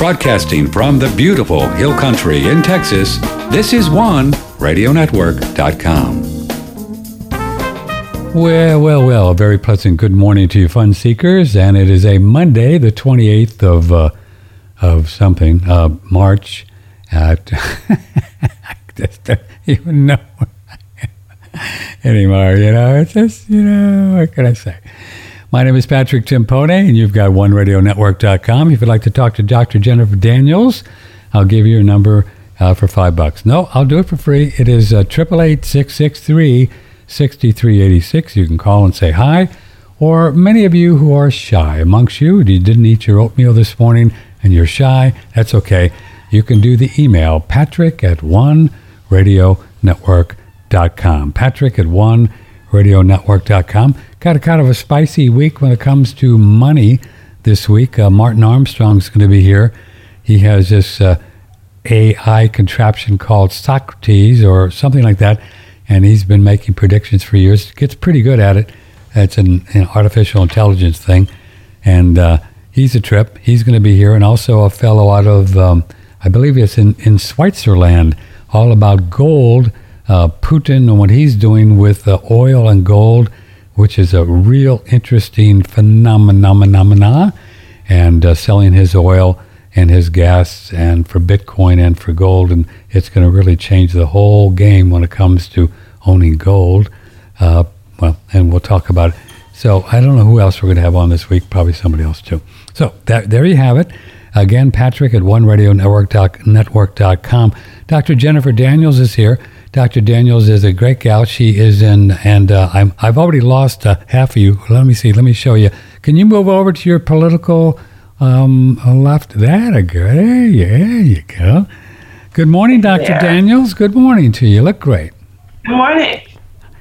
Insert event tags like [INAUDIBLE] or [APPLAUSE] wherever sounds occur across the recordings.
Broadcasting from the beautiful Hill Country in Texas, this is one radionetwork.com. Well, well, well, a very pleasant good morning to you, fun seekers. And it is a Monday, the 28th of, uh, of something, uh, March. At I just don't even know anymore, you know. It's just, you know, what can I say? My name is Patrick Timpone, and you've got OneRadioNetwork.com. If you'd like to talk to Dr. Jennifer Daniels, I'll give you a number uh, for five bucks. No, I'll do it for free. It is triple eight six six three 6386. You can call and say hi. Or many of you who are shy amongst you, you didn't eat your oatmeal this morning and you're shy, that's okay. You can do the email patrick at one radionetwork.com. Patrick at one radionetwork.com. Got a kind of a spicy week when it comes to money this week. Uh, Martin Armstrong's going to be here. He has this uh, AI contraption called Socrates or something like that and he's been making predictions for years. Gets pretty good at it. It's an, an artificial intelligence thing, and uh, he's a trip. He's going to be here, and also a fellow out of, um, I believe it's in in Switzerland, all about gold. Uh, Putin and what he's doing with uh, oil and gold, which is a real interesting phenomenon, and uh, selling his oil and his gas and for Bitcoin and for gold. And it's going to really change the whole game when it comes to owning gold. Uh, well, and we'll talk about it. So I don't know who else we're going to have on this week. Probably somebody else too. So that, there you have it. Again, Patrick at OneRadioNetwork.com. Dr. Jennifer Daniels is here. Dr. Daniels is a great gal. She is in, and uh, I'm, I've already lost uh, half of you. Let me see. Let me show you. Can you move over to your political um, left. That a good. There you, there you go. Good morning, Dr. Yeah. Daniels. Good morning to you. Look great. Good morning.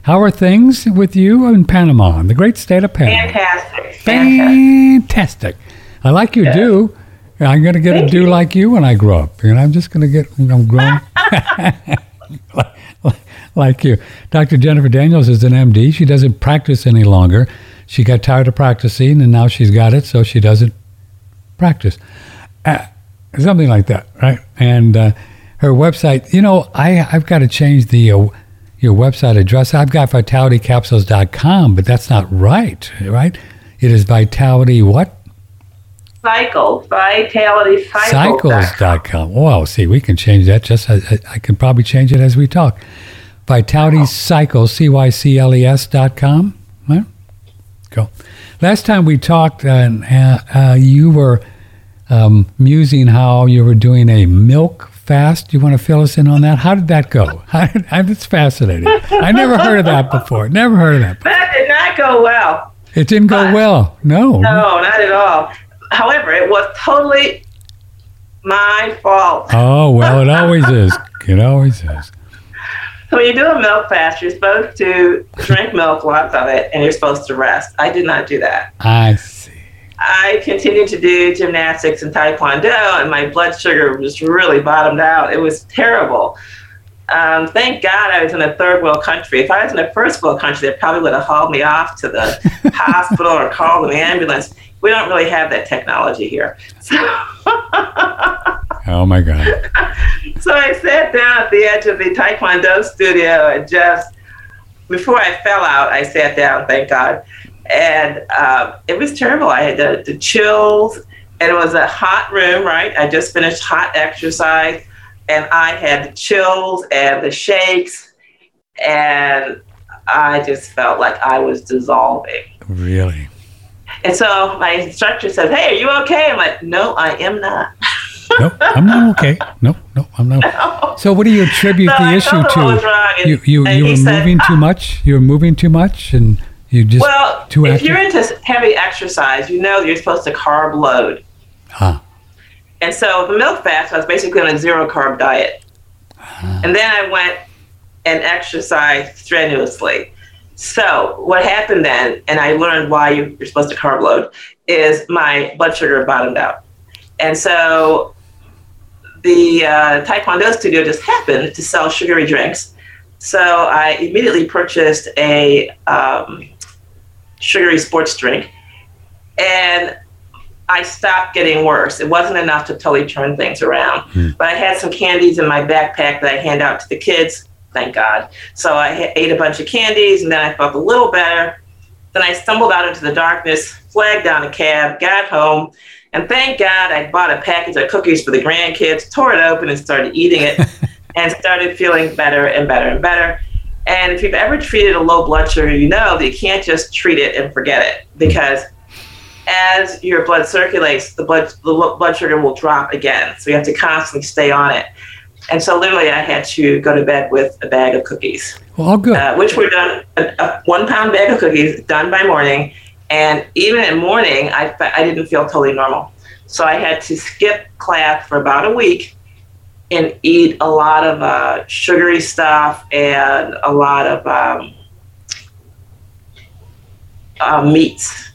How are things with you in Panama, in the great state of Panama? Fantastic. Fantastic. I like you do. I'm going to get Thank a do you. like you when I grow up. And I'm just going to get, I'm grown [LAUGHS] [LAUGHS] like, [LAUGHS] like you. Dr. Jennifer Daniels is an MD. She doesn't practice any longer. She got tired of practicing and now she's got it, so she doesn't practice. Uh, something like that, right? And uh, her website, you know, I, I've got to change the uh, your website address. I've got vitalitycapsules.com, but that's not right, right? It is vitality what? Cycle, vitality cycles.com. Wow, see, we can change that just, I, I can probably change it as we talk. Vitality Cycles, C Y C L E S dot com. Right? Go. Last time we talked, uh, uh, you were um, musing how you were doing a milk fast. You want to fill us in on that? How did that go? [LAUGHS] It's fascinating. I never heard of that before. Never heard of that. Before. That did not go well. It didn't go well. No. No, not at all. However, it was totally my fault. Oh well, it always [LAUGHS] is. It always is. So when you do a milk fast, you're supposed to drink milk, lots of it, and you're supposed to rest. I did not do that. I see. I continued to do gymnastics and taekwondo, and my blood sugar was really bottomed out. It was terrible. Um, thank God I was in a third world country. If I was in a first world country, they probably would have hauled me off to the [LAUGHS] hospital or called an ambulance. We don't really have that technology here. So oh my God. [LAUGHS] so I sat down at the edge of the Taekwondo studio and just, before I fell out, I sat down, thank God. And um, it was terrible. I had the, the chills, and it was a hot room, right? I just finished hot exercise, and I had the chills and the shakes, and I just felt like I was dissolving. Really? And so my instructor says, Hey, are you okay? I'm like, No, I am not. no, I'm not okay. No, no, I'm not. [LAUGHS] No. So, what do you attribute the issue to? You, you, you were said, moving too ah. much. You were moving too much, and you just well. Too if active? you're into heavy exercise, you know you're supposed to carb load. Huh. And so the milk fast, I was basically on a zero carb diet, huh. and then I went and exercised strenuously. So what happened then, and I learned why you're supposed to carb load, is my blood sugar bottomed out. And so the uh, Taekwondo studio just happened to sell sugary drinks. So I immediately purchased a um, sugary sports drink. And I stopped getting worse. It wasn't enough to totally turn things around. Hmm. But I had some candies in my backpack that I hand out to the kids. Thank God. So I ate a bunch of candies, and then I felt a little better. Then I stumbled out into the darkness, flagged down a cab, got home, and thank God I bought a package of cookies for the grandkids, tore it open, and started eating it, [LAUGHS] and started feeling better and better and better. And if you've ever treated a low blood sugar, you know that you can't just treat it and forget it because as your blood circulates, the blood the blood sugar will drop again. So you have to constantly stay on it. And so literally, I had to go to bed with a bag of cookies, Well, all good. uh, which were done a, a one pound bag of cookies done by morning. And even in morning, I I didn't feel totally normal. So I had to skip class for about a week and eat a lot of uh, sugary stuff and a lot of um, uh, meats.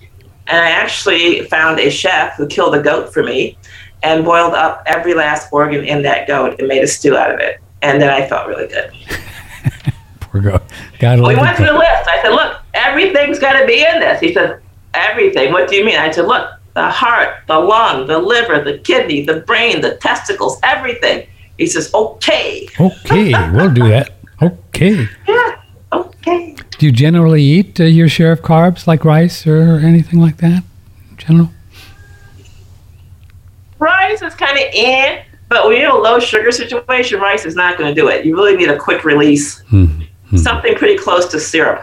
And I actually found a chef who killed a goat for me and boiled up every last organ in that goat and made a stew out of it. And then I felt really good. [LAUGHS] Poor go. God We went through the list. I said, look, everything's got to be in this. He said, everything. What do you mean? I said, look, the heart, the lung, the liver, the kidney, the brain, the testicles, everything. He says, okay. Okay, we'll do that. Okay. [LAUGHS] Yeah, okay. Do you generally eat uh, your share of carbs like rice or anything like that in general? Rice is kind of in, but when you're in a low sugar situation, rice is not going to do it. You really need a quick release, Hmm. something pretty close to syrup.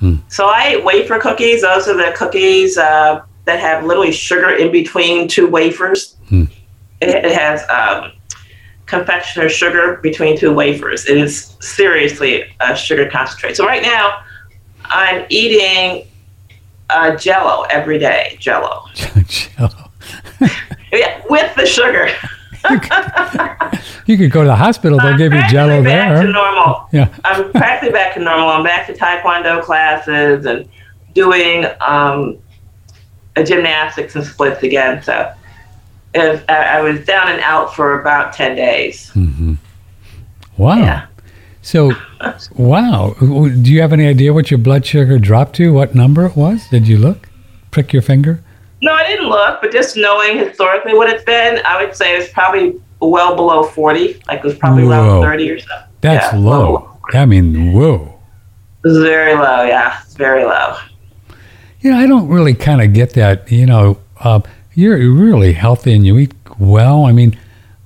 Hmm. So I ate wafer cookies. Those are the cookies uh, that have literally sugar in between two wafers. Hmm. It, it has um, confectioner sugar between two wafers. It is seriously a sugar concentrate. So right now, I'm eating uh, Jello every day. Jello, [LAUGHS] Jello. [LAUGHS] yeah, with the sugar. [LAUGHS] You could go to the hospital; they'll I'm give you Jello back to there. normal. Yeah. I'm practically back to normal. I'm back to Taekwondo classes and doing um, a gymnastics and splits again. So I, I was down and out for about 10 days. hmm Wow. Yeah. So, wow. Do you have any idea what your blood sugar dropped to? What number it was? Did you look? Prick your finger? No, I didn't look, but just knowing historically what it's been, I would say it's probably well below 40. Like it was probably Whoa. around 30 or so. That's Yeah, low. I mean, whoa. It's very low. Yeah, it's very low. You know, I don't really kind of get that. You know, uh, you're really healthy and you eat well. I mean,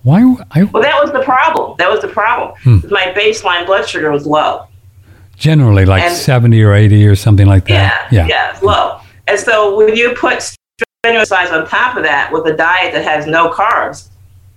why? I Well, that was the problem. That was the problem. Hmm. My baseline blood sugar was low. generally like And- 70 or 80 or something like Yeah, that. yeah, it's low. And so when you put strenuous exercise on top of that with a diet that has no carbs,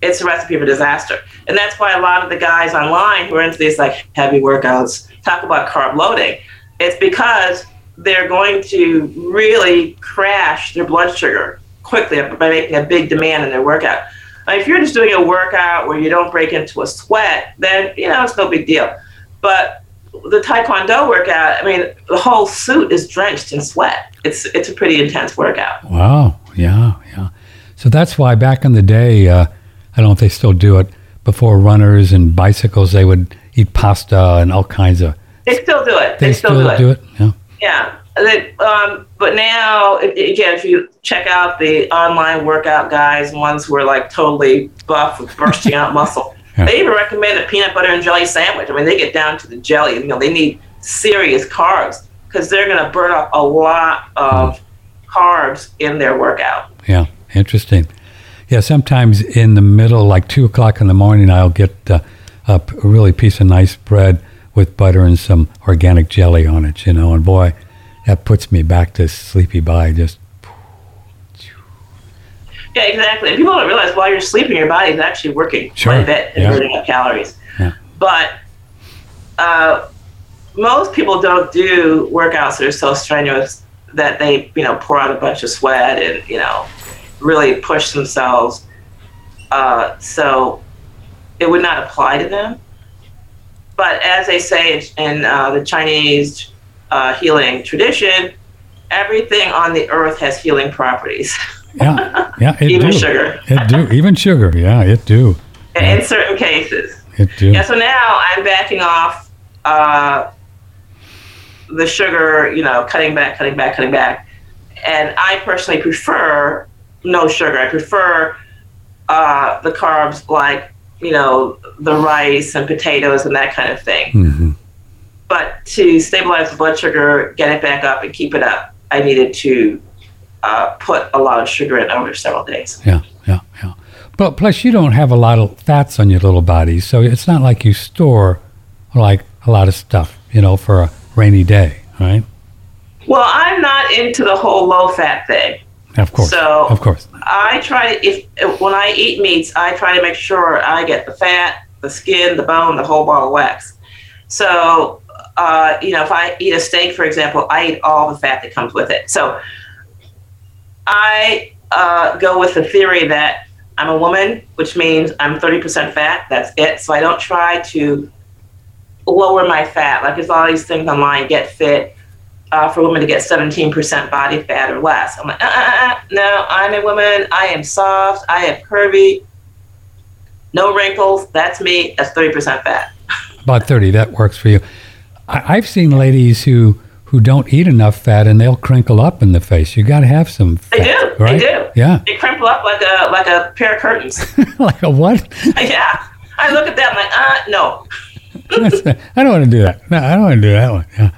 it's a recipe for disaster. And that's why a lot of the guys online who are into these like heavy workouts talk about carb loading. It's because they're going to really crash their blood sugar quickly by making a big demand in their workout. Now, if you're just doing a workout where you don't break into a sweat, then you know it's no big deal. But the taekwondo workout, I mean, the whole suit is drenched in sweat. It's it's a pretty intense workout. Wow. Yeah. Yeah. So that's why back in the day, uh, I don't know if they still do it, before runners and bicycles, they would eat pasta and all kinds of. They still do it. They, still, do, it. Yeah. Yeah. They, um, but now, again, if you check out the online workout guys, ones who are like totally buff with bursting out muscle, [LAUGHS] Yeah. they even recommend a peanut butter and jelly sandwich. I mean, they get down to the jelly. You know, they need serious carbs because they're going to burn up a lot of carbs in their workout. Yeah, interesting. Yeah, sometimes in the middle, like two o'clock in the morning, I'll get uh, a really piece of nice bread with butter and some organic jelly on it, you know, and boy, that puts me back to sleepy by just. Yeah, exactly. And people don't realize while you're sleeping, your body's actually working Sure. quite a bit and Yeah. burning up calories. Yeah. But uh, most people don't do workouts that are so strenuous that they, you know, pour out a bunch of sweat and, you know, really push themselves. Uh, so it would not apply to them. But as they say in uh, the Chinese uh, healing tradition, everything on the earth has healing properties. Yeah, yeah, it [LAUGHS] Even do. sugar. It do. Even sugar. Yeah, it do. in certain cases. It do. Yeah, so now I'm backing off uh, the sugar, you know, cutting back, cutting back, cutting back. And I personally prefer no sugar. I prefer uh, the carbs like you know the rice and potatoes and that kind of thing. hmm But to stabilize the blood sugar, get it back up, and keep it up, I needed to uh, put a lot of sugar in over several days. Yeah, yeah, yeah. But plus, you don't have a lot of fats on your little body, so it's not like you store like a lot of stuff, you know, for a rainy day, right? Well, I'm not into the whole low fat thing. Of course, So- of course. I try if when I eat meats, I try to make sure I get the fat, the skin, the bone, the whole ball of wax. So, uh, you know, if I eat a steak, for example, I eat all the fat that comes with it. So, I uh, go with the theory that I'm a woman, which means I'm 30% fat. That's it. So I don't try to lower my fat. Like there's all these things online, get fit uh, for women to get 17% body fat or less. I'm like, uh, uh, uh, no, I'm a woman. I am soft. I am curvy. No wrinkles. That's me. That's 30% fat. About thirty, that works for you. I, I've seen ladies who who don't eat enough fat and they'll crinkle up in the face. You got to have some. Fat, They do. right? They do. Yeah, They crinkle up like a like a pair of curtains. [LAUGHS] like a what? [LAUGHS] yeah. I look at them like, uh, no. [LAUGHS] I don't want to do that. No, I don't want to do that one. Yeah.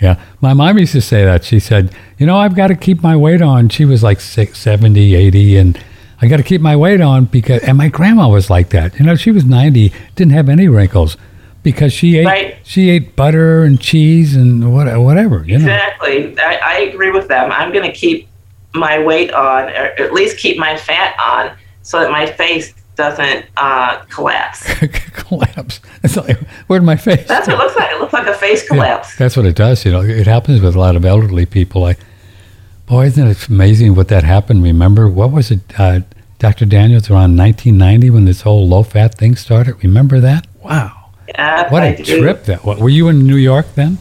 Yeah. My mom used to say that. She said, you know, I've got to keep my weight on. She was like six, 70, 80, and I got to keep my weight on because, and my grandma was like that. You know, she was 90, didn't have any wrinkles because she ate, Right. she ate butter and cheese and what, whatever, you know. Exactly. I, I agree with them. I'm going to keep my weight on, or at least keep my fat on, so that my face doesn't uh, collapse. [LAUGHS] collapse. It's like, where'd my face? That's what it looks like. It looks like a face Yeah, collapse. that's what it does. You know, it happens with a lot of elderly people. Like, boy, isn't it amazing what that happened? Remember, what was it, uh, Dr. Daniels, around 1990 when this whole low fat thing started? Remember that? Wow. Yeah, What I a do. trip that was. Were you in New York then?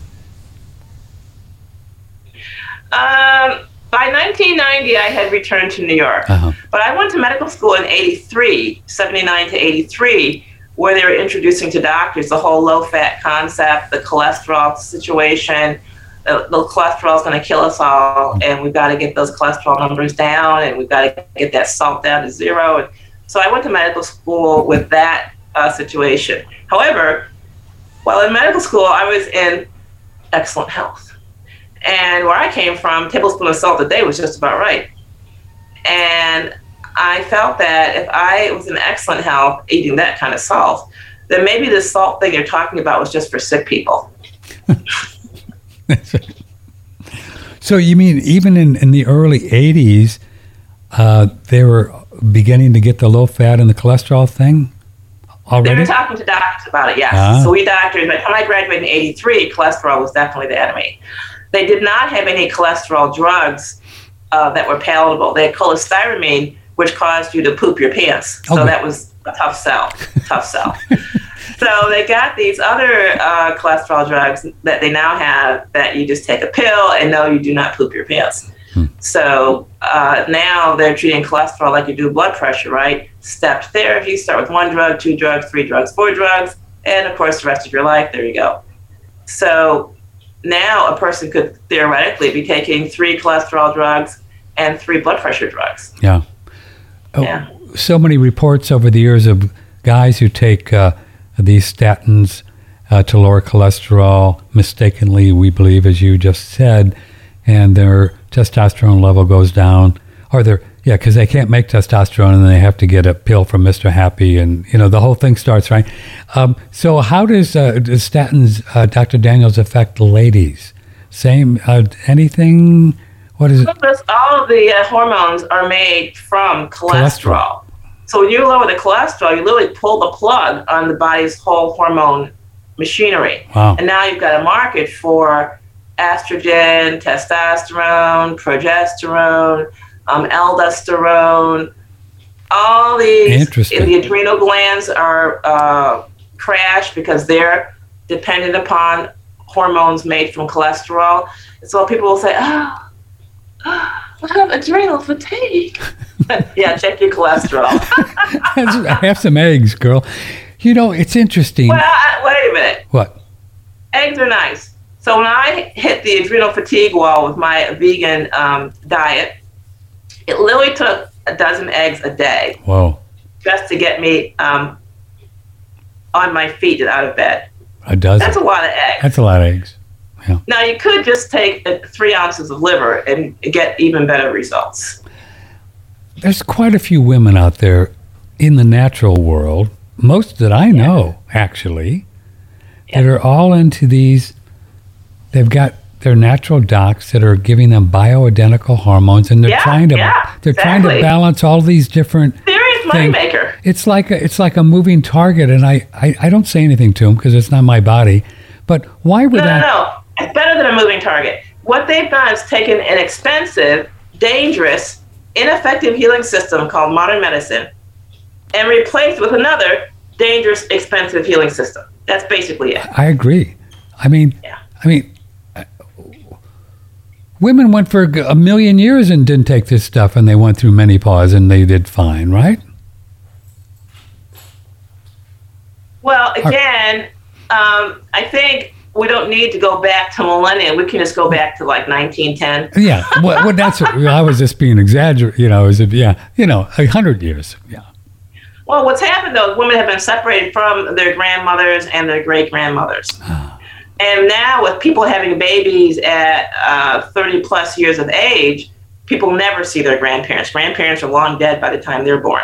Um, by 1990, I had returned to New York. Uh-huh. But I went to medical school in 83, 79 to 83, where they were introducing to doctors the whole low fat concept, the cholesterol situation. The, the cholesterol is going to kill us all, and we've got to get those cholesterol numbers down, and we've got to get that salt down to zero. And so I went to medical school with that uh, situation. However, while in medical school, I was in excellent health. And where I came from, tablespoon of salt a day was just about right. And I felt that if I was in excellent health eating that kind of salt, then maybe the salt thing you're talking about was just for sick people. [LAUGHS] So you mean even in, in the early 80s, uh, they were beginning to get the low fat and the cholesterol thing They already? were talking to doctors about it, yes. Ah. So we doctors, by the time I graduated in 83, cholesterol was definitely the enemy. They did not have any cholesterol drugs uh, that were palatable. They had cholestyramine, which caused you to poop your pants. So that was a tough sell, tough sell. [LAUGHS] so they got these other uh, cholesterol drugs that they now have that you just take a pill and no, you do not poop your pants. So uh, now they're treating cholesterol like you do blood pressure, right? Stepped therapy, start with one drug, two drugs, three drugs, four drugs, and of course, the rest of your life, there you go. So now a person could theoretically be taking three cholesterol drugs and three blood pressure drugs. Yeah. Oh, Yeah. So many reports over the years of guys who take uh, these statins uh, to lower cholesterol, mistakenly, we believe, as you just said, and their testosterone level goes down. Or they're, yeah, because they can't make testosterone and they have to get a pill from Mr. Happy, and, you know, the whole thing starts, right? Um, so, how does, uh, does statins, uh, Dr. Daniels, affect ladies? Same, uh, anything? What is it? All all of the uh, hormones are made from cholesterol. Cholesterol. So when you lower the cholesterol, you literally pull the plug on the body's whole hormone machinery. Wow. And now you've got a market for estrogen, testosterone, progesterone, um, aldosterone. All these, Interesting. the adrenal glands are uh, crashed because they're dependent upon hormones made from cholesterol. So people will say, oh, oh I have adrenal fatigue. [LAUGHS] yeah, check your cholesterol. [LAUGHS] have some eggs, girl. You know, it's interesting. well, I- wait a minute. what? eggs are nice. So when I hit the adrenal fatigue wall with my vegan um, diet, it literally took a dozen eggs a day Whoa. just to get me um, on my feet and out of bed. A dozen. That's a lot of eggs. That's a lot of eggs. Now you could just take uh, three ounces of liver and get even better results. There's quite a few women out there in the natural world, most that I know actually, that are all into these. They've got their natural docs that are giving them bioidentical hormones, and they're Yeah, trying to yeah, they're trying to balance all these different Serious moneymaker. it's like a, it's like a moving target, and I, I, I don't say anything to them because it's not my body. But why would No, no, that? no. It's better than a moving target. What they've done is taken an expensive, dangerous, ineffective healing system called modern medicine and replaced with another dangerous, expensive healing system. That's basically it. I agree. I mean, Yeah. I mean, women went for a million years and didn't take this stuff, and they went through menopause and they did fine, right? Well, again, um, I think we don't need to go back to millennium. We can just go back to like 1910. Yeah. well, well, that's. [LAUGHS] I was just being exaggerated. You know, is it? Yeah. You know, a hundred years. Yeah. Well, what's happened though, women have been separated from their grandmothers and their great grandmothers. And now, with people having babies at uh, 30 plus years of age, people never see their grandparents. Grandparents are long dead by the time they're born.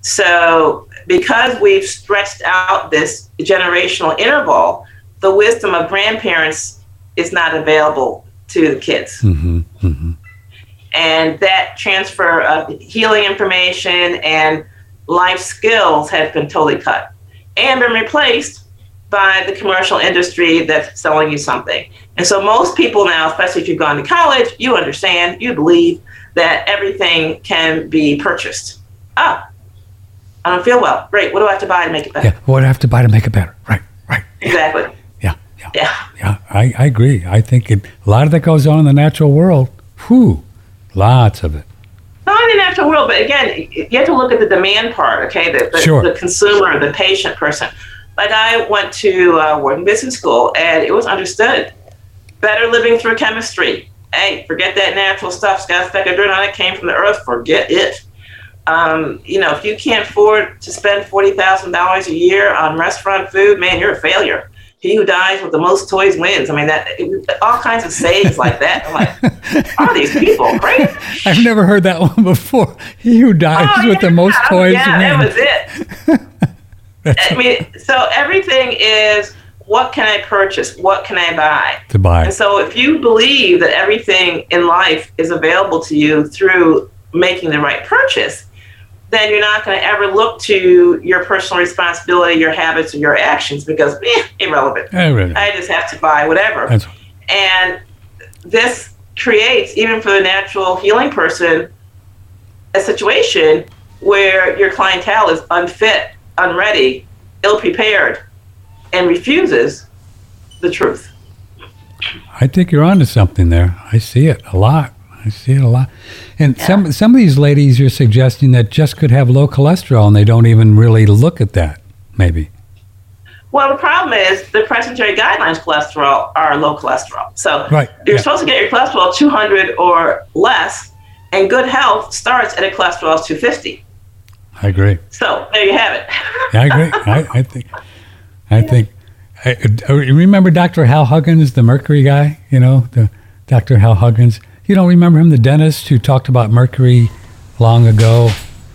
So, because we've stretched out this generational interval, the wisdom of grandparents is not available to the kids hmm hmm and that transfer of healing information and life skills has been totally cut and been replaced by the commercial industry that's selling you something. And so most people now, especially if you've gone to college, you understand, you believe that everything can be purchased. Ah, I don't feel well. Great. What do I have to buy to make it better? Yeah. What do I have to buy to make it better? Right. Right. Exactly. Yeah. Yeah. Yeah. Yeah. I, I agree. I think it, a lot of that goes on in the natural world. Whew. Lots of it. not in the natural world, but again, you have to look at the demand part, okay? The, the, Sure. the consumer, the patient person. Like I went to uh, Wharton Business School, and it was understood. Better living through chemistry. Hey, forget that natural stuff. It's got a speck of dirt on it. Came from the earth. Forget it. Um, you know, if you can't afford to spend forty thousand dollars a year on restaurant food, man, you're a failure. He who dies with the most toys wins. I mean, that all kinds of sayings like that. I'm like, [LAUGHS] are these people crazy? I've never heard that one before. He who dies Oh, with the most toys Yeah, that wins. was it. [LAUGHS] I mean, so everything is what can I purchase? What can I buy? to buy. And so if you believe that everything in life is available to you through making the right purchase, then you're not going to ever look to your personal responsibility, your habits, or your actions because eh, irrelevant. Really. I just have to buy whatever. That's And this creates, even for the natural healing person, a situation where your clientele is unfit, unready, ill prepared, and refuses the truth. I think you're onto something there. I see it a lot. I see it a lot. And some some of these ladies you're suggesting that just could have low cholesterol and they don't even really look at that. Maybe. Well, the problem is the presbytery guidelines cholesterol are low cholesterol. So Right, you're yeah. supposed to get your cholesterol 200 or less, and good health starts at a cholesterol of 250. I agree. So there you have it. [LAUGHS] Yeah, I agree. I, I think. I think. I, uh, I remember Dr. Hal Huggins, the mercury guy. You know, the Dr. Hal Huggins. You don't remember him, the dentist who talked about mercury long ago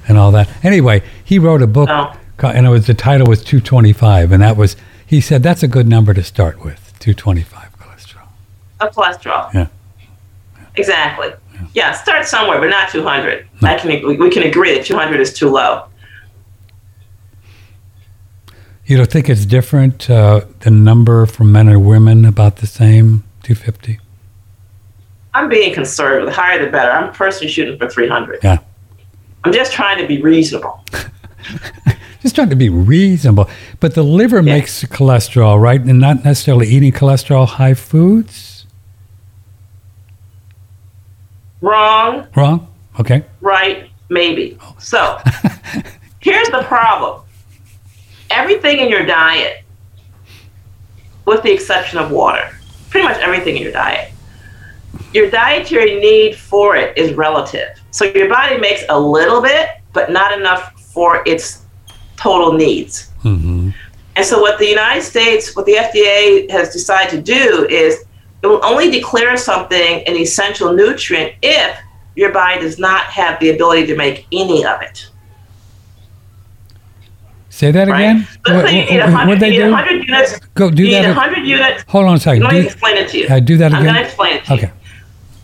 and all that. Anyway, he wrote a book, Oh. ca- and it was the title was 225, and that was he said that's a good number to start with, 225 cholesterol. of cholesterol. Yeah. Exactly. Yeah. start somewhere, but not 200. I can we we can agree that 200 is too low. You don't think it's different, uh, the number for men and women about the same, 250? I'm being conservative. The higher the better. I'm personally shooting for 300. Yeah. I'm just trying to be reasonable. [LAUGHS] Just trying to be reasonable. But the liver Yeah. makes cholesterol, right? And not necessarily eating cholesterol high foods? Wrong, Wrong? Okay. right, maybe. So [LAUGHS] here's the problem everything in your diet, with the exception of water, pretty much everything in your diet, your dietary need for it is relative. So your body makes a little bit, but not enough for its total needs. Mm-hmm. And so, what the United States, what the FDA has decided to do is it will only declare something an essential nutrient if your body does not have the ability to make any of it. Say that Right? again. Let's say you need What, 100, would they you need do? 100 units. Go do you need that. ag- 100 units. Hold on a second. Let me explain it to you. uh, do that I'm again. going to explain it to okay.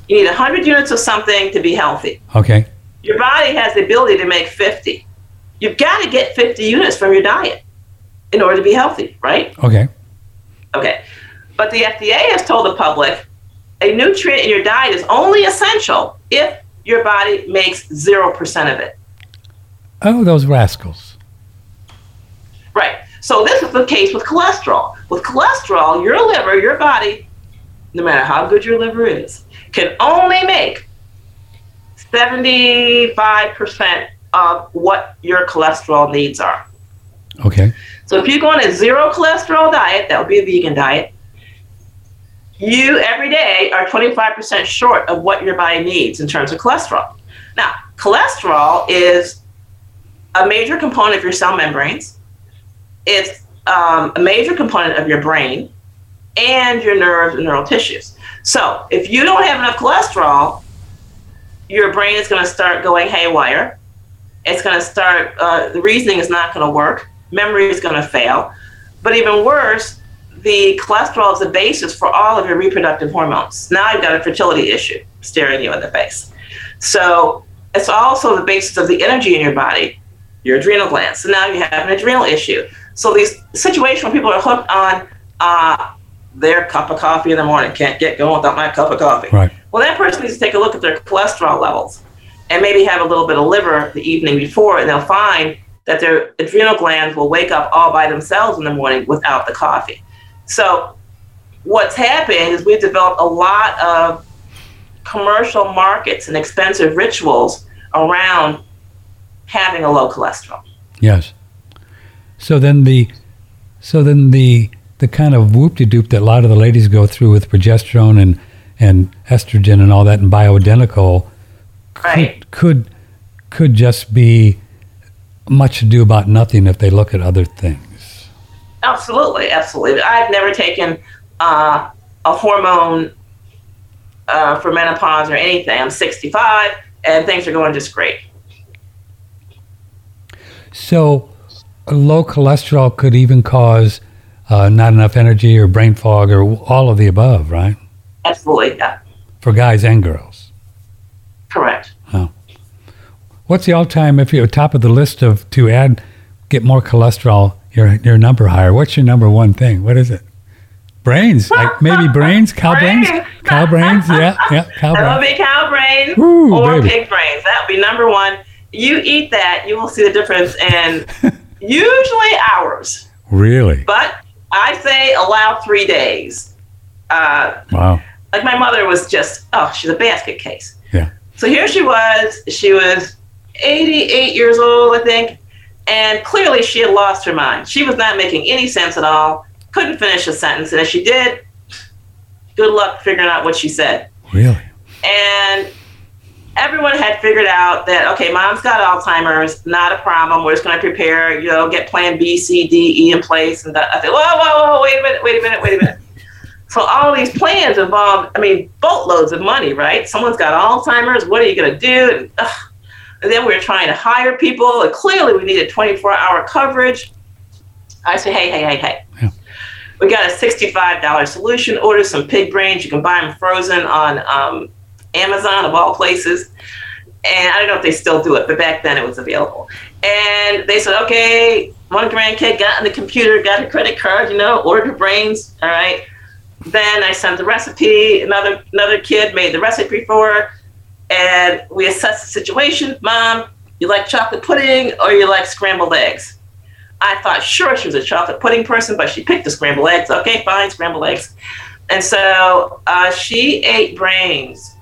you. You need 100 units of something to be healthy. Okay. Your body has the ability to make 50. You've got to get 50 units from your diet in order to be healthy, right? Okay. Okay. But the FDA has told the public a nutrient in your diet is only essential if your body makes 0% of it. Oh, those rascals. Right. So this is the case with cholesterol. With cholesterol, your liver, your body, no matter how good your liver is, can only make 75% of what your cholesterol needs are. Okay. So if you go on a zero cholesterol diet, that would be a vegan diet, you every day are 25% short of what your body needs in terms of cholesterol. Now, cholesterol is a major component of your cell membranes. It's um, a major component of your brain and your nerves and neural tissues. So if you don't have enough cholesterol, your brain is going to start going haywire. It's going to start, uh, the reasoning is not going to work. Memory is going to fail. But even worse, the cholesterol is the basis for all of your reproductive hormones. Now you've got a fertility issue staring you in the face. So it's also the basis of the energy in your body, your adrenal glands. So now you have an adrenal issue. So these situations where people are hooked on uh, their cup of coffee in the morning, can't get going without my cup of coffee. Right. Well, that person needs to take a look at their cholesterol levels and maybe have a little bit of liver the evening before, and they'll find that their adrenal glands will wake up all by themselves in the morning without the coffee. So, what's happened is we've developed a lot of commercial markets and expensive rituals around having a low cholesterol. Yes. So then the, so then the the kind of whoop de doop that a lot of the ladies go through with progesterone and and estrogen and all that and bioidentical could Right. could could just be much ado about nothing if they look at other things. Absolutely, absolutely. I've never taken uh, a hormone uh, for menopause or anything. I'm 65 and things are going just great. So low cholesterol could even cause uh, not enough energy or brain fog or all of the above, right? Absolutely, yeah, For guys and girls. correct. What's the all-time if you're top of the list of to add get more cholesterol, your your number higher? What's your number one thing? What is it? Brains, like maybe [LAUGHS] brains, cow brains, Brains. cow brains. [LAUGHS] Yeah, yeah, cow brains. be cow brain Woo, or baby. pig brains. That would be number one. You eat that, you will see the difference in [LAUGHS] usually hours. Really? But I say allow three days. Uh, Wow. like my mother was just oh she's a basket case Yeah. so here she was she was 88 years old i think and clearly she had lost her mind. She was not making any sense at all. Couldn't finish a sentence. And if she did good luck figuring out what she said. Really? and everyone had figured out that okay mom's got alzheimer's not a problem. We're just going to prepare you know get plan b c d e in place and i said whoa whoa whoa wait a minute wait a minute wait a minute. [LAUGHS] So all these plans involve i mean boatloads of money right? Someone's got alzheimer's. What are you going to do? And, ugh. And then we were trying to hire people and clearly we needed 24 hour coverage i said hey hey hey hey Yeah. we got a $65 solution order some pig brains you can buy them frozen on um, Amazon of all places. And I don't know if they still do it, but back then it was available. And they said, okay, one grandkid got on the computer, got a credit card, you know, ordered her brains. All right. Then I sent the recipe. Another another kid made the recipe for her, and we assess the situation. Mom, you like chocolate pudding or you like scrambled eggs? I thought sure she was a chocolate pudding person, but she picked the scrambled eggs. Okay, fine, scrambled eggs. And so uh, she ate brains.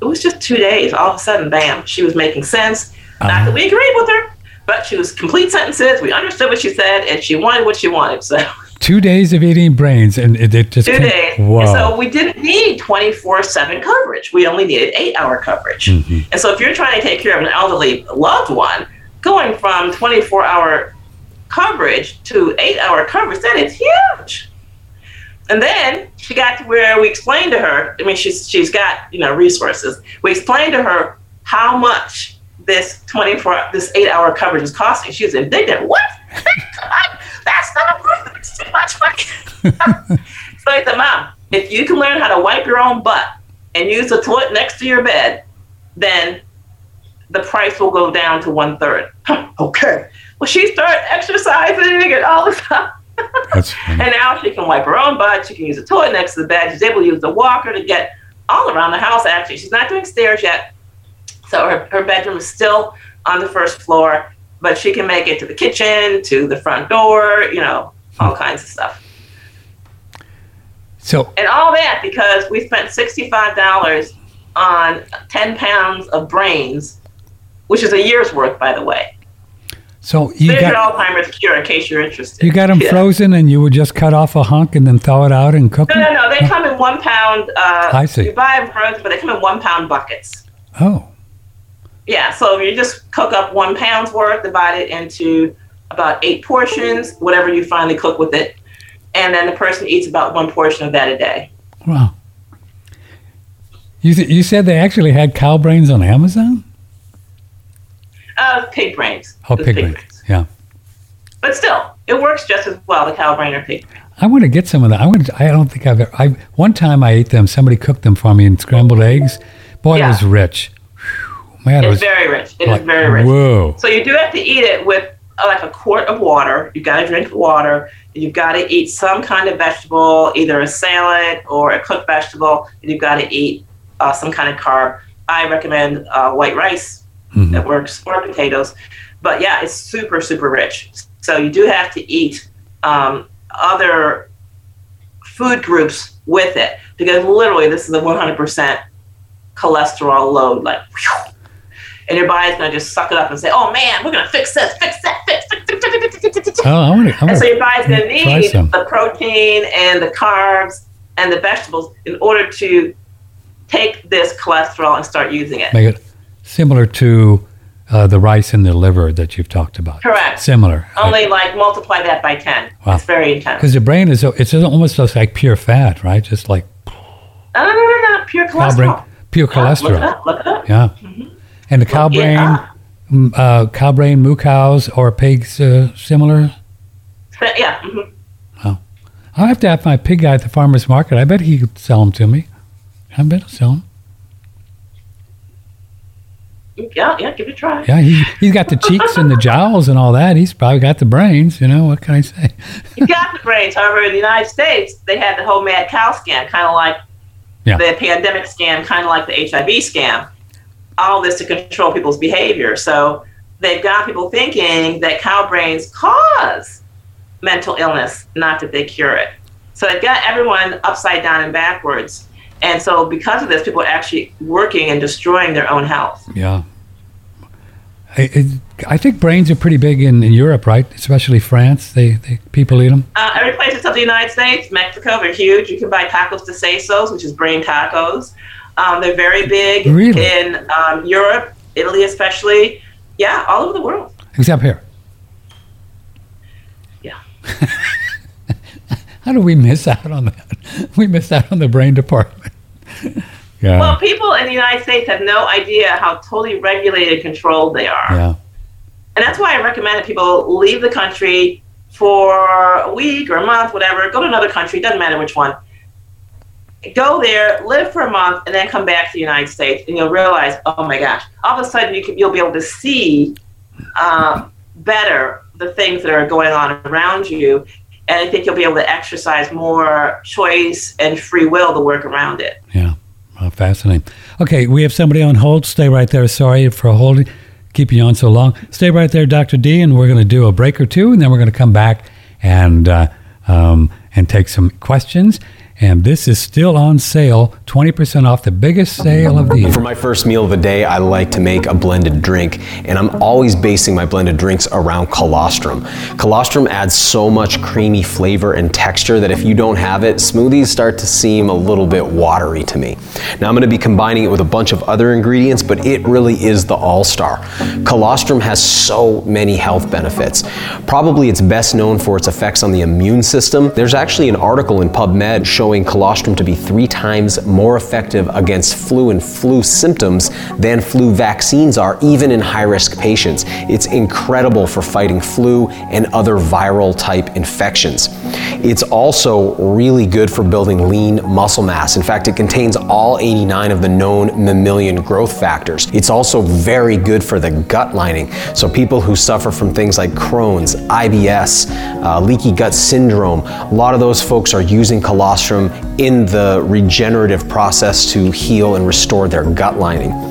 It was just two days. All of a sudden, bam, she was making sense. Not that we agreed with her, but she was complete sentences. We understood what she said, and she wanted what she wanted. So [LAUGHS] Two days of eating brains, and it, just two came- days. Whoa. And so we didn't need 24 7 coverage. We only needed eight hour coverage. Mhm. And so if you're trying to take care of an elderly loved one, going from 24 hour coverage to eight hour coverage, that is huge. And then she got to where we explained to her, I mean, she's, she's got, you know, resources. We explained to her how much this 24, this eight hour coverage is costing. She was indignant. What? [LAUGHS] That's not worth it. It's too much money. [LAUGHS] so I said, Mom, if you can learn how to wipe your own butt and use the toilet next to your bed, then the price will go down to one third. [LAUGHS] okay. Well, she started exercising and all this stuff. That's. [LAUGHS] And now she can wipe her own butt. She can use the toilet next to the bed. She's able to use the walker to get all around the house, actually. She's not doing stairs yet. So her, her bedroom is still on the first floor, but she can make it to the kitchen, to the front door, you know, all kinds of stuff. So And all that because we spent $65 on 10 pounds of brains, which is a year's worth, by the way. so you There's got Alzheimer's cure in case you're interested. you got them Yeah. frozen, and you would just cut off a hunk and then thaw it out and cook No, them. no, no. They come in one pound. Uh, I see. You buy them frozen, but they come in one pound buckets. Oh, Yeah, so you just cook up one pound's worth, divide it into about eight portions, whatever you finally cook with it, and then the person eats about one portion of that a day. wow. You th- you said they actually had cow brains on Amazon? Uh, pig brains. Oh, It's pig brains. Yeah. But still, it works just as well, the cow brain or pig. I want to get some of that. I want. To, I don't think I've ever. I one time I ate them. Somebody cooked them for me in scrambled eggs. Boy, it Yeah. was rich. Man, it It's was very rich. It is like, very rich. Whoa. So you do have to eat it with uh, like a quart of water. You got to drink water. You've got to eat some kind of vegetable, either a salad or a cooked vegetable. And you've got to eat uh, some kind of carb. I recommend uh, white rice. Mhm. That works or potatoes. But yeah, it's super super rich. So you do have to eat um, other food groups with it because literally this is a 100% cholesterol load. Like. whew. And your body's gonna just suck it up and say, "Oh man, we're gonna fix this, fix that, fix." fix, fix, fix, fix, fix, fix, fix." Oh, I want to. And so to. your body's gonna Try need the protein and the carbs and the vegetables in order to take this cholesterol and start using it. Make it similar to uh, the rice and the liver that you've talked about. Correct. Similar. Only like multiply that by ten. Wow. It's very intense. Because the brain is. It's almost just like pure fat, right? Just like No, no, no, no, pure cholesterol. pure Yeah, Look it cholesterol. up. Look it up. Yeah. And the cow brain, mm, uh, cow brain, moo cows, or pigs, uh, similar. Yeah. mhm. I'll have to have my pig guy at the farmer's market. I bet he could sell them to me. I bet he'll sell them. Yeah, yeah. Give it a try. Yeah, he, he's got the cheeks and the [LAUGHS] jowls and all that. He's probably got the brains. You know, what can I say? [LAUGHS] You got the brains. However, in the United States, they had the whole mad cow scam, kind of like Yeah. the pandemic scam, kind of like the HIV scam. All this to control people's behavior. So they've got people thinking that cow brains cause mental illness, not that they cure it. So they've got everyone upside down and backwards. And so because of this, people are actually working and destroying their own health. Yeah. I, I think brains are pretty big in, in Europe, right? Especially France. They, they people eat them. Uh, every place except the United States, Mexico, they're huge. You can buy tacos de sesos, which is brain tacos. Um, they're very big Really? in um, Europe, Italy, especially. Yeah, all over the world. Except here. Yeah. [LAUGHS] How do we miss out on that? We missed out on the brain department. [LAUGHS] yeah. Well, people in the United States have no idea how totally regulated and controlled they are. yeah. And that's why I recommend that people leave the country for a week or a month, whatever. Go to another country, doesn't matter which one. Go there, live for a month, and then come back to the United States, and you'll realize, oh my gosh! All of a sudden, you can, you'll be able to see uh, better the things that are going on around you, and I think you'll be able to exercise more choice and free will to work around it. Yeah. Fascinating. Okay, we have somebody on hold. Stay right there. Sorry for holding, keeping you on so long. Stay right there, Dr. D, and we're going to do a break or two, and then we're going to come back and uh, um, and take some questions. And this is still on sale, 20% off the biggest sale of the year. For my first meal of the day, I like to make a blended drink, and I'm always basing my blended drinks around colostrum. Colostrum adds so much creamy flavor and texture that if you don't have it, smoothies start to seem a little bit watery to me. Now I'm going to be combining it with a bunch of other ingredients, but it really is the all-star. Colostrum has so many health benefits. Probably it's best known for its effects on the immune system. There's actually an article in PubMed showing showing colostrum to be three times more effective against flu and flu symptoms than flu vaccines are, even in high risk patients. It's incredible for fighting flu and other viral type infections. It's also really good for building lean muscle mass. In fact, it contains all 89 of the known mammalian growth factors. It's also very good for the gut lining. So, people who suffer from things like Crohn's, IBS, uh, leaky gut syndrome, a lot of those folks are using colostrum in the regenerative process to heal and restore their gut lining.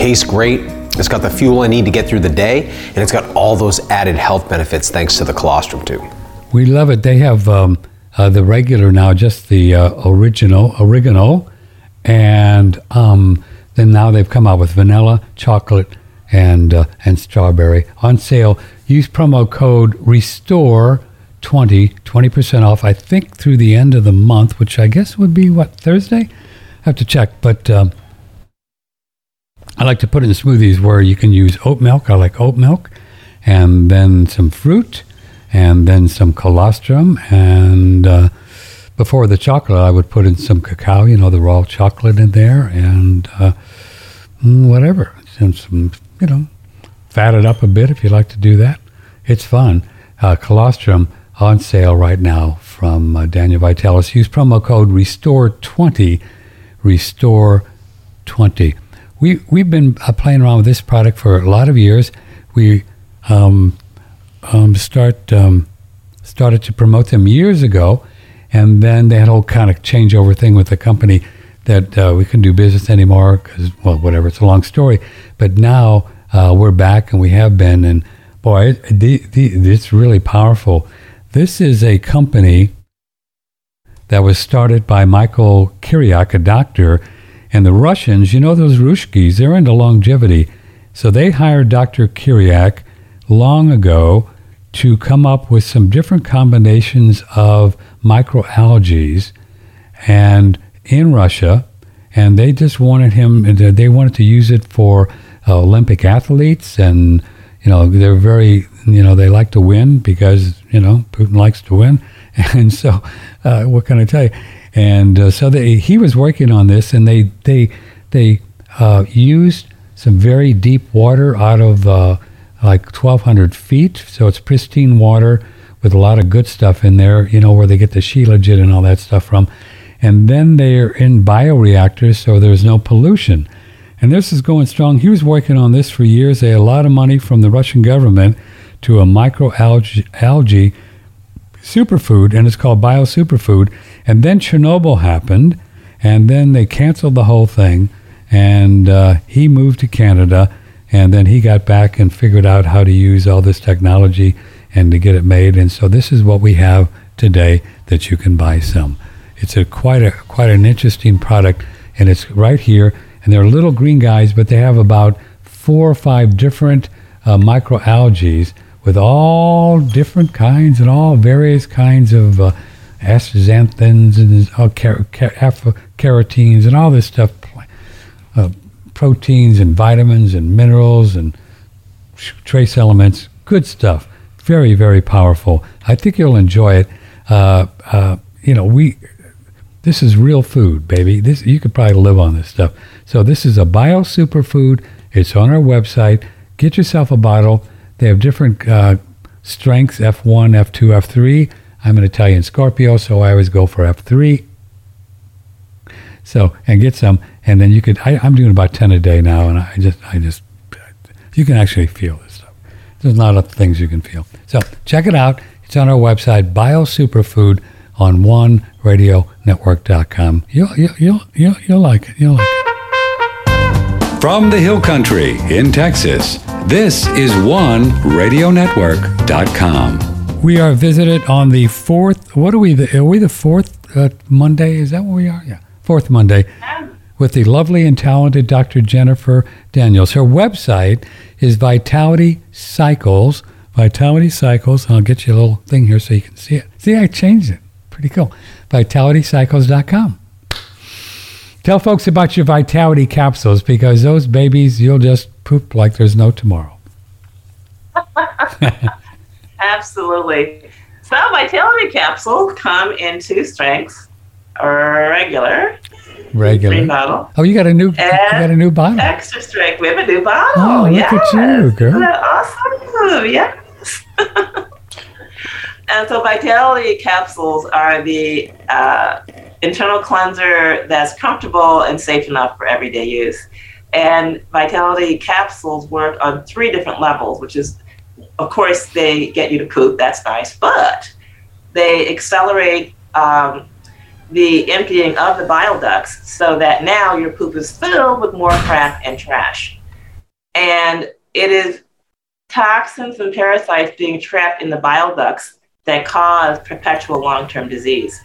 Tastes great. It's got the fuel I need to get through the day, and it's got all those added health benefits thanks to the colostrum too. We love it. They have um, uh, the regular now, just the uh, original and um, then now they've come out with vanilla, chocolate, and uh, and strawberry on sale. Use promo code Restore 20, 20% off. I think through the end of the month, which I guess would be what Thursday. I have to check, but um, I like to put in smoothies where you can use oat milk. I like oat milk, and then some fruit, and then some colostrum, and uh, before the chocolate, I would put in some cacao. You know, the raw chocolate in there, and uh, mm, whatever, and some, you know, fat it up a bit if you like to do that. It's fun. Uh, colostrum on sale right now from uh, Daniel Vitalis. Use promo code Restore20. Restore20 we we've been uh, playing around with this product for a lot of years. We um, um, start um, started to promote them years ago, and then they had a whole kind of changeover thing with the company that uh, we couldn't do business anymore because well, whatever. It's a long story, but now uh, we're back and we have been, and boy, the, the, it's really powerful. This is a company that was started by Michael Kiriak, a doctor and the Russians, you know those Ruskies, they're into longevity. So they hired Dr. Kiriak long ago to come up with some different combinations of microalgae and in Russia and they just wanted him they wanted to use it for uh, Olympic athletes and you know they're very you know they like to win because you know Putin likes to win [LAUGHS] and so uh, what can I tell you and uh, so they, he was working on this, and they they they uh, used some very deep water out of uh, like 1,200 feet, so it's pristine water with a lot of good stuff in there. You know where they get the shilajit and all that stuff from, and then they're in bioreactors, so there's no pollution. And this is going strong. He was working on this for years. They had a lot of money from the Russian government to a microalgae algae superfood, and it's called biosuperfood. And then Chernobyl happened, and then they canceled the whole thing. And uh, he moved to Canada, and then he got back and figured out how to use all this technology and to get it made. And so this is what we have today that you can buy some. It's a quite a quite an interesting product, and it's right here. And they're little green guys, but they have about four or five different uh, microalgae with all different kinds and all various kinds of uh, astaxanthins and uh, car- car- carotenes and all this stuff, uh, proteins and vitamins and minerals and trace elements. Good stuff. Very, very powerful. I think you'll enjoy it. Uh, uh, you know, we. This is real food, baby. This you could probably live on this stuff. So this is a bio superfood. It's on our website. Get yourself a bottle. They have different uh, strengths F1, F2, F3. I'm an Italian Scorpio, so I always go for F3. So, and get some, and then you could, I, I'm doing about 10 a day now, and I just, I just, you can actually feel this stuff. There's a lot of things you can feel. So check it out. It's on our website, BioSuperfood on OneRadioNetwork.com. You'll, you'll, you'll, you'll, you'll like it. You'll like it. From the Hill Country in Texas, this is OneRadioNetwork.com. We are visited on the fourth. What are we? The, are we the fourth uh, Monday? Is that what we are? Yeah, fourth Monday with the lovely and talented Dr. Jennifer Daniels. Her website is Vitality Cycles. Vitality Cycles. I'll get you a little thing here so you can see it. See, I changed it. Pretty cool. VitalityCycles.com. Tell folks about your Vitality capsules because those babies, you'll just poop like there's no tomorrow. [LAUGHS] Absolutely. So vitality capsules come in two strengths: regular, green Regular. bottle, Oh, you got a new, you got a new bottle. extra strength. We have a new bottle. Oh, look yes. at you, girl. Awesome? Yes. [LAUGHS] and so vitality capsules are the uh, internal cleanser that's comfortable and safe enough for everyday use. And vitality capsules work on three different levels, which is, of course, they get you to poop. That's nice, but they accelerate um, the emptying of the bile ducts so that now your poop is filled with more crap and trash. And it is toxins and parasites being trapped in the bile ducts that cause perpetual long term disease.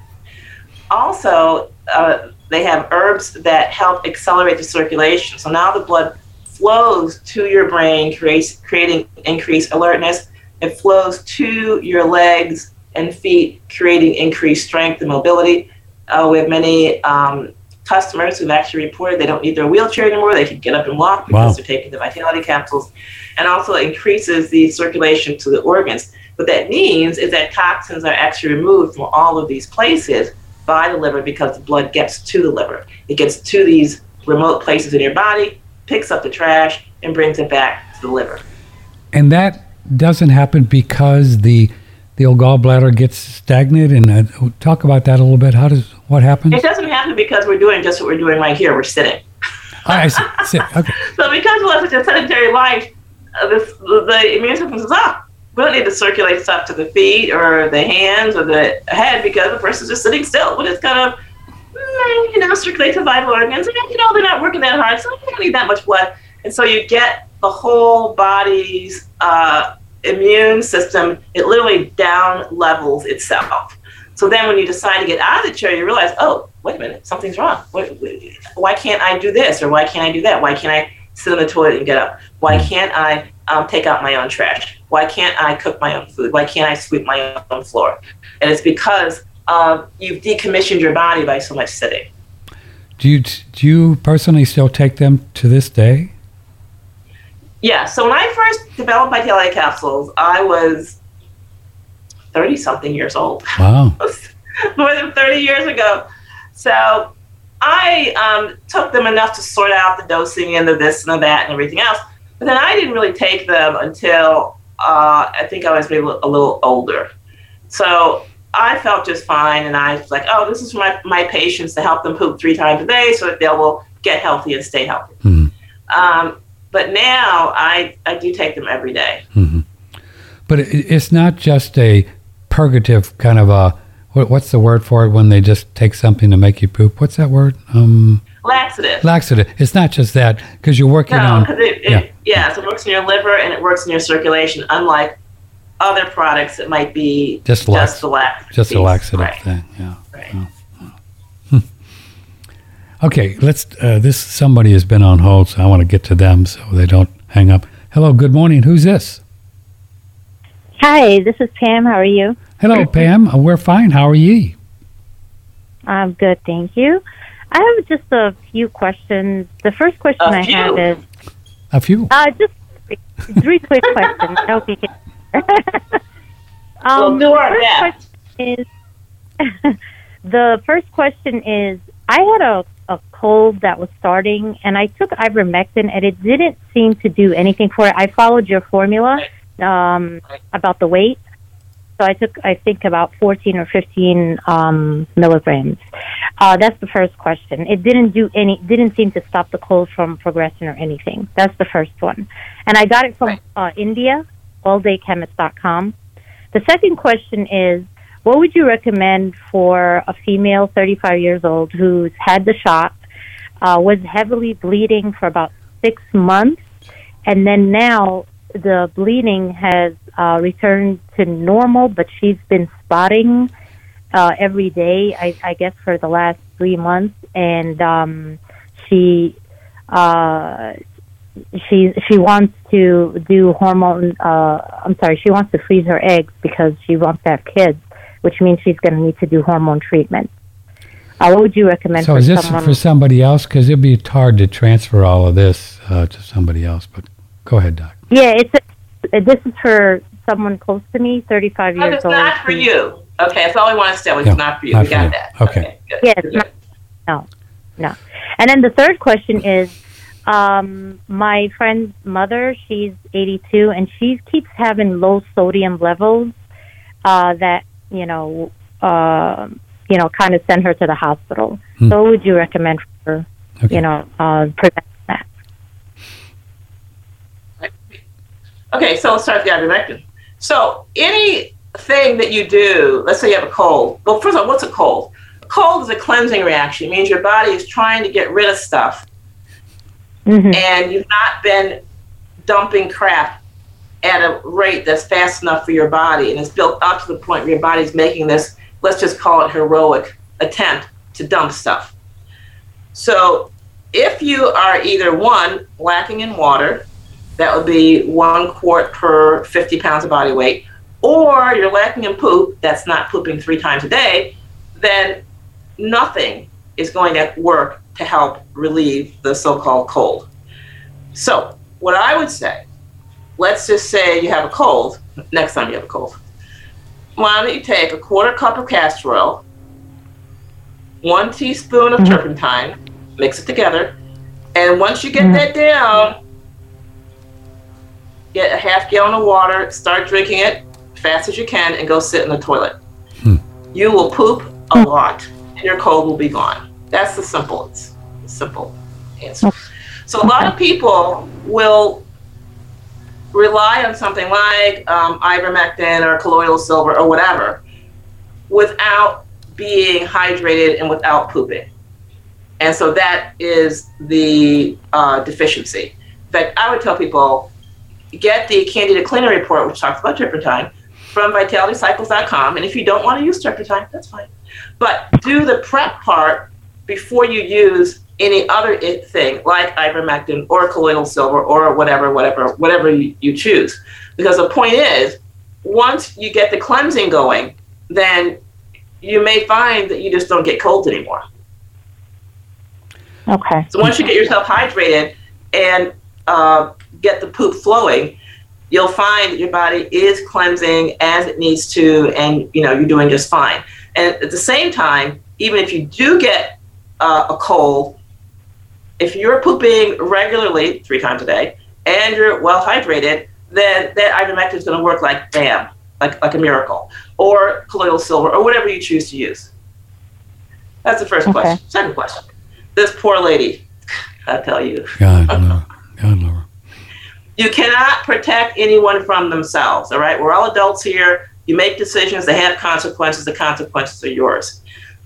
Also, uh, they have herbs that help accelerate the circulation. So now the blood flows to your brain, creates, creating increased alertness. It flows to your legs and feet, creating increased strength and mobility. Uh, we have many um, customers who've actually reported they don't need their wheelchair anymore. They can get up and walk because Wow. they're taking the vitality capsules. And also increases the circulation to the organs. What that means is that toxins are actually removed from all of these places by the liver because the blood gets to the liver. It gets to these remote places in your body, picks up the trash, and brings it back to the liver. And that doesn't happen because the the old gallbladder gets stagnant. And uh, talk about that a little bit. How does what happens? It doesn't happen because we're doing just what we're doing right here. We're sitting. I see. see. Okay. [LAUGHS] So because we live such a sedentary life, uh, this, the, immune system says, ah, we don't need to circulate stuff to the feet or the hands or the head because the person's just sitting still. We're just kind of, mm, you know, circulate to vital organs. And, you know, they're not working that hard, so we don't need that much blood. And so you get the whole body's uh, immune system, it literally down levels itself. So then when you decide to get out of the chair, you realize, oh, wait a minute, something's wrong. Why can't I do this? Or why can't I do that? Why can't I sit on the toilet and get up? Why can't I um, take out my own trash? Why can't I cook my own food? Why can't I sweep my own floor? And it's because um, you've decommissioned your body by so much sitting. Do you do you personally still take them to this day? Yeah, so when I first developed Vitality capsules, I was 30 something years old. Wow. [LAUGHS] more than 30 years ago. So I um, took them enough to sort out the dosing and the this and the that and everything else. But then I didn't really take them until uh, I think I was maybe a little older. So I felt just fine. And I was like, oh, this is for my, my patients to help them poop three times a day so that they will get healthy and stay healthy. Mhm. Um, but now I, I do take them every day. But it, it's not just a purgative kind of a what, what's the word for it when they just take something to make you poop? What's that word? Um, Laxative. laxative. It's not just that because you're working No, on. it, it yeah. yeah. so it works in your liver and it works in your circulation, unlike other products it might be Just lax- just the lax, Just a laxative Right, thing. Yeah. right. Okay, let's. Uh, this somebody has been on hold, so I want to get to them so they don't hang up. Hello, good morning. Who's this? Hi, this is Pam. How are you? Hello, Pam. Uh, we're fine. How are ye? I'm good, thank you. I have just a few questions. The first question A I few? have is A few. uh, just three quick questions. I hope you can. [LAUGHS] We'll um, do the our first best. question is [LAUGHS] the first question is I had a, a cold that was starting, and I took ivermectin, and it didn't seem to do anything for it. I followed your formula, um, about the weight. So I took, I think, about 14 or 15 um, milligrams. Uh, that's the first question. It didn't do any, didn't seem to stop the cold from progressing or anything. That's the first one. And I got it from uh, India, alldaychemist.com. The second question is, what would you recommend for a female 35 years old who's had the shot, uh, was heavily bleeding for about six months, and then now the bleeding has uh, returned to normal, but she's been spotting uh, every day, I, I guess, for the last three months, and um, she uh, she she wants to do hormone. Uh, I'm sorry, she wants to freeze her eggs because she wants to have kids, which means she's going to need to do hormone treatment. Uh, what would you recommend? So for is this someone? for somebody else? Because it'd be hard to transfer all of this uh, to somebody else. But go ahead, Doc. Yeah, it's a, this is for someone close to me, 35 No, years it's old. not for you. Okay, that's all we want to say. It's Yeah, not for you. not we for got you. that. Okay. good. Yeah, it's not, no, no. And then the third question is, um, my friend's mother, she's 82, and she keeps having low sodium levels uh, that, you know, uh, you know, kind of send her to the hospital. Hmm. So what would you recommend for her, Okay. you know, uh, prevent that? Okay, so let's start with the ivermectin. So anything that you do, let's say you have a cold. Well, first of all, what's a cold? A cold is a cleansing reaction. It means your body is trying to get rid of stuff, hmm and you've not been dumping crap at a rate that's fast enough for your body, and it's built up to the point where your body's making this, let's just call it heroic attempt to dump stuff. So if you are either one, lacking in water, that would be one quart per 50 pounds of body weight, or you're lacking in poop, that's not pooping three times a day, then nothing is going to work to help relieve the so called cold. So, what I would say, let's just say you have a cold, next time you have a cold. Why don't you take a quarter cup of castor oil, one teaspoon of Mhm. turpentine, mix it together, and once you get Mhm. that down, get a half gallon of water, start drinking it fast as you can, and go sit in the toilet. Hmm. You will poop a lot, and your cold will be gone. That's the simple, simple answer. So a lot of people will rely on something like um, ivermectin or colloidal silver or whatever without being hydrated and without pooping. And so that is the uh, deficiency. In fact, I would tell people get the Candida Cleaner Report, which talks about turpentine, from vitalitycycles.com. And if you don't want to use turpentine, that's fine. But do the prep part before you use any other thing like ivermectin or colloidal silver or whatever, whatever, whatever you, you choose. Because the point is, once you get the cleansing going, then you may find that you just don't get cold anymore. Okay. So once you get yourself hydrated and uh, get the poop flowing, you'll find that your body is cleansing as it needs to, and you know you're doing just fine. And at the same time, even if you do get uh, a cold, if you're pooping regularly three times a day and you're well hydrated, then that ivermectin is going to work like bam, like like a miracle, or colloidal silver, or whatever you choose to use. That's the first Okay. question. Second question. This poor lady, [LAUGHS] I tell you, God, Laura. God, Laura. you cannot protect anyone from themselves. All right, we're all adults here. You make decisions; they have consequences. The consequences are yours.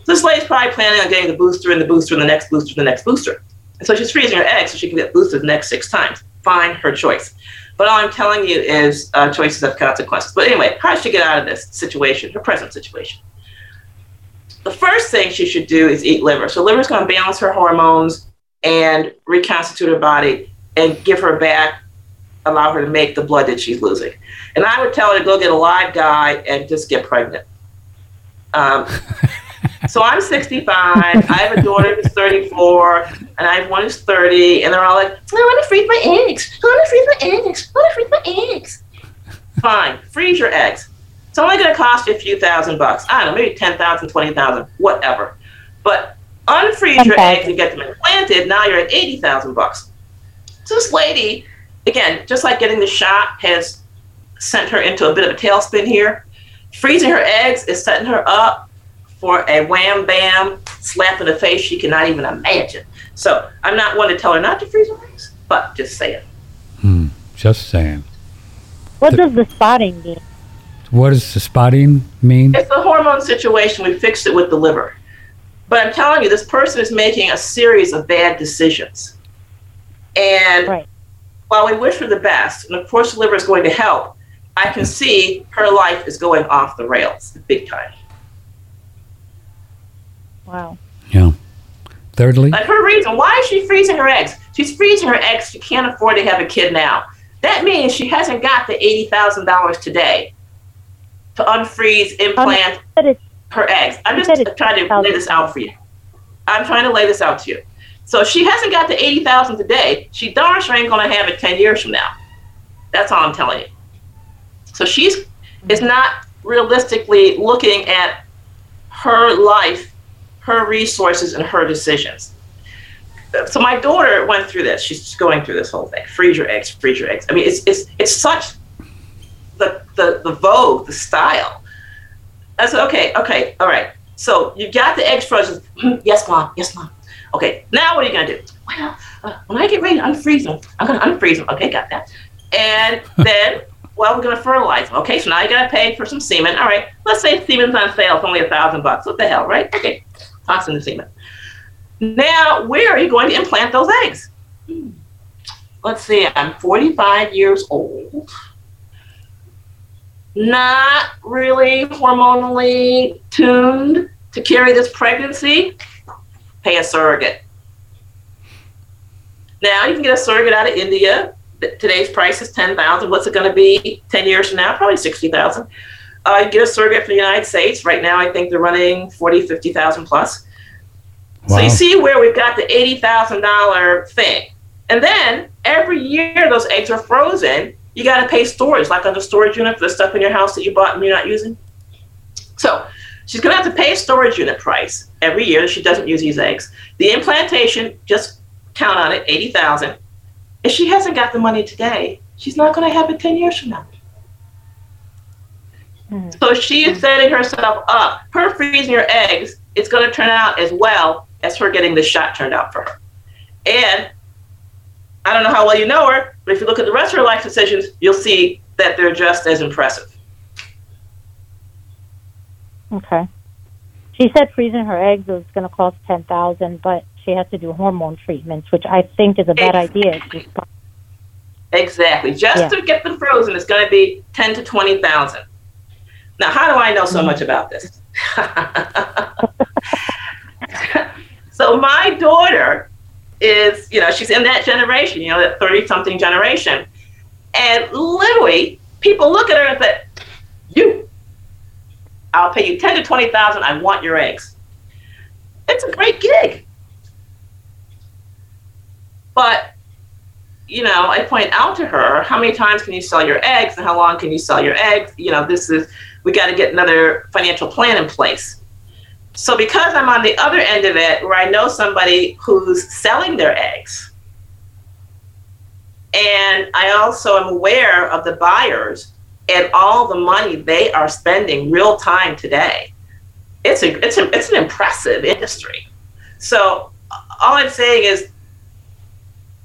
This lady's probably planning on getting the booster and the booster and the next booster and the next booster. And so she's freezing her eggs so she can get boosted the next six times. Fine, her choice. But all I'm telling you is uh, choices have consequences. But anyway, how does she get out of this situation, her present situation? The first thing she should do is eat liver. So liver's going to balance her hormones and reconstitute her body and give her back, allow her to make the blood that she's losing. And I would tell her to go get a live guy and just get pregnant. Um, [LAUGHS] so I'm 65. I have a daughter who's 34, and I have one who's 30, and they're all like, "I want to freeze my eggs. I want to freeze my eggs. I want to freeze my eggs." Fine, freeze your eggs. It's only going to cost you a few thousand bucks. I don't know, maybe 10,000, 20,000, whatever. But unfreeze your eggs and get them implanted. Now you're at 80,000 bucks. So this lady, again, just like getting the shot has sent her into a bit of a tailspin here. Freezing her eggs is setting her up for a wham bam slap in the face she cannot even imagine. So I'm not one to tell her not to freeze her eggs, but just saying. Hmm. Just saying. What does the spotting mean? What does the spotting mean? It's a hormone situation. We fixed it with the liver. But I'm telling you, this person is making a series of bad decisions. And Right. while we wish her the best, and of course the liver is going to help, I can see her life is going off the rails big time. Wow. Yeah. Thirdly, But her reason, why is she freezing her eggs? She's freezing her eggs. She can't afford to have a kid now. That means she hasn't got the $80,000 today to unfreeze, implant But her eggs. I'm just trying to lay this out for you. I'm trying to lay this out to you. So she hasn't got the 80,000 today. She darn sure ain't going to have it 10 years from now. That's all I'm telling you. So she's is not realistically looking at her life, her resources, and her decisions. So my daughter went through this. She's going through this whole thing. Freeze your eggs, freeze your eggs. I mean, it's it's it's such the the the vogue, the style. I said, okay, okay, all right. So you got the eggs frozen. [CLEARS THROAT] yes, mom. Yes, mom. Okay. Now what are you gonna do? Well, uh, when I get ready to unfreeze them, I'm gonna unfreeze them. Okay, got that. And then, well, we're gonna fertilize them. Okay, so now you gotta pay for some semen. All right. Let's say semen's on sale. It's only a thousand bucks. What the hell, right? Okay. Toss in the semen. Now, where are you going to implant those eggs? Hmm. Let's see. I'm 45 years old not really hormonally tuned to carry this pregnancy, pay a surrogate. Now you can get a surrogate out of India. Today's price is ten thousand. What's it going to be ten years from now? Probably sixty thousand. Uh, you get a surrogate from the United States. Right now, I think they're running 40, 50,000 plus. So you see where we've got the eighty thousand dollar thing, and then every year those eggs are frozen. You got to pay storage, like on the storage unit for the stuff in your house that you bought and you're not using. So she's going to have to pay a storage unit price every year that she doesn't use these eggs. The implantation, just count on it, eighty thousand. If she hasn't got the money today, she's not going to have it ten years from now. Mhm. So she is setting herself up. Her freezing her eggs, it's going to turn out as well as her getting the shot turned out for her. And I don't know how well you know her, but if you look at the rest of her life decisions, you'll see that they're just as impressive. Okay. She said freezing her eggs was going to cost ten thousand, but she has to do hormone treatments, which I think is a bad idea. Exactly. Just Yeah. to get them frozen, it's going to be ten to twenty thousand. Now, how do I know so mm-hmm. much about this? [LAUGHS] so my daughter is, you know, she's in that generation, you know, that thirty-something generation, and literally, people look at her and say, "You, I'll pay you ten to twenty thousand. I want your eggs." It's a great gig, but you know, I point out to her, how many times can you sell your eggs and how long can you sell your eggs? You know, this is, we got to get another financial plan in place. So, because I'm on the other end of it, where I know somebody who's selling their eggs, and I also am aware of the buyers and all the money they are spending real time today, it's a, it's a, it's an impressive industry. So, all I'm saying is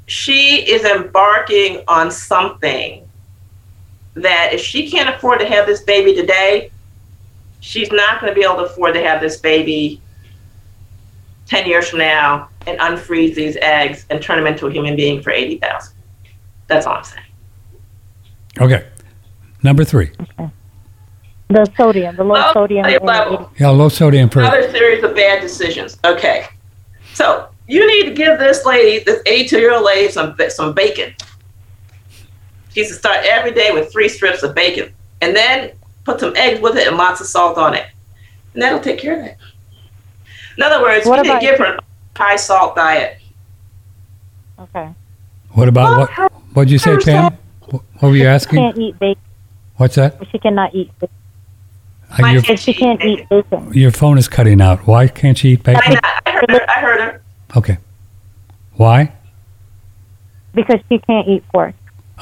she is embarking on something that if she can't afford to have this baby today, she's not going to be able to afford to have this baby 10 years from now and unfreeze these eggs and turn them into a human being for 80,000. That's all I'm saying. Okay. Number three. Okay. the sodium, the low Well, sodium. level. Yeah, low sodium for Another series of bad decisions. Okay. So you need to give this lady, this 82 year old lady, some, some bacon. She needs to start every day with three strips of bacon and then put some eggs with it and lots of salt on it. And that'll take care of it. In other words, What you need to about- give her a high salt diet. Okay. what about what? What'd you say, Pam? What what were you asking? She Can't eat bacon. What's that? She cannot eat. bacon. Uh, your, If she can't eat bacon, your phone is cutting out. Why can't she eat Why bacon? not? I heard her. I heard her. Okay. Why? because she can't eat pork.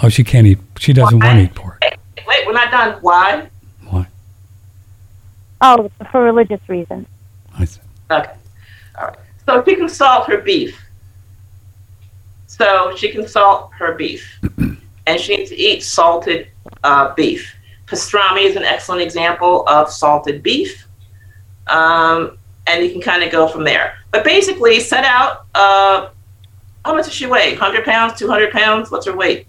Oh, she can't eat. She doesn't Why? want to eat pork. Wait wait, we're not done. Why? Why? Oh, for religious reasons. I see. Okay. All right. So she can salt her beef. So she can salt her beef. [CLEARS THROAT] and she needs to eat salted uh, beef. Pastrami is an excellent example of salted beef. Um, and you can kind of go from there. But basically, set out uh, how much does she weigh? 100 pounds, 200 pounds? What's her weight?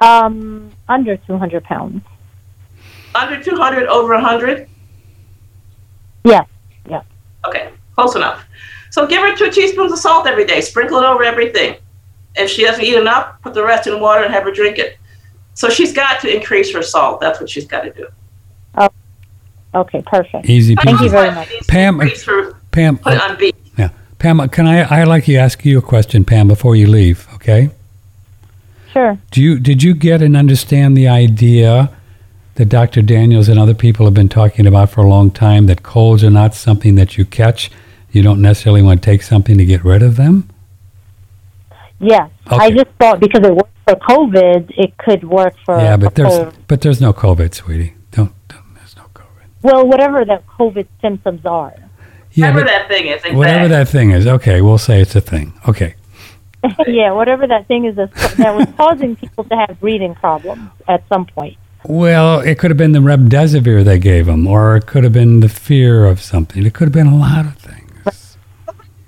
Um, under 200 pounds. Under 200, over 100? Yes, yes. Okay, close enough. So give her two teaspoons of salt every day. Sprinkle it over everything. If she doesn't eat enough, put the rest in water and have her drink it. So she's got to increase her salt. That's what she's got to do. Okay, perfect. Easy Peasy. Thank you very much. Pam, her, Pam, put it uh, on beef. yeah. Pam, can I, I like to ask you a question, Pam, before you leave, okay? Sure. Do you, did you get and understand the idea that Dr. Daniels and other people have been talking about for a long time that colds are not something that you catch? You don't necessarily want to take something to get rid of them? Yes. I just thought because it worked for COVID, it could work for yeah, a but there's cold. but there's no COVID, sweetie. Don't, don't there's no COVID. Well, whatever the COVID symptoms are. Yeah, Whatever that thing is. exactly. whatever that thing is. Okay, we'll say it's a thing. Okay. [LAUGHS] yeah, whatever that thing is that that was causing people to have breathing problems at some point. Well, it could have been the remdesivir they gave them, or it could have been the fear of something. It could have been a lot of things.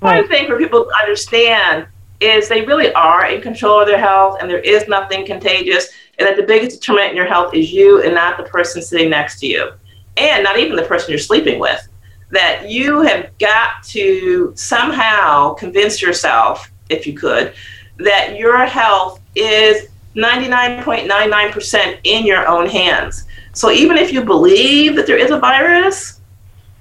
One thing for people to understand is they really are in control of their health and there is nothing contagious and that the biggest determinant in your health is you and not the person sitting next to you and not even the person you're sleeping with that you have got to somehow convince yourself if you could that your health is 99.99% in your own hands so even if you believe that there is a virus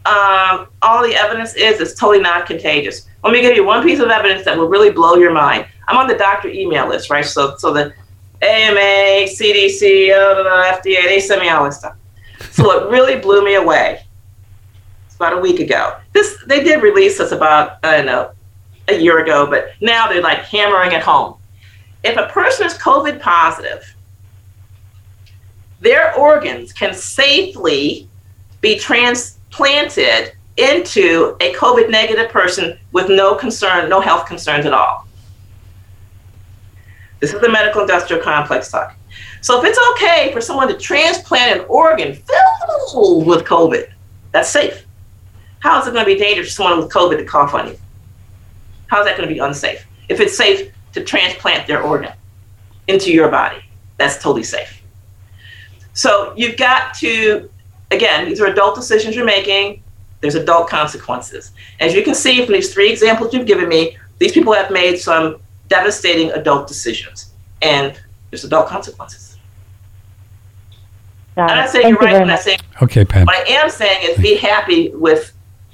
um, all the evidence is it's totally not contagious. Let me give you one piece of evidence that will really blow your mind. I'm on the doctor email list, right? So, so the AMA, CDC, uh, FDA, they send me all this stuff. So it really blew me away, it's about a week ago. This they did release this about I don't know a year ago, but now they're like hammering it home. If a person is COVID positive, their organs can safely be transplanted into a COVID negative person with no concern, no health concerns at all. This is the medical industrial complex talk. So if it's okay for someone to transplant an organ filled with COVID, that's safe. How is it going to be dangerous for someone with COVID to cough on you? How is that going to be unsafe? If it's safe to transplant their organ into your body, that's totally safe. So you've got to, again, these are adult decisions you're making. There's adult consequences. As you can see from these three examples you've given me, these people have made some devastating adult decisions, and there's adult consequences. Got I'm not saying Thank you're right. very I'm not saying Okay, Pam. what I am saying is be happy with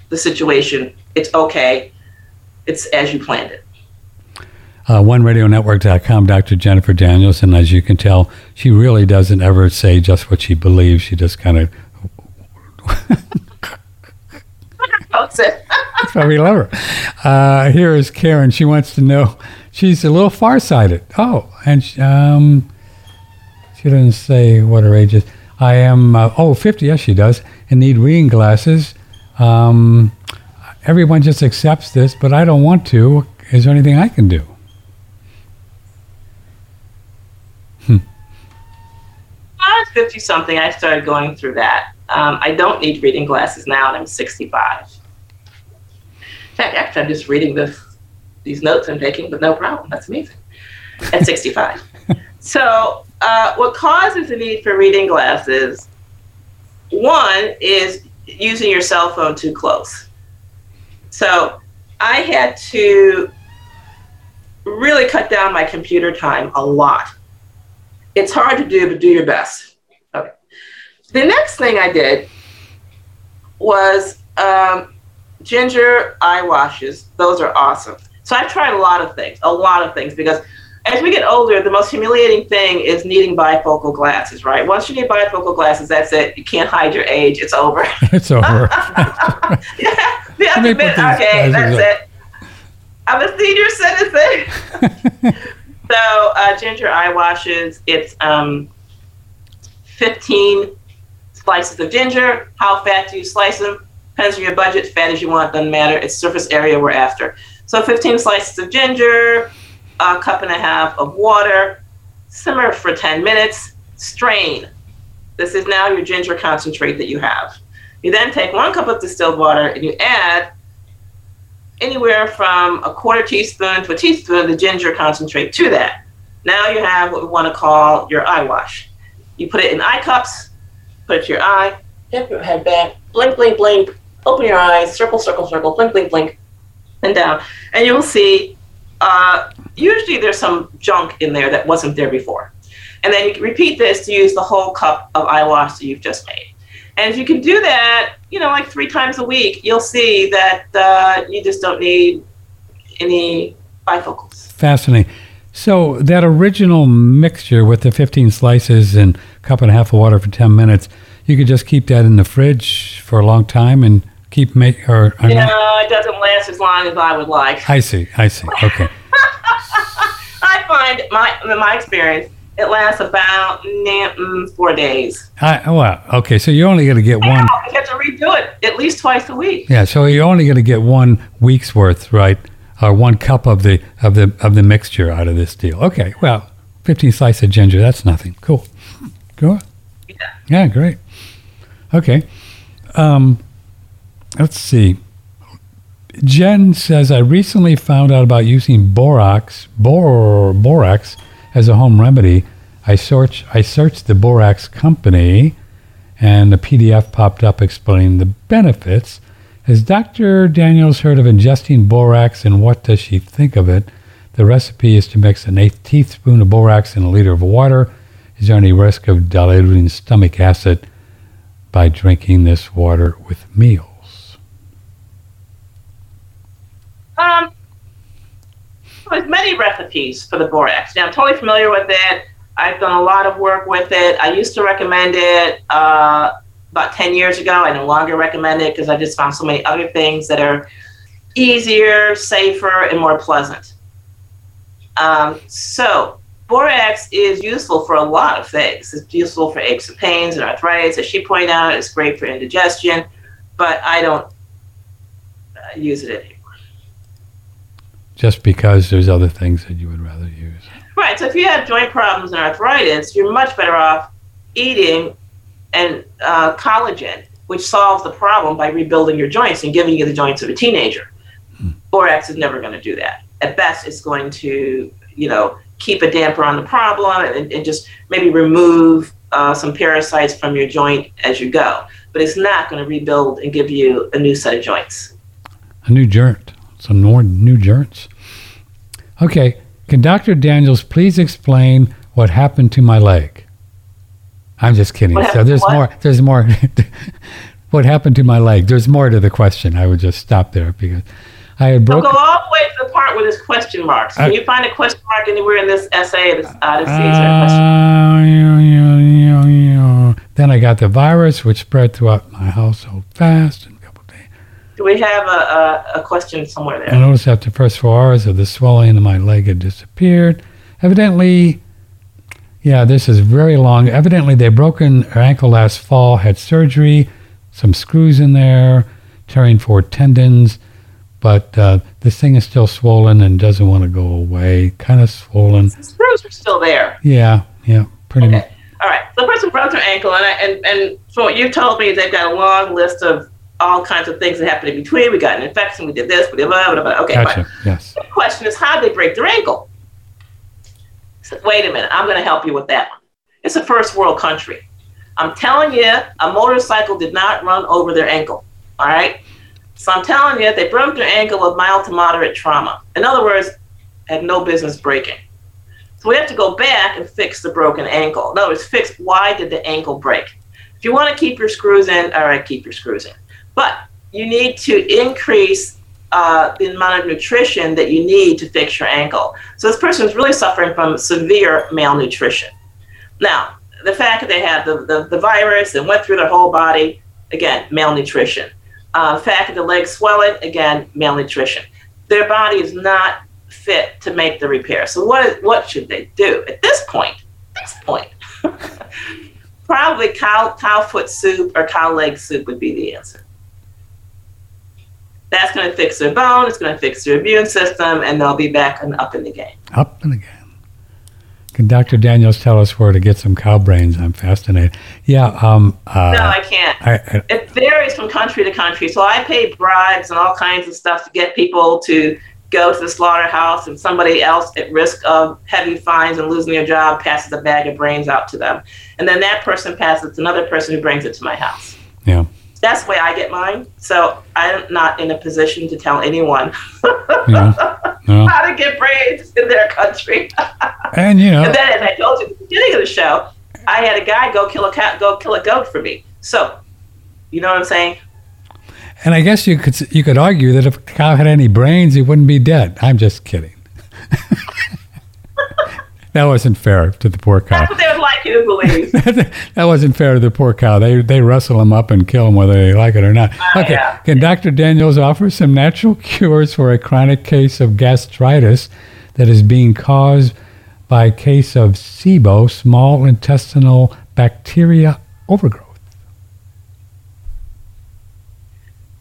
the situation. It's okay. It's as you planned it. Uh, OneRadioNetwork.com, Dr. Jennifer Daniels, and as you can tell, she really doesn't ever say just what she believes. She just kind of, That's it. that's why we love her. Uh, here is Karen. She wants to know, she's a little farsighted. Oh, and she, um, she doesn't say what her age is. I am, uh, oh, 50, yes, she does, and need reading glasses. Um, everyone just accepts this, but I don't want to. Is there anything I can do? I was 50 something. I started going through that. Um, I don't need reading glasses now, and I'm 65. In fact, actually, I'm just reading this, these notes I'm taking, but no problem. That's amazing. At 65. [LAUGHS] so, uh, what causes the need for reading glasses? One is using your cell phone too close. So, I had to really cut down my computer time a lot it's hard to do, but do your best. Okay. The next thing I did was um, ginger eye washes. Those are awesome. So I've tried a lot of things, a lot of things, because as we get older, the most humiliating thing is needing bifocal glasses, right? Once you need bifocal glasses, that's it. You can't hide your age. It's over. [LAUGHS] It's over. [LAUGHS] yeah, you have Let to admit, okay, that's it. I'm a senior citizen. [LAUGHS] So uh, ginger eye washes, it's um, 15 slices of ginger. How fat do you slice them? Depends on your budget. Fat as you want, doesn't matter. It's surface area we're after. So 15 slices of ginger, a cup and a half of water, simmer for 10 minutes, strain. This is now your ginger concentrate that you have. You then take one cup of distilled water and you add anywhere from a quarter teaspoon to a teaspoon of the ginger concentrate to that. Now you have what we want to call your eye wash. You put it in eye cups, put it to your eye, tip your head back, blink, blink, blink, open your eyes, circle, circle, circle, blink, blink, blink, and down. And you'll see uh, usually there's some junk in there that wasn't there before. And then you repeat this to use the whole cup of that you've just made. And if you can do that, you know, like three times a week, you'll see that uh, you just don't need any bifocals. Fascinating. So that original mixture with the 15 slices and cup and a half of water for 10 minutes, you could just keep that in the fridge for a long time and keep make or no, it doesn't last as long as I would like. I see. I see. Okay. [LAUGHS] I find my in my experience, it lasts about mm, four days. I, oh, wow. Okay, so you're only going to get one. Know, you have to redo it at least twice a week. Yeah, so you're only going to get one week's worth, right? Or one cup of the of the of the mixture out of this deal. Okay, well, 15 slices of ginger. That's nothing. Cool. Go. Yeah. Yeah. Great. Okay. Um, let's see. Jen says, I recently found out about using borax, bor, borax as a home remedy. I, search, I searched the borax company and a PDF popped up explaining the benefits. Has Dr. Daniels heard of ingesting borax and what does she think of it? The recipe is to mix an eighth teaspoon of borax in a liter of water. Is there any risk of diluting stomach acid by drinking this water with meals? Um, there's many recipes for the borax. Now, I'm totally familiar with it. I've done a lot of work with it. I used to recommend it uh, about 10 years ago. I no longer recommend it because I just found so many other things that are easier, safer, and more pleasant. Um, so, borax is useful for a lot of things. It's useful for aches and pains and arthritis. As she pointed out, it's great for indigestion, but I don't uh, use it anymore just because there's other things that you would rather use. Right. So if you have joint problems and arthritis, you're much better off eating and uh, collagen, which solves the problem by rebuilding your joints and giving you the joints of a teenager. Hmm. Borax is never going to do that. At best, it's going to, you know, keep a damper on the problem and, and just maybe remove uh, some parasites from your joint as you go. But it's not going to rebuild and give you a new set of joints. A new joint some more new joints. Okay, can Dr. Daniels please explain what happened to my leg? I'm just kidding. so there's more. There's more. [LAUGHS] what happened to my leg? There's more to the question. I would just stop there because I had broken. So go all the way to the part with this question marks. Can I, you find a question mark anywhere in this essay? This, uh, this uh, then I got the virus, which spread throughout my household fast. Do we have a, a, a question somewhere there? I noticed after the first four hours of the swelling in my leg had disappeared. Evidently, yeah, this is very long. Evidently, they broken her ankle last fall, had surgery, some screws in there, tearing four tendons, but uh, this thing is still swollen and doesn't want to go away. Kind of swollen. The screws are still there. Yeah, yeah, pretty okay. much. All right. So the person broke their ankle, and I, and and from what you told me, they've got a long list of all kinds of things that happened in between. We got an infection. We did this. We did blah, blah, blah. Okay, gotcha. fine. Yes. The question is, how did they break their ankle? So, wait a minute. I'm going to help you with that one. It's a first world country. I'm telling you, a motorcycle did not run over their ankle. All right. So I'm telling you, they broke their ankle with mild to moderate trauma. In other words, had no business breaking. So we have to go back and fix the broken ankle. In other words, fix why did the ankle break. If you want to keep your screws in, all right, keep your screws in. But you need to increase uh, the amount of nutrition that you need to fix your ankle. So this person is really suffering from severe malnutrition. Now, the fact that they have the, the, the virus and went through their whole body, again, malnutrition. Uh, fact that the legs swelling, again, malnutrition. Their body is not fit to make the repair. So what, what should they do at this point? This point. [LAUGHS] probably cow cow foot soup or cow leg soup would be the answer. That's going to fix their bone. It's going to fix their immune system, and they'll be back and up in the game. Up and again. Can Dr. Daniels tell us where to get some cow brains? I'm fascinated. Yeah. Um, uh, no, I can't. I, I, it varies from country to country. So I pay bribes and all kinds of stuff to get people to go to the slaughterhouse, and somebody else at risk of heavy fines and losing their job passes a bag of brains out to them, and then that person passes it to another person who brings it to my house. yeah. That's the way I get mine. So I'm not in a position to tell anyone Yeah. No. [LAUGHS] how to get brains in their country. [LAUGHS] And you know, And then, as I told you at the beginning of the show, I had a guy go kill a cat, go kill a goat for me. So, you know what I'm saying? and I guess you could you could argue that if a cow had any brains, he wouldn't be dead. I'm just kidding. [LAUGHS] that wasn't fair to the poor cow. That's what they would like you to believe. [LAUGHS] that wasn't fair to the poor cow. They they wrestle them up and kill them whether they like it or not. Oh, okay. yeah. Can Dr. Daniels offer some natural cures for a chronic case of gastritis that is being caused by a case of SIBO, small intestinal bacteria overgrowth?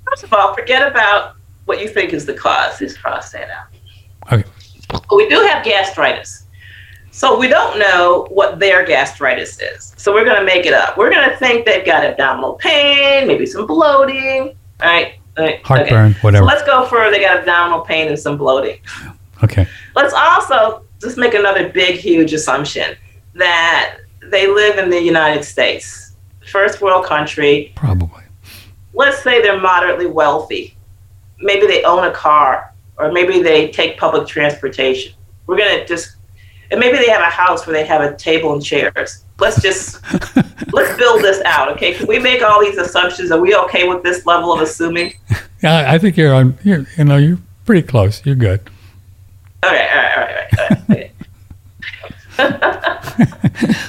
First of all, forget about what you think is the cause. Cross that out. Okay. We do have gastritis. So we don't know what their gastritis is. So we're going to make it up. We're going to think they've got abdominal pain, maybe some bloating, all right? All right. Heartburn, Okay. whatever. So let's go for they got abdominal pain and some bloating. Okay. Let's also just make another big, huge assumption that they live in the United States, first world country. Probably. Let's say they're moderately wealthy. Maybe they own a car, or maybe they take public transportation. We're going to just, and maybe they have a house where they have a table and chairs. Let's just, [LAUGHS] let's build this out, okay? Can we make all these assumptions? Are we okay with this level of assuming? Yeah, I think you're on. You're, you know, you're pretty close. You're good. All right, all right, all right. All right.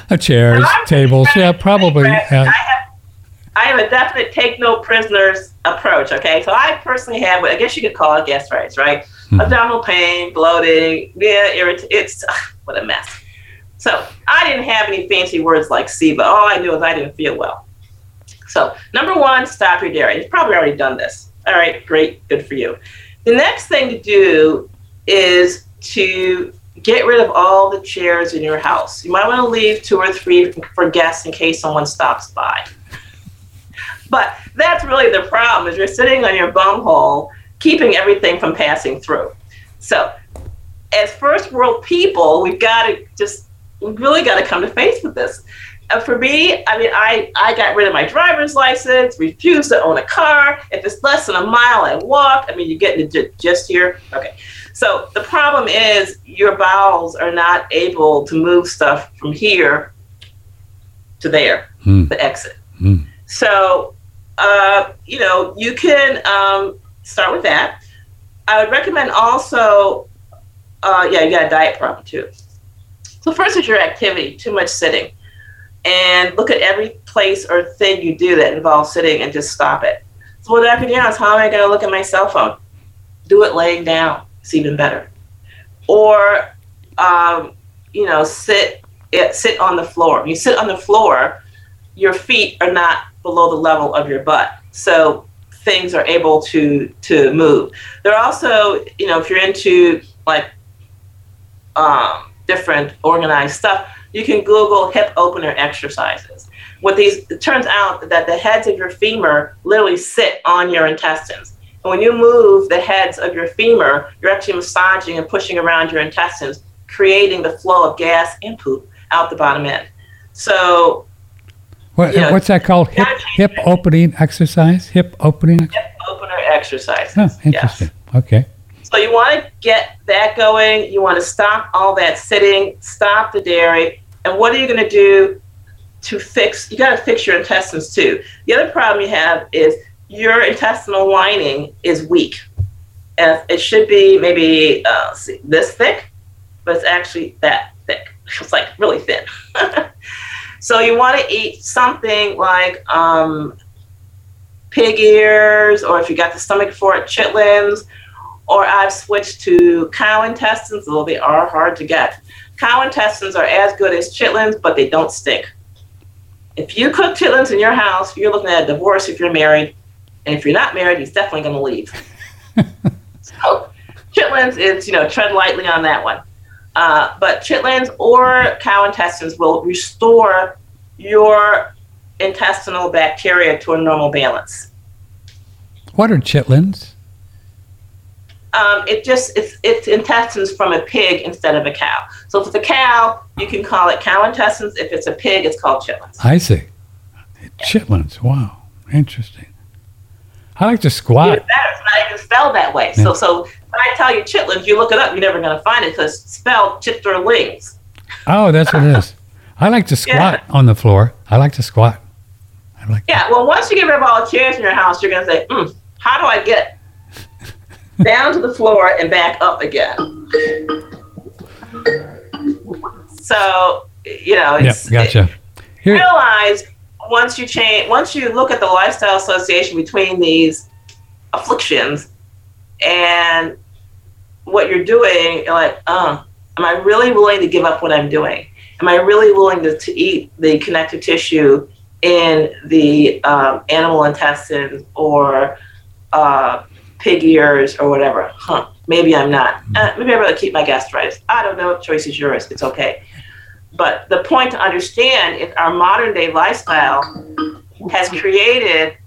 Uh, [LAUGHS] chairs, tables. Yeah, probably. Yeah. I have, I have a definite take no prisoners approach. Okay, so I personally have what I guess you could call it rights, right? Mhm. Abdominal pain, bloating, yeah, irrit- It's ugh, what a mess. So I didn't have any fancy words like SIBO. All I knew is I didn't feel well. So number one, stop your dairy. You've probably already done this. All right, great, good for you. The next thing to do is to get rid of all the chairs in your house. You might want to leave two or three for guests in case someone stops by. But that's really the problem is you're sitting on your bum hole, keeping everything from passing through. So as first world people, we've got to just we really got to come to face with this. Uh, for me, I mean, I, I got rid of my driver's license, refused to own a car. If it's less than a mile, I walk. I mean, you're getting the gi- gist here. Okay. So the problem is your bowels are not able to move stuff from here to there, Hmm. the exit. Hmm. So, uh, you know, you can um, start with that. I would recommend also, uh, yeah, you got a diet problem too. So first is your activity, too much sitting. And look at every place or thing you do that involves sitting and just stop it. So what I can do is how am I going to look at my cell phone? Do it laying down. It's even better. Or, um, you know, sit it, sit on the floor. When you sit on the floor, your feet are not below the level of your butt. So things are able to to move. There are also, you know, if you're into like um, different organized stuff, you can Google hip opener exercises. What these it turns out that the heads of your femur literally sit on your intestines. And when you move the heads of your femur, you're actually massaging and pushing around your intestines, creating the flow of gas and poop out the bottom end. So What. What's that called? Hip, hip opening exercise? Hip opening? hip opener exercise. Oh, yes. interesting. Okay. So you want to get that going. You want to stop all that sitting, stop the dairy. And what are you going to do to fix? You got to fix your intestines too. The other problem you have is your intestinal lining is weak. And it should be maybe uh, see, this thick, but it's actually that thick. It's like really thin. [LAUGHS] so you want to eat something like um, pig ears, or if you got the stomach for it, chitlins or I've switched to cow intestines, although they are hard to get. Cow intestines are as good as chitlins, but they don't stink. if you cook chitlins in your house, you're looking at a divorce if you're married. And if you're not married, he's definitely going to leave. [LAUGHS] so chitlins is, you know, tread lightly on that one. Uh, but chitlins or cow intestines will restore your intestinal bacteria to a normal balance. What are chitlins? Um, it just it's it's intestines from a pig instead of a cow. So if it's a cow, you can call it cow intestines. If it's a pig, it's called chitlins. I see. Chitlins. Wow, interesting. I like to squat. Even better, it's not even spelled that way. Yeah. So so I tell you chitlins, you look it up, you're never going to find it because it's spelled chitterlings. Oh, that's what it is. I like to squat on the floor. I like to squat. I like. Yeah, well, once you get rid of all the chairs in your house, you're going to say, mm, how do I get [LAUGHS] down to the floor and back up again? So, you know, Yep, gotcha. Here, realize once you change, once you look at the lifestyle association between these afflictions and what you're doing, you're like, oh, am I really willing to give up what I'm doing? Am I really willing to, to eat the connective tissue in the um, animal intestines or uh, pig ears or whatever? Huh? Maybe I'm not. Uh, maybe I'd rather keep my gastritis. I don't know. Choice is yours. It's okay. But the point to understand is our modern day lifestyle has created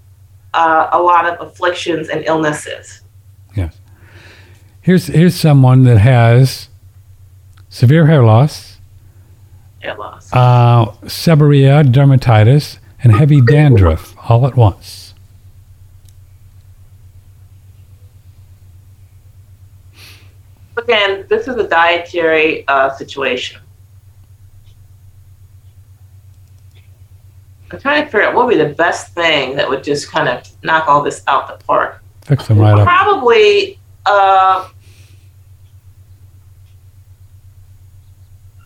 uh, a lot of afflictions and illnesses. Here's here's someone that has severe hair loss, Hair loss. uh, seborrhea, dermatitis, and heavy dandruff all at once. Again, this is a dietary uh, situation. I'm trying to figure out what would be the best thing that would just kind of knock all this out the park. Fix them right up. Probably uh,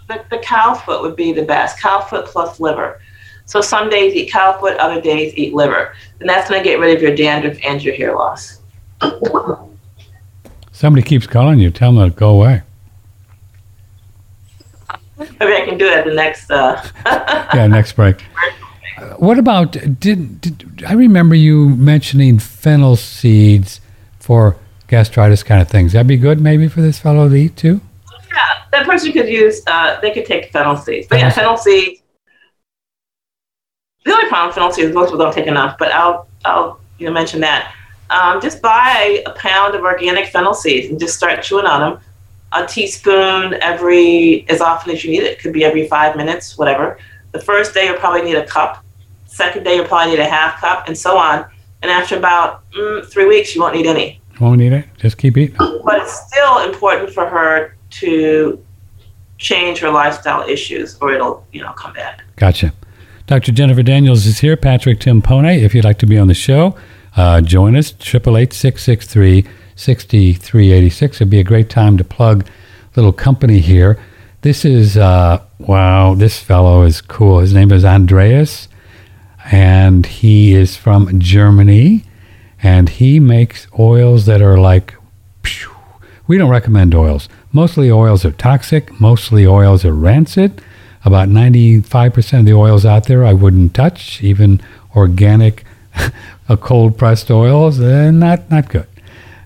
the, the cow foot would be the best. Cow foot plus liver. So some days eat cow foot, other days eat liver. And that's going to get rid of your dandruff and your hair loss. Somebody keeps calling you. Tell them to go away. Maybe I can do it at the next. Uh, [LAUGHS] Yeah, next break. What about did, did I remember you mentioning fennel seeds for gastritis kind of things? That'd be good maybe for this fellow to eat too. yeah, that person could use. Uh, they could take fennel seeds. But yeah, fennel seeds. The only problem with fennel seeds, is most people don't take enough. But I'll I'll you know mention that. Um, just buy a pound of organic fennel seeds and just start chewing on them. A teaspoon every as often as you need it. Could be every five minutes, whatever. The first day you'll probably need a cup. Second day you'll probably need a half cup, and so on. And after about mm, three weeks, you won't need any. Won't eat it. Just keep eating. But it's still important for her to change her lifestyle issues, or it'll you know come back. Gotcha. Dr. Jennifer Daniels is here. Patrick Timpone, if you'd like to be on the show, uh, join us. 888-663-6386. It'd be a great time to plug little company here. This is, uh, wow, this fellow is cool. His name is Andreas, and he is from Germany, and he makes oils that are like, phew. we don't recommend oils. Mostly oils are toxic. Mostly oils are rancid. About 95% of the oils out there I wouldn't touch, even organic, [LAUGHS] uh, cold pressed oils. They're not, not good.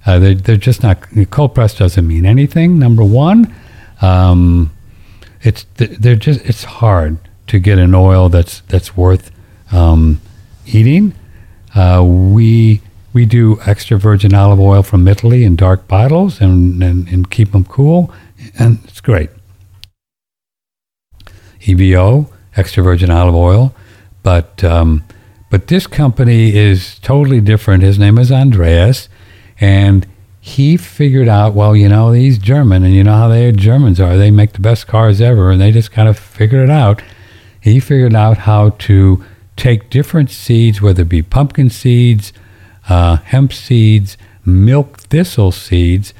Uh, they're, they're just not, cold pressed doesn't mean anything, number one. Um, it's, they're just, it's hard to get an oil that's, that's worth um, eating. Uh, we, we do extra virgin olive oil from Italy in dark bottles and, and, and keep them cool, and it's great. EVO, extra virgin olive oil. But um, but this company is totally different. His name is Andreas, and he figured out, well, you know, he's German, and you know how they Germans are. They make the best cars ever, and they just kind of figured it out. He figured out how to take different seeds, whether it be pumpkin seeds, uh, hemp seeds, milk thistle seeds,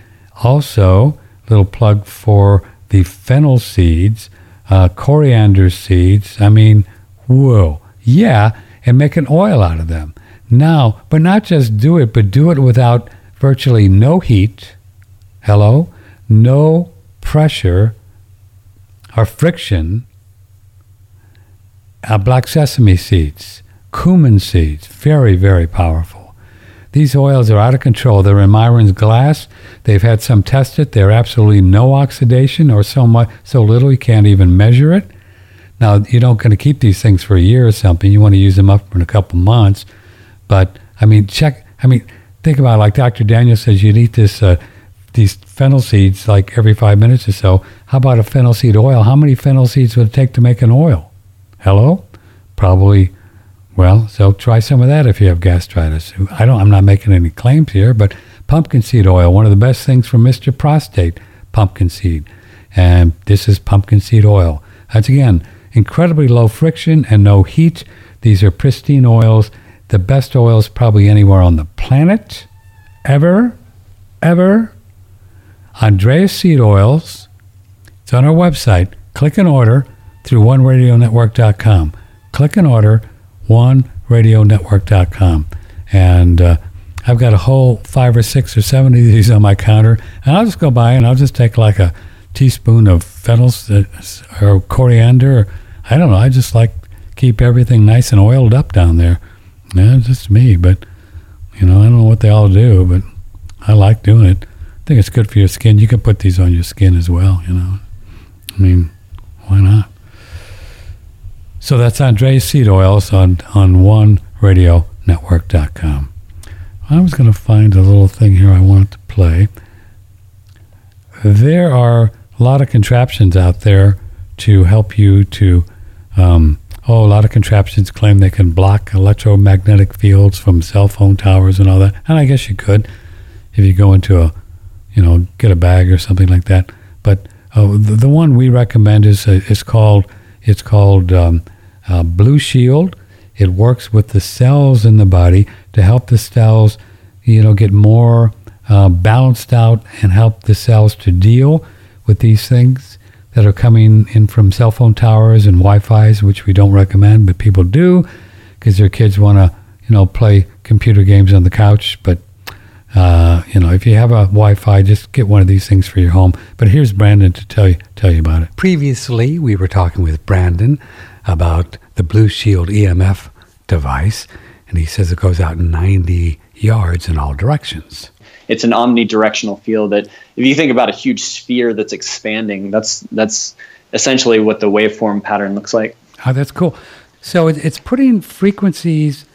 also little plug for the fennel seeds, uh, coriander seeds. I mean, whoa, yeah, and make an oil out of them. Now, but not just do it, but do it without virtually no heat. Hello, no pressure or friction. uh, black sesame seeds, cumin seeds, very, very powerful. These oils are out of control. They're in Miron's glass. They've had some tested. They're absolutely no oxidation or so much, so little you can't even measure it. Now you don't going to keep these things for a year or something. You want to use them up in a couple months, but I mean, check. I mean, think about it. like Dr. Daniel says. You'd eat this uh, these fennel seeds like every five minutes or so. How about a fennel seed oil? How many fennel seeds would it take to make an oil? Hello, probably. Well, so try some of that if you have gastritis. I don't. I'm not making any claims here, but pumpkin seed oil, one of the best things for Mr. Prostate, pumpkin seed, and this is pumpkin seed oil. That's again incredibly low friction and no heat. These are pristine oils, the best oils probably anywhere on the planet, ever, ever. Andreas Seed Oils. It's on our website. Click and order through oneradionetwork.com. Click and order oneradionetwork.com. And uh, I've got a whole five or six or seven of these on my counter. And I'll just go by and I'll just take like a teaspoon of fennel or coriander. Or, I don't know. I just like keep everything nice and oiled up down there. Yeah, it's just me, but you know, I don't know what they all do, but I like doing it. I think it's good for your skin. You can put these on your skin as well. You know, I mean, why not? So that's Andreas Seed Oils on on OneRadioNetwork.com. I was going to find a little thing here I wanted to play. There are a lot of contraptions out there to help you to. Um, oh, a lot of contraptions claim they can block electromagnetic fields from cell phone towers and all that. And I guess you could if you go into a, you know, get a bag or something like that. But uh, the, the, one we recommend is uh, is called it's called um, uh, Blue Shield. It works with the cells in the body to help the cells, you know, get more uh, balanced out and help the cells to deal with these things that are coming in from cell phone towers and Wi-Fi's, which we don't recommend, but people do because their kids want to, you know, play computer games on the couch. But uh, you know, if you have a Wi-Fi, just get one of these things for your home. But here's Brandon to tell you tell you about it. Previously, we were talking with Brandon about the Blue Shield EMF device, and he says it goes out 90 yards in all directions. It's an omnidirectional field that, if you think about a huge sphere that's expanding, that's that's essentially what the waveform pattern looks like. Oh, that's cool. So it's putting frequencies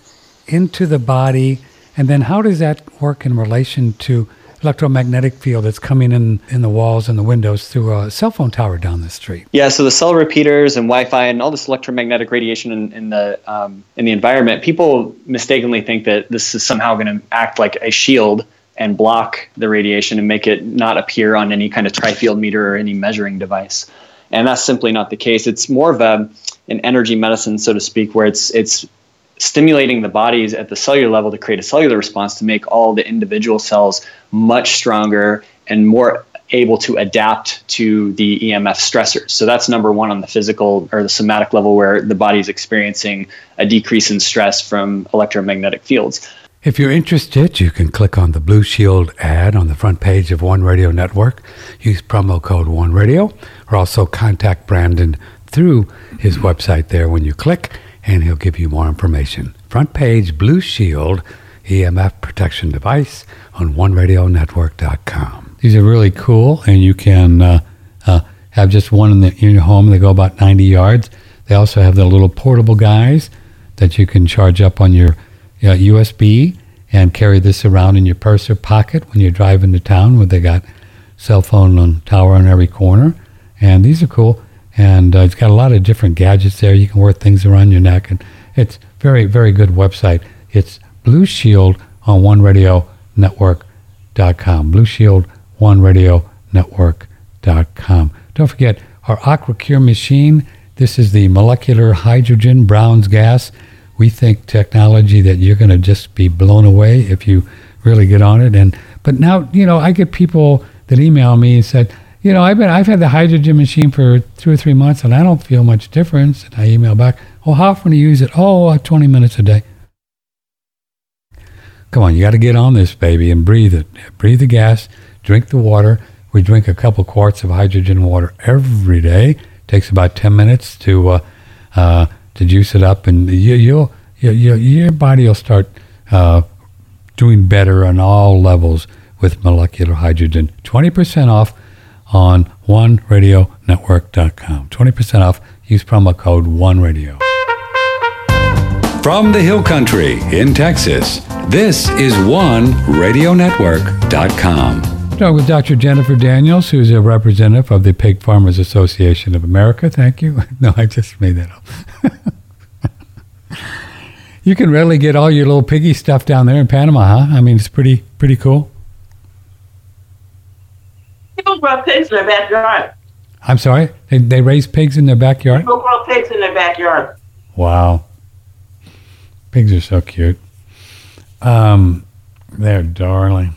into the body, and then how does that work in relation to electromagnetic field that's coming in in the walls and the windows through a cell phone tower down the street. Yeah, so the cell repeaters and Wi-Fi and all this electromagnetic radiation in, in the um, in the environment, people mistakenly think that this is somehow going to act like a shield and block the radiation and make it not appear on any kind of tri-field meter or any measuring device. And that's simply not the case. It's more of a an energy medicine, so to speak, where it's it's stimulating the bodies at the cellular level to create a cellular response to make all the individual cells much stronger and more able to adapt to the EMF stressors. So that's number one on the physical or the somatic level where the body is experiencing a decrease in stress from electromagnetic fields. If you're interested, you can click on the Blue Shield ad on the front page of One Radio Network. Use promo code One Radio, or also contact Brandon through his website there when you click and he'll give you more information. Front page Blue Shield EMF protection device on OneRadioNetwork.com. These are really cool, and you can uh, uh, have just one in, the, in your home. They go about 90 yards. They also have the little portable guys that you can charge up on your uh, USB and carry this around in your purse or pocket when you're driving to town where they got cell phone tower on every corner. And these are cool and uh, it's got a lot of different gadgets there. You can wear things around your neck, and it's very, very good website. It's Blue Shield on One Radio Network.com. Blue Shield One Radio Network.com. Don't forget our AquaCure machine. This is the molecular hydrogen Brown's gas. We think technology that you're going to just be blown away if you really get on it. And but now you know I get people that email me and said you know, I've been I've had the hydrogen machine for two or three months, and I don't feel much difference. And I email back, "Oh, how often do you use it? Oh, uh, 20 minutes a day." Come on, you got to get on this baby and breathe it. Breathe the gas, drink the water. We drink a couple quarts of hydrogen water every day. It takes about 10 minutes to uh, uh, to juice it up, and you, you'll you, you, your body will start uh, doing better on all levels with molecular hydrogen. Twenty percent off on OneRadioNetwork.com. Twenty percent off. Use promo code OneRadio. From the Hill Country in Texas, this is OneRadioNetwork.com. Talking with Dr. Jennifer Daniels, who's a representative of the Pig Farmers Association of America. Thank you. [LAUGHS] No, I just made that up. [LAUGHS] you can really get all your little piggy stuff down there in Panama, huh? I mean, it's pretty pretty cool. Grow pigs in their backyard. I'm sorry, they, they raise pigs in their backyard. People grow pigs in their backyard. Wow, pigs are so cute. Um, they're darling.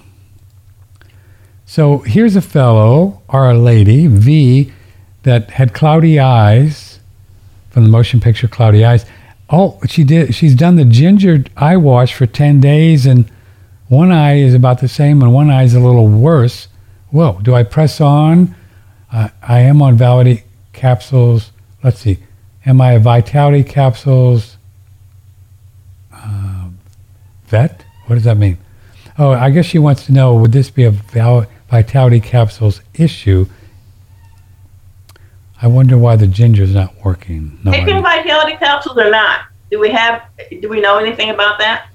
So here's a fellow or a lady, V, that had cloudy eyes from the motion picture Cloudy Eyes. Oh, she did. She's done the ginger eye wash for ten days, and one eye is about the same, and one eye is a little worse. Whoa! Do I press on? Uh, I am on Vitality capsules. Let's see. Am I a Vitality capsules uh, vet? What does that mean? Oh, I guess she wants to know would this be a val- Vitality capsules issue? I wonder why the ginger's not working. No, Taking vitality capsules or not? Do we have? Do we know anything about that?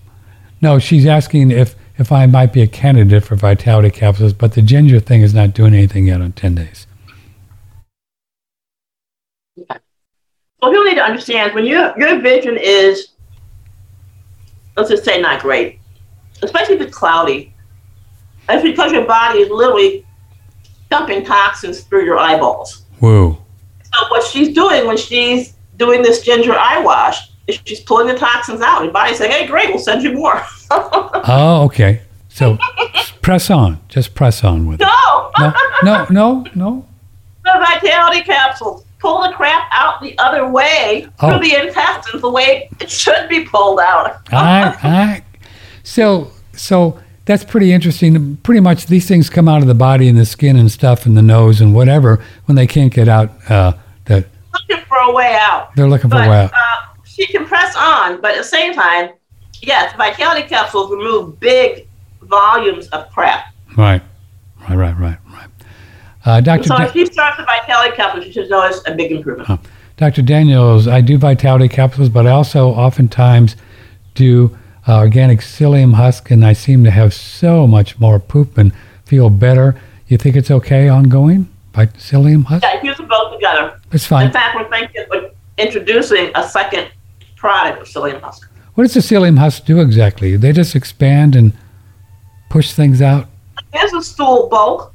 no, she's asking if if I might be a candidate for Vitality capsules, but the ginger thing is not doing anything yet on ten days. Well, people need to understand when your your vision is, let's just say, not great, especially if it's cloudy. That's because your body is literally dumping toxins through your eyeballs. Whoa. So what she's doing when she's doing this ginger eye wash she's pulling the toxins out. Your body's saying, "Hey, great, we'll send you more." [LAUGHS] Oh, okay. So press on. Just press on with it. no, No, no, no, no. [LAUGHS] the vitality capsules pull the crap out the other way Oh. through the intestines, the way it should be pulled out. [LAUGHS] I, I, so, so that's pretty interesting. Pretty much these things come out of the body and the skin and stuff and the nose and whatever when they can't get out. Uh, that looking for a way out. they're looking for a way out. uh, she can press on, but at the same time, yes, vitality capsules remove big volumes of crap. Right, right, right, right, right. Uh, Dr. So Da- if she starts the vitality capsules, she should notice a big improvement. Dr. Daniels, I do vitality capsules, but I also oftentimes do uh, organic psyllium husk, and I seem to have so much more poop and feel better. You think it's okay ongoing? By psyllium husk? Yeah, use them both together. It's fine. In fact, we're thinking of introducing a second product of psyllium husk. What does the psyllium husk do exactly? They just expand and push things out? Gives the stool bulk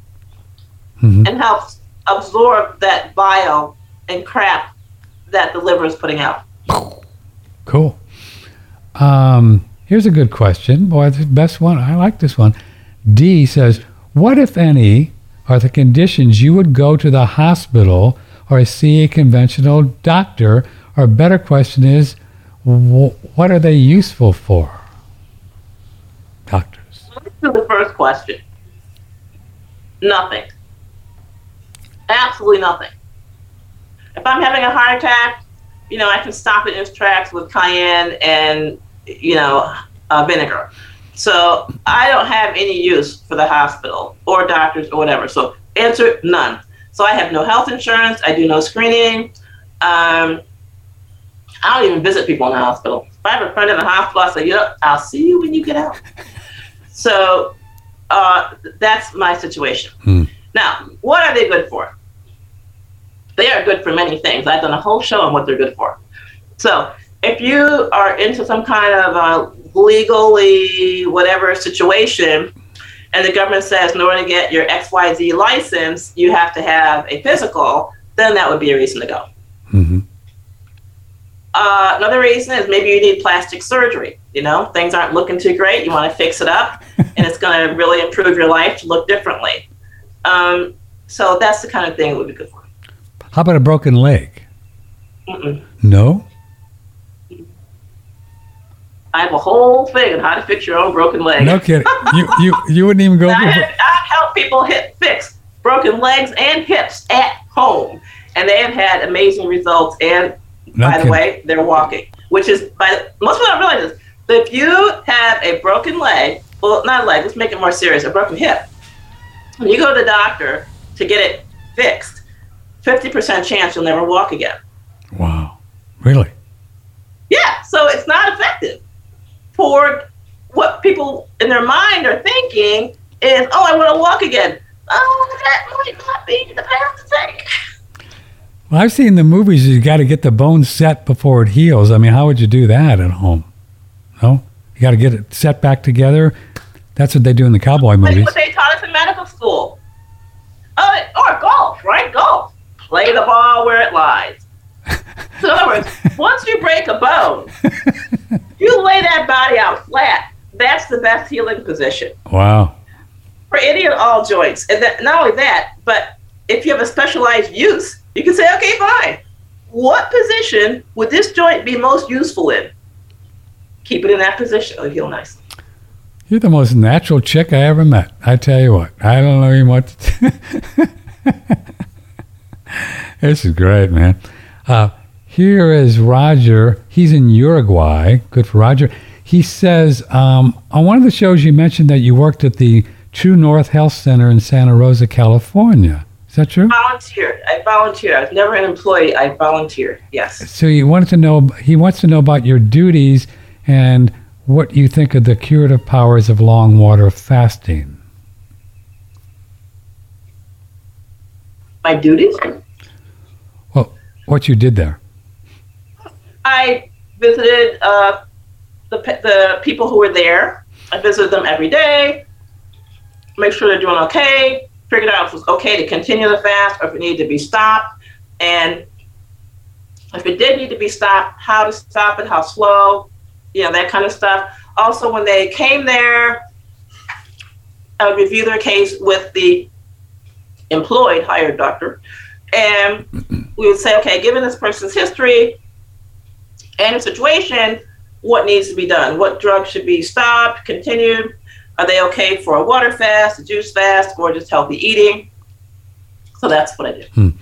Mhm. and helps absorb that bile and crap that the liver is putting out. Cool. Um, here's a good question. Boy, the best one. I like this one. D says, What, if any, are the conditions you would go to the hospital or see a conventional doctor? Or better question is, wh- what are they useful for? Doctors. Let's the first question. Nothing. Absolutely nothing. If I'm having a heart attack, you know, I can stop it in its tracks with cayenne and, you know, uh, vinegar. So I don't have any use for the hospital or doctors or whatever. So answer none. So I have no health insurance. I do no screening. Um, I don't even visit people in the hospital. If I have a friend in the hospital, I say, you know, I'll see you when you get out. [LAUGHS] So uh, that's my situation. Hmm. Now, what are they good for? They are good for many things. I've done a whole show on what they're good for. So if you are into some kind of uh, legally whatever situation, and the government says in order to get your XYZ license, you have to have a physical, then that would be a reason to go. hmm Uh, another reason is maybe you need plastic surgery. You know, things aren't looking too great. You want to fix it up, [LAUGHS] and it's going to really improve your life to look differently. Um, so that's the kind of thing it would be good for. How about a broken leg? Mm-mm. No? I have a whole thing on how to fix your own broken leg. No kidding. you, you, you wouldn't even go. [LAUGHS] I, have, I help people hit fix broken legs and hips at home, and they have had amazing results and No by the way, they're walking, which is by the, most people don't realize this. But if you have a broken leg, well, not a leg, let's make it more serious, a broken hip. When you go to the doctor to get it fixed, 50% chance you'll never walk again. Wow. Really? Yeah, so it's not effective for what people in their mind are thinking is, oh, I want to walk again. Oh, that might not be the path to take. Well, I've seen the movies. You got to get the bone set before it heals. I mean, how would you do that at home? No, you got to get it set back together. That's what they do in the cowboy movies. That's what they taught us in medical school. Oh, or golf, right? Golf. Play the ball where it lies. [LAUGHS] So in other words, once you break a bone, [LAUGHS] you lay that body out flat. That's the best healing position Wow. for any and all joints. And that, not only that, but if you have a specialized use, you can say, okay, fine. What position would this joint be most useful in? Keep it in that position. It'll heal nicely. You're the most natural chick I ever met. I tell you what, I don't know even what. To [LAUGHS] this is great, man. Uh, here is Roger. He's in Uruguay. Good for Roger. He says um, on one of the shows you mentioned that you worked at the True North Health Center in Santa Rosa, California. Is that true? Volunteered. I volunteered. I was never an employee. I volunteered. Yes. So he wanted to know. He wants to know about your duties and what you think of the curative powers of long water fasting. My duties. Well, what you did there. I visited uh, the the people who were there. I visited them every day. Make sure they're doing okay. Figured out if it was okay to continue the fast or if it needed to be stopped, and if it did need to be stopped, how to stop it, how slow, you know, that kind of stuff. Also, when they came there, I would review their case with the employed hired doctor, and we would say, okay, given this person's history, and situation, what needs to be done? What drugs should be stopped, continued? Are they okay for a water fast, a juice fast, or just healthy eating? So that's what I did.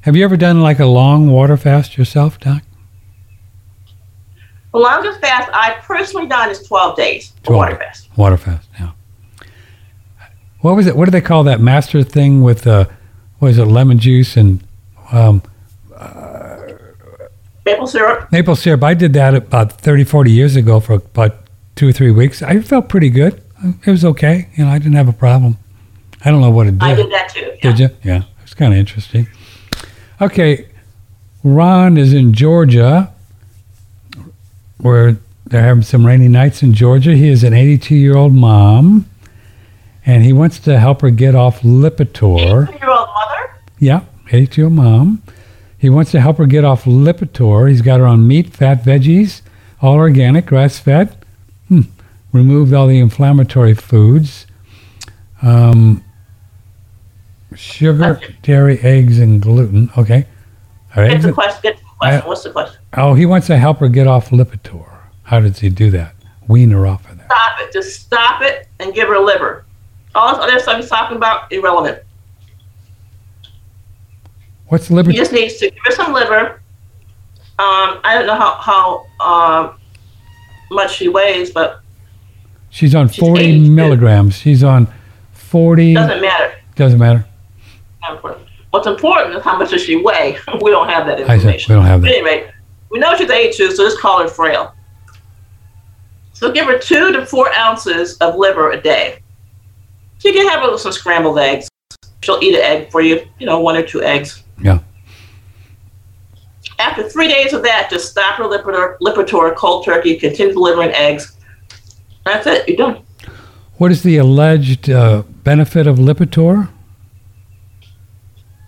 Have you ever done like a long water fast yourself, Doc? The longest fast I've personally done is 12 days, a 12. water fast. Water fast, yeah. What was it? What do they call that master thing with uh, what is it? Lemon juice and um, Maple syrup. maple syrup. I did that about 30, 40 years ago for about two or three weeks. I felt pretty good. It was okay. You know, I didn't have a problem. I don't know what it did. I did that too. Yeah. Did you? Yeah, it's kind of interesting. Okay, Ron is in Georgia, where they're having some rainy nights in Georgia. He is an 82 year old mom, and he wants to help her get off Lipitor. 82 year old mother. Yeah, 82 year old mom. He wants to help her get off Lipitor. He's got her on meat, fat, veggies, all organic, grass fed. Hmm. Removed all the inflammatory foods. Um, sugar, dairy, eggs, and gluten. Okay. All right. Get the question. Get the question. I- What's the question? Oh, he wants to help her get off Lipitor. How does he do that? Wean her off of that. Stop it. Just stop it and give her liver. All this other stuff he's talking about, irrelevant. What's the liver? He just needs to give her some liver. Um, I don't know how how um, much she weighs, but She's on she's 40 82. milligrams. She's on 40. doesn't matter. Doesn't matter. Important. What's important is how much does she weigh. [LAUGHS] we don't have that I said we information. don't have that. But anyway, we know she's 82, so just call her frail. So give her two to four ounces of liver a day. She can have her with some scrambled eggs. She'll eat an egg for you, you know, one or two eggs. Yeah. After three days of that, just stop her Lipitor, Lipitor cold turkey, continue delivering eggs. That's it. You're done. What is the alleged uh, benefit of Lipitor?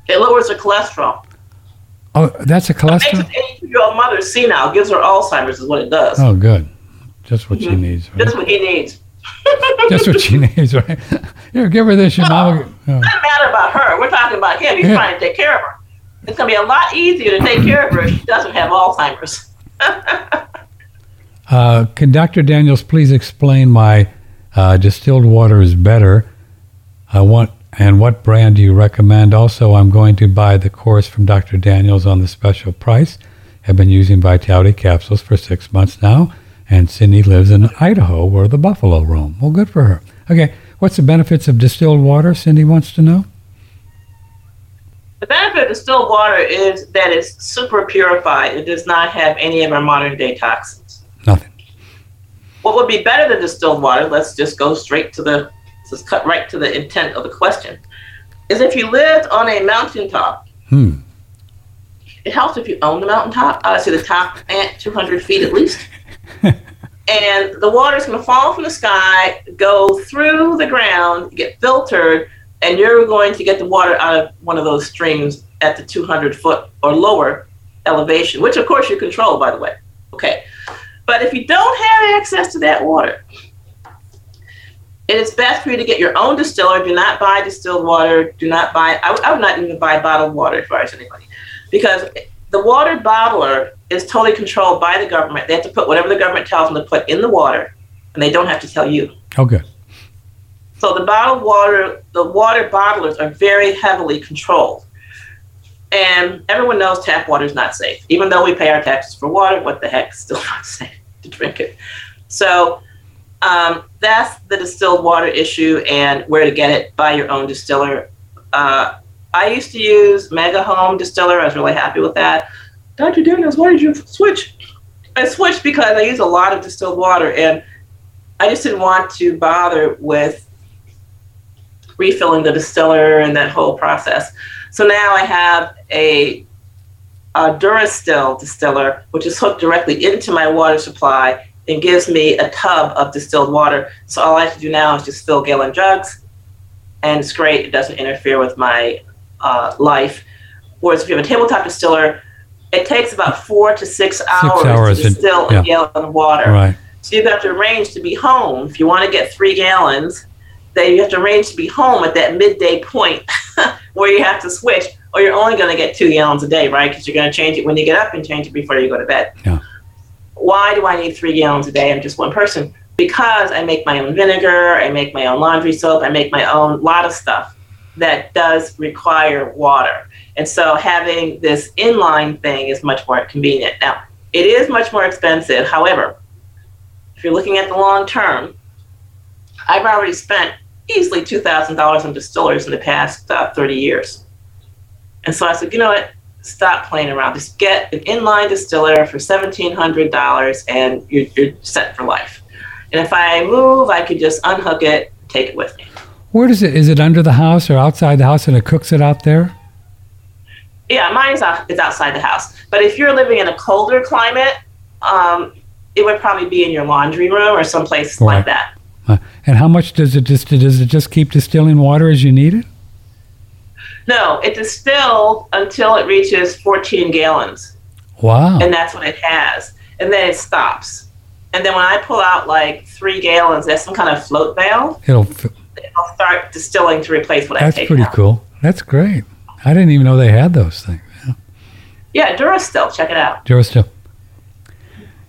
It lowers her cholesterol. Oh, that's a cholesterol. Makes cholesterol. an 82 year old mother senile, gives her Alzheimer's, is what it does. Oh, good. Just what she Mhm. needs. Right? That's what he needs. [LAUGHS] Just what she needs, right? [LAUGHS] Here, give her this. Your mama. Oh. doesn't matter about her. We're talking about him. He's Yeah. trying to take care of her. It's going to be a lot easier to take care of her if she doesn't have Alzheimer's. [LAUGHS] Uh, can Dr. Daniels please explain why uh, distilled water is better? I want and what brand do you recommend? Also, I'm going to buy the course from Dr. Daniels on the special price. I've been using Vitality capsules for six months now, and Cindy lives in Idaho where the buffalo roam. Well, good for her. Okay, what's the benefits of distilled water? Cindy wants to know. The benefit of distilled water is that it's super purified. It does not have any of our modern day toxins. What would be better than distilled water? Let's just go straight to the, let's cut right to the intent of the question. Is if you lived on a mountaintop, Hmm. it helps if you own the mountaintop. I say the top at 200 feet at least. [LAUGHS] and the water is going to fall from the sky, go through the ground, get filtered, and you're going to get the water out of one of those streams at the 200 foot or lower elevation, which of course you control, by the way. Okay. But if you don't have access to that water, it is best for you to get your own distiller. Do not buy distilled water. Do not buy, I, I would not even buy bottled water if I was anybody, because the water bottler is totally controlled by the government. They have to put whatever the government tells them to put in the water, and they don't have to tell you. Okay. So the bottled water, the water bottlers are very heavily controlled. And everyone knows tap water is not safe. Even though we pay our taxes for water, what the heck, is still [LAUGHS] not safe to drink it. So um, that's the distilled water issue and where to get it. Buy your own distiller. Uh, I used to use Mega Home Distiller. I was really happy with that. Dr. Daniels, why did you switch? I switched because I use a lot of distilled water and I just didn't want to bother with refilling the distiller and that whole process. So now I have a, a Durastill distiller, which is hooked directly into my water supply and gives me a tub of distilled water. So all I have to do now is just fill gallon jugs, and it's great. It doesn't interfere with my uh, life. Whereas if you have a tabletop distiller, it takes about four to six hours, hours to and- distill yeah. a gallon of water. Right. So you have to arrange to be home. If you want to get three gallons, then you have to arrange to be home at that midday point [LAUGHS] where you have to switch, or you're only going to get two gallons a day, right? Because you're going to change it when you get up and change it before you go to bed. Yeah. Why do I need three gallons a day? I'm just one person. Because I make my own vinegar, I make my own laundry soap, I make my own lot of stuff that does require water. And so having this inline thing is much more convenient. Now, it is much more expensive. However, if you're looking at the long term, I've already spent easily $2,000 on distillers in the past uh, 30 years. And so I said, you know what? Stop playing around. Just get an inline distiller for $1,700 and you're, you're set for life. And if I move, I could just unhook it, take it with me. Where does it? Is it under the house or outside the house, and it cooks it out there? Yeah, mine is, out, is outside the house. But if you're living in a colder climate, um, it would probably be in your laundry room or someplace Right. like that. Uh, and how much does it just? Does it just keep distilling water as you need it? No, it distilled until it reaches 14 gallons, Wow. and that's what it has. And then it stops. And then when I pull out like three gallons, that's some kind of float valve. It'll. f- I'll start distilling to replace what I take. That's pretty out. cool. That's great. I didn't even know they had those things. Yeah, Durastill, check it out. Durasta.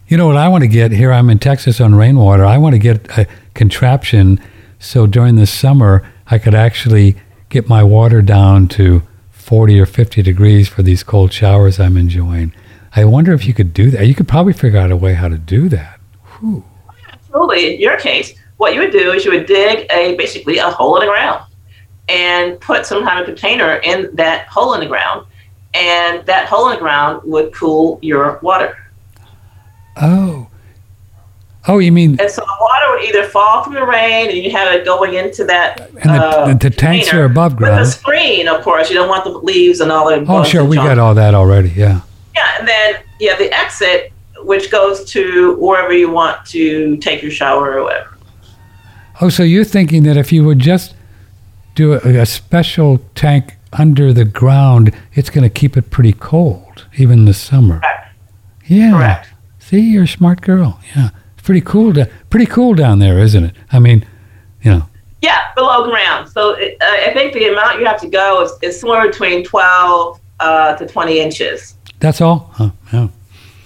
You know what I want to get here? I'm in Texas on rainwater. I want to get a contraption so during the summer I could actually get my water down to 40 or 50 degrees for these cold showers I'm enjoying. I wonder if you could do that. You could probably figure out a way how to do that. Absolutely. In your case, what you would do is you would dig a basically a hole in the ground and put some kind of container in that hole in the ground, and that hole in the ground would cool your water. Oh. Oh, you mean And so the water would either fall from the rain, and you had it going into that. and the, uh, the tanks are above ground. With a screen, of course. You don't want the leaves and all the. Oh, sure, we junk. got all that already. Yeah. Yeah, and then you have the exit, which goes to wherever you want to take your shower or whatever. Oh, so you're thinking that if you would just do a, a special tank under the ground, it's going to keep it pretty cold, even in the summer. Correct. Yeah. Correct. See, you're a smart girl. Yeah. Pretty cool. Pretty cool down there, isn't it? I mean, you know. Yeah, below ground. So uh, I think the amount you have to go is, is somewhere between 12 uh, to 20 inches. That's all. Huh, yeah.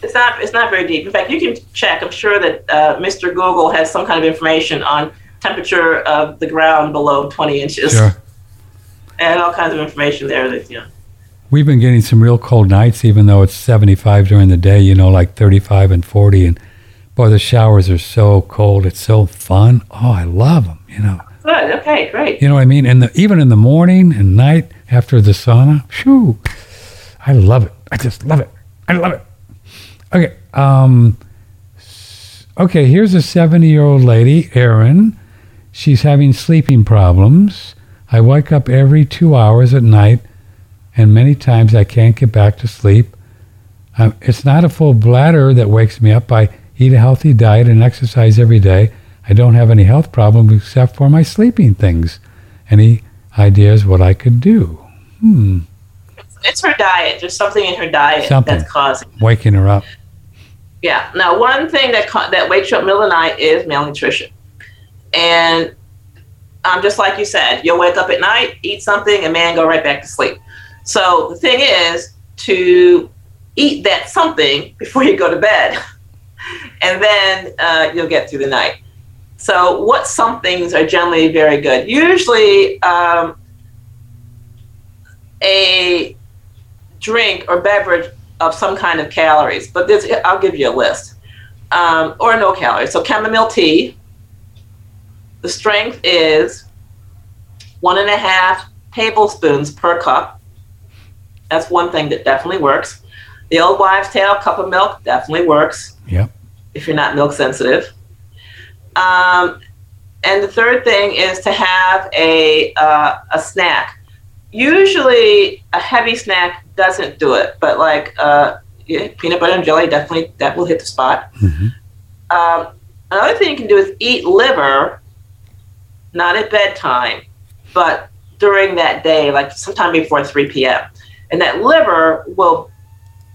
It's not it's not very deep. In fact, you can check. I'm sure that uh, Mr. Google has some kind of information on temperature of the ground below 20 inches Sure. and all kinds of information there that you know. we've been getting some real cold nights, even though it's 75 during the day, you know, like 35 and 40. And boy, the showers are so cold. It's so fun. Oh, I love them, you know. Good. Okay. Great. You know what I mean? And the, even in the morning and night after the sauna, shoo, I love it. I just love it. I love it. Okay. Um, okay, here's a 70 year old lady, Erin. She's having sleeping problems. I wake up every two hours at night, and many times I can't get back to sleep. Um, it's not a full bladder that wakes me up. I eat a healthy diet and exercise every day. I don't have any health problems except for my sleeping things. Any ideas what I could do? Hmm. It's her diet. There's something in her diet Something. that's causing. Waking her up. Yeah. Now, one thing that ca- that wakes you up middle of the night is malnutrition, and um, just like you said, you'll wake up at night, eat something, and man, go right back to sleep. So the thing is to eat that something [LAUGHS] before you go to bed, [LAUGHS] and then uh, you'll get through the night. So what somethings are generally very good? Usually, um, a drink or beverage of some kind of calories, but this I'll give you a list. Um, or no calories. So chamomile tea. The strength is one and a half tablespoons per cup. That's one thing that definitely works. The old wives' tale, cup of milk, definitely works Yep. if you're not milk sensitive. Um, and the third thing is to have a uh, a snack. Usually, a heavy snack doesn't do it, but like uh, yeah, peanut butter and jelly definitely that will hit the spot. Mhm. Um, another thing you can do is eat liver, not at bedtime, but during that day, like sometime before 3 p.m. And that liver will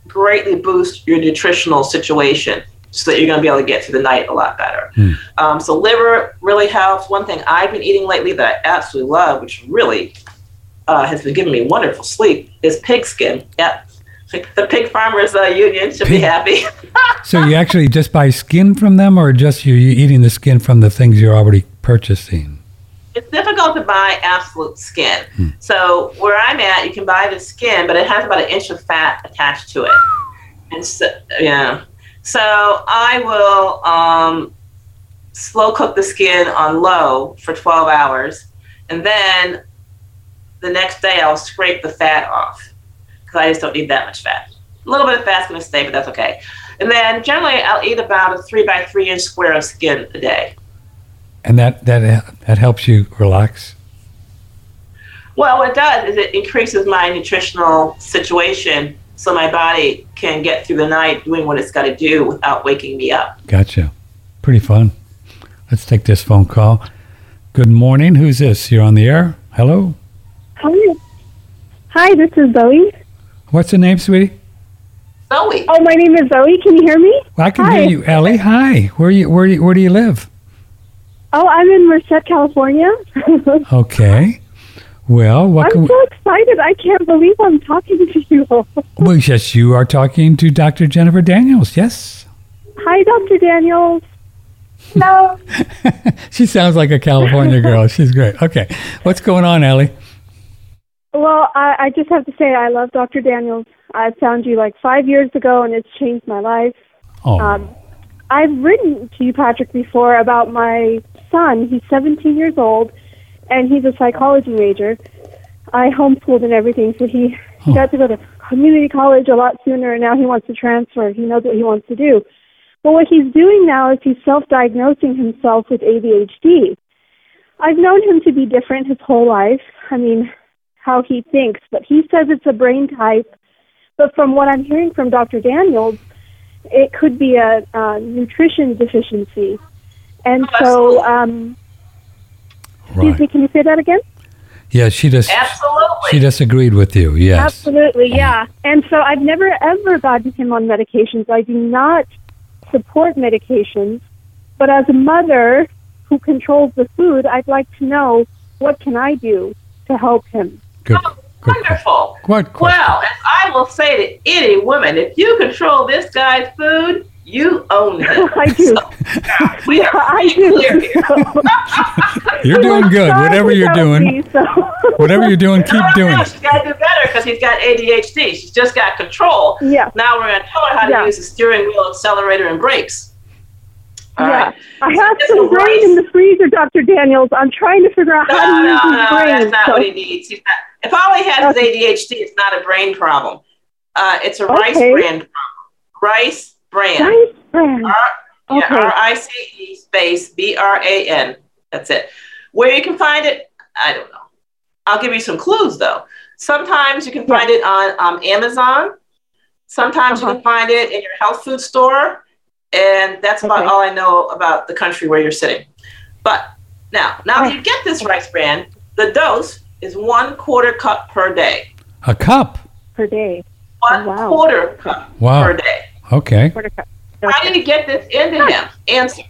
greatly boost your nutritional situation so that you're going to be able to get through the night a lot better. Hmm. Um, so liver really helps. One thing I've been eating lately that I absolutely love, which really uh, has been giving me wonderful sleep, is pig skin. Yep. The Pig Farmers uh, Union should be happy. [LAUGHS] So you actually just buy skin from them, or just you're eating the skin from the things you're already purchasing? It's difficult to buy absolute skin. So where I'm at, you can buy the skin, but it has about an inch of fat attached to it. And so, yeah. So I will um, slow cook the skin on low for 12 hours, and then the next day I'll scrape the fat off because I just don't need that much fat. A little bit of fat's going to stay, but that's okay. And then generally I'll eat about a three by three inch square of skin a day. And that that that helps you relax. Well, what it does is it increases my nutritional situation so my body can get through the night doing what it's got to do without waking me up. Gotcha. Pretty fun. Let's take this phone call. Good morning. Who's this? You're on the air. Hello. Hi. Hi, this is Zoe. What's your name, sweetie? Zoe, Oh, my name is Zoe. Can you hear me? Well, I can Hi. hear you, Ellie. Hi. Where you where you, where do you live? Oh, I'm in Merced, California. [LAUGHS] Okay. Well, what I'm we, so excited. I can't believe I'm talking to you. [LAUGHS] well, yes, you are talking to Dr. Jennifer Daniels. Yes. Hi, Dr. Daniels. Hello. [LAUGHS] She sounds like a California girl. She's great. Okay. What's going on, Ellie? well, I, I just have to say I love Dr. Daniels. I found you like five years ago, and it's changed my life. Oh, Um, I've written to you, Patrick, before about my son. He's 17 years old, and he's a psychology major. I homeschooled and everything, so he, he got to go to community college a lot sooner, and now he wants to transfer. He knows what he wants to do. But what he's doing now is he's self-diagnosing himself with ADHD. I've known him to be different his whole life. I mean, how he thinks, but he says it's a brain type. But from what I'm hearing from Dr. Daniels, it could be a, uh nutrition deficiency. And Oh, so, absolutely. um, excuse me, can you say that again? Yeah, she just absolutely. she disagreed with you. Yes. Absolutely, yeah. And so I've never ever gotten him on medications. I do not support medications, but as a mother who controls the food, I'd like to know what can I do to help him. Good. Oh, Good. Wonderful. Good question. Well, as I will say to any woman, if you control this guy's food, You own him. [LAUGHS] I do. So, we are [LAUGHS] I do. clear here. [LAUGHS] You're doing good. Whatever you're doing, me, so- whatever you're doing, keep No, no, doing no, it. She's got to do better because he's got ADHD. She's just got control. Yeah. Now we're going to tell her how to Yeah. use the steering wheel, accelerator, and brakes. All yeah. right. I have It's some a brain rice- in the freezer, Dr. Daniels. I'm trying to figure out No, how to no, use his no, brain. that's not so- what he needs. He's not, if all he has is ADHD, it's not a brain problem. Uh, it's a rice Okay. brand problem. Rice brand. Rice bran. R, yeah, R I C E space B R A N. That's it. Where you can find it, I don't know. I'll give you some clues though. Sometimes you can find it on um, Amazon. Sometimes you Uh-huh. can find it in your health food store. And that's about Okay. all I know about the country where you're sitting. But now, now that Oh. you get this rice bran, the dose is one quarter cup per day. A cup. per day. One wow. quarter cup Wow. per day. Okay. How do you get this into him? Answer.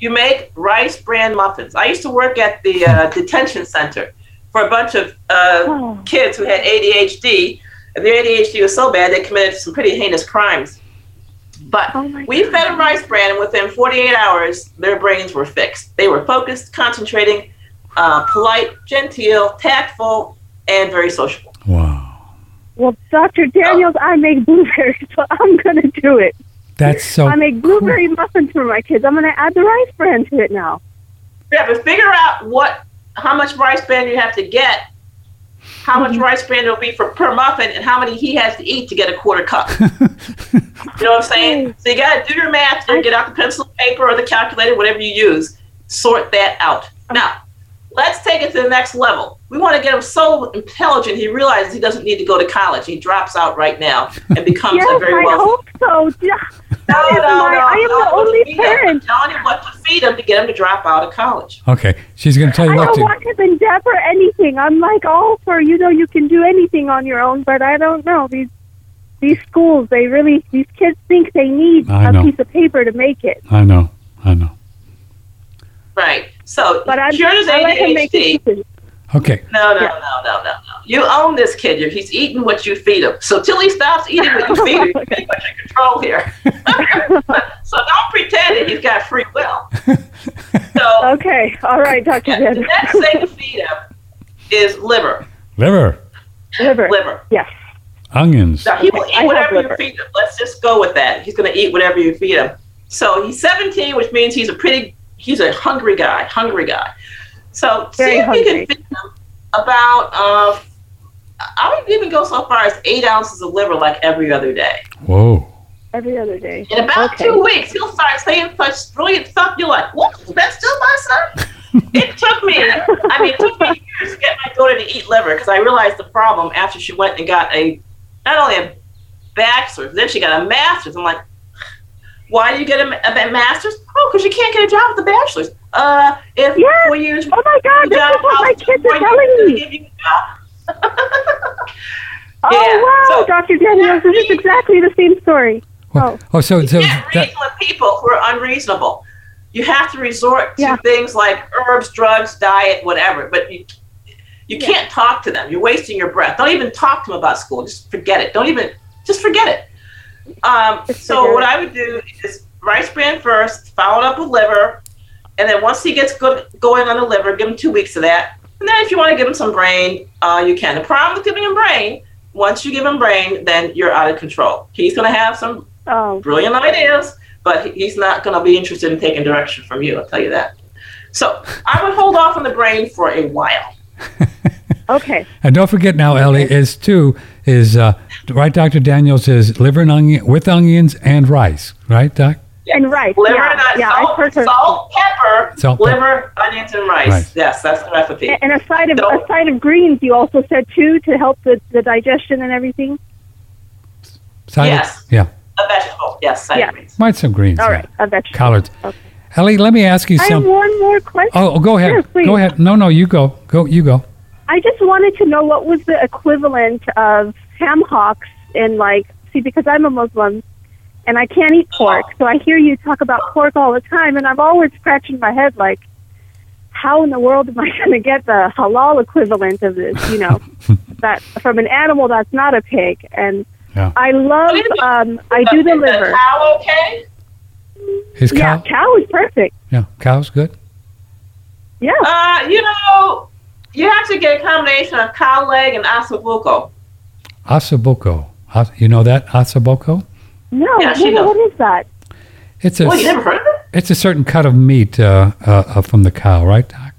You make rice bran muffins. I used to work at the uh, detention center for a bunch of uh, Oh. kids who had ADHD. And their ADHD was so bad they committed some pretty heinous crimes. But Oh we God. fed them rice bran, and within 48 hours, their brains were fixed. They were focused, concentrating, uh, polite, genteel, tactful, and very sociable. Wow. Well, Dr. Daniels, oh. I make blueberries, so I'm going to do it. That's so. I make blueberry muffins for my kids. I'm going to add the rice bran to it now. Yeah, but figure out what how much rice bran you have to get, how much mm-hmm. rice bran it'll be for per muffin, and how many he has to eat to get a quarter cup. [LAUGHS] you know what I'm saying? So you got to do your math there, get out the pencil, paper, or the calculator, whatever you use. Sort that out. Now, let's take it to the next level. We want to get him so intelligent he realizes he doesn't need to go to college. He drops out right now and becomes Yes, a very I wealthy. hope so. Yeah. No, That is no, no, I am no, the only him. parent. I'm telling you what to feed him to get him to drop out of college. Okay. She's going to tell you I what don't want him in debt anything. I'm like all for you know you can do anything on your own, but I don't know these these schools. They really these kids think they need I a know. piece of paper to make it. I know. I know. Right. So But I'm, cure his I let him make his ADHD. Okay. No, no, Yeah. no, no, no, no. You own this kid. You're- He's eating what you feed him. So till he stops eating what you [LAUGHS] feed him, you're pretty much in control here. [LAUGHS] so don't pretend that he's got free will. So Okay, all right, Dr. yeah, the next thing to feed him is liver. Liver. Liver. Liver. Yes. Onions. Now he will eat I whatever you feed him. Let's just go with that. He's going to eat whatever you feed him. So he's 17, which means he's a pretty, he's a hungry guy, hungry guy. So Very see if hungry. you can feed him about, uh, I would even go so far as eight ounces of liver like every other day. Whoa. Every other day. In about Okay. two weeks, he'll start saying such brilliant stuff. You're like, what? That's still my son? [LAUGHS] it took me, I mean, it took me years to get my daughter to eat liver because I realized the problem after she went and got a, not only a bachelor's, then she got a master's. I'm like, why do you get a, a master's? Oh, because you can't get a job with a bachelor's. Uh, if Yes. four years, Oh my God, this job is what my kids are telling me. give you a job. [LAUGHS] Oh Yeah, wow, so- Dr. Daniels, this is exactly the same story. Well, Oh. oh, so, so You can't that, reason with people who are unreasonable. You have to resort to Yeah. things like herbs, drugs, diet, whatever. But you, you can't talk to them. You're wasting your breath. Don't even talk to them about school. Just forget it. Don't even, just forget it. Um, so what. I would do is rice bran first, followed up with liver, and then once he gets good going on the liver, give him two weeks of that. And then if you want to give him some brain, uh, you can. The problem with giving him brain, once you give him brain, then you're out of control. He's going to have some Oh, brilliant ideas, but he's not going to be interested in taking direction from you. I'll tell you that. So I would hold off on the brain for a while. [LAUGHS] okay. and don't forget now, Ellie, is too, is, uh, right, Dr. Daniels is liver and onion, with onions and rice, right, Doc? And rice. Liver yeah, and onions, yeah, I've salt, heard her. salt, pepper, Salt, pepper. liver, onions, and rice. Rice. Yes, that's the recipe. And a side of So- a side of greens. You also said too to help the, the digestion and everything. Side of- Yes. yeah. A vegetable, yes, side Yeah. greens. Might some greens. All yeah. right, a vegetable. Collards. Okay. Ellie, let me ask you some. I have one more question. Oh, oh, go ahead. Sure, go ahead. No, no, you go. Go, you go. I just wanted to know what was the equivalent of ham hocks in like see because I'm a Muslim and I can't eat pork, so I hear you talk about pork all the time, and I'm always scratching my head like, how in the world am I [LAUGHS] going to get the halal equivalent of this? You know, [LAUGHS] that from an animal that's not a pig. And Yeah. I love, um, I do the Is liver. cow okay? Is Yeah, cow? cow is perfect. Yeah, cow's good. Yeah. Uh, you know, you have to get a combination of cow leg and ossobuco. Asabuco. You know that asabuco? No, Yeah, she what, knows. what is that? It's a Well, you never heard of it? it's a certain cut of meat uh, uh, uh, from the cow, right, Doc?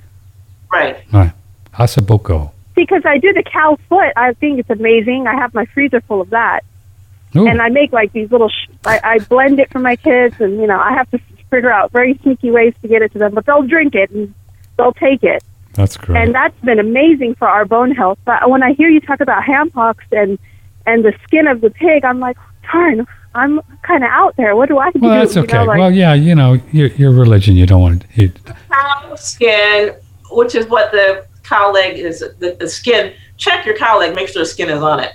Right. Right. Asabuco. Because I do the cow foot. I think it's amazing. I have my freezer full of that. Ooh, and I make like these little. Sh- I, I blend it for my kids, and you know I have to figure out very sneaky ways to get it to them, but they'll drink it and they'll take it, that's great. and that's been amazing for our bone health. But when I hear you talk about ham hocks and and the skin of the pig, I'm like, darn, I'm kind of out there. What do I do? well, that's You okay. know, like, well, yeah, you know, your, your religion, you don't want to. You, Cow skin, which is what the cow leg is, the, the skin. Check your cow leg, make sure the skin is on it.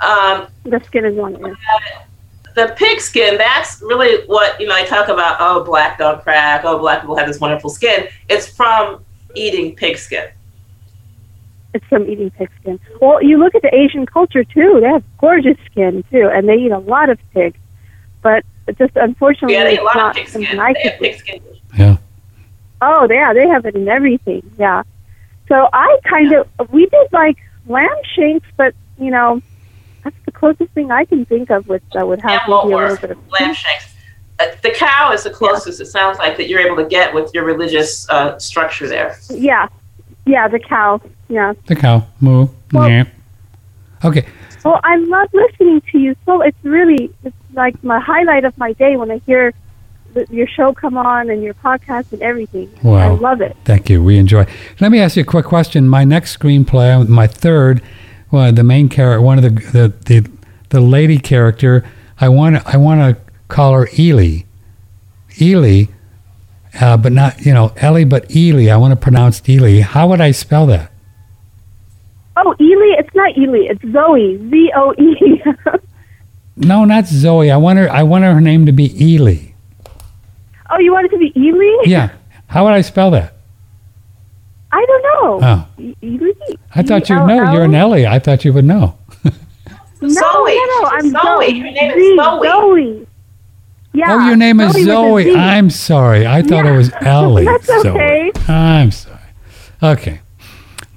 Um, the skin is on it. the pig skin, that's really what, you know, I talk about, oh, black don't crack, oh, black people have this wonderful skin. It's from eating pig skin. It's from eating pig skin. Well, you look at the Asian culture too; they have gorgeous skin too, and they eat a lot of pig. But just unfortunately, Yeah, they eat a it's lot of not pig something skin. I They could have do. pig skin. yeah. Oh, yeah, they have it in everything. Yeah. So I kind of we did like lamb shanks, but you know, that's the closest thing I can think of with that would have Lamb won't maybe a little bit of Lamb shanks. Uh, the cow is the closest it sounds like that you're able to get with your religious uh, structure there. yeah, yeah, the cow. Yeah. The cow. Moo. Well- Nyeh. Okay. Well, I love listening to you. So it's really it's like my highlight of my day when I hear th- your show come on and your podcast and everything. Wow. I love it. Thank you. We enjoy. Let me ask you a quick question. My next screenplay, my third, well, the main character, one of the the the, the lady character, I want to I want to call her Ely. Ely, uh, but not you know Ellie, but Ely. I want to pronounce Ely. How would I spell that? Oh, Ely, it's not Ely, it's Zoe. Z O E. [LAUGHS] No, not Zoe. I want her. I want her name to be Ely. Oh, you want it to be Ely? Yeah. How would I spell that? I don't know. Oh, E- Ely? I thought you'd know. You're an Ellie. I thought you would know. [LAUGHS] No, Zoe. no, no. She's I'm Zoe. Zoe. Her name is Zoe. Zoe. Yeah. oh, your name is with Zoe. I'm sorry. I thought it was [LAUGHS] Ellie. That's okay. Zoe. I'm sorry. Okay.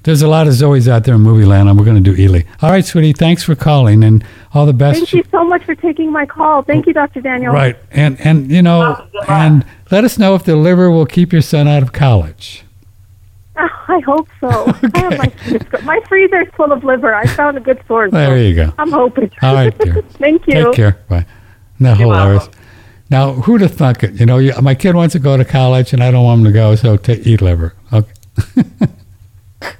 There's a lot of Zoes out there in movie land, and we're going to do Ely. All right, sweetie. Thanks for calling, and all the best. Thank you so much for taking my call. Thank you, Dr. Daniel. Right, and and you know, Welcome. And let us know if the liver will keep your son out of college. Oh, [LAUGHS] I hope so. [LAUGHS] I have my, my freezer's full of liver. I found a good source. There so you go. I'm hoping. All right, dear. Thank you. Take care. Bye. No, You're hilarious. Now, who'd have thunk it? You know, you, my kid wants to go to college, and I don't want him to go, so ta eat liver. Okay. [LAUGHS]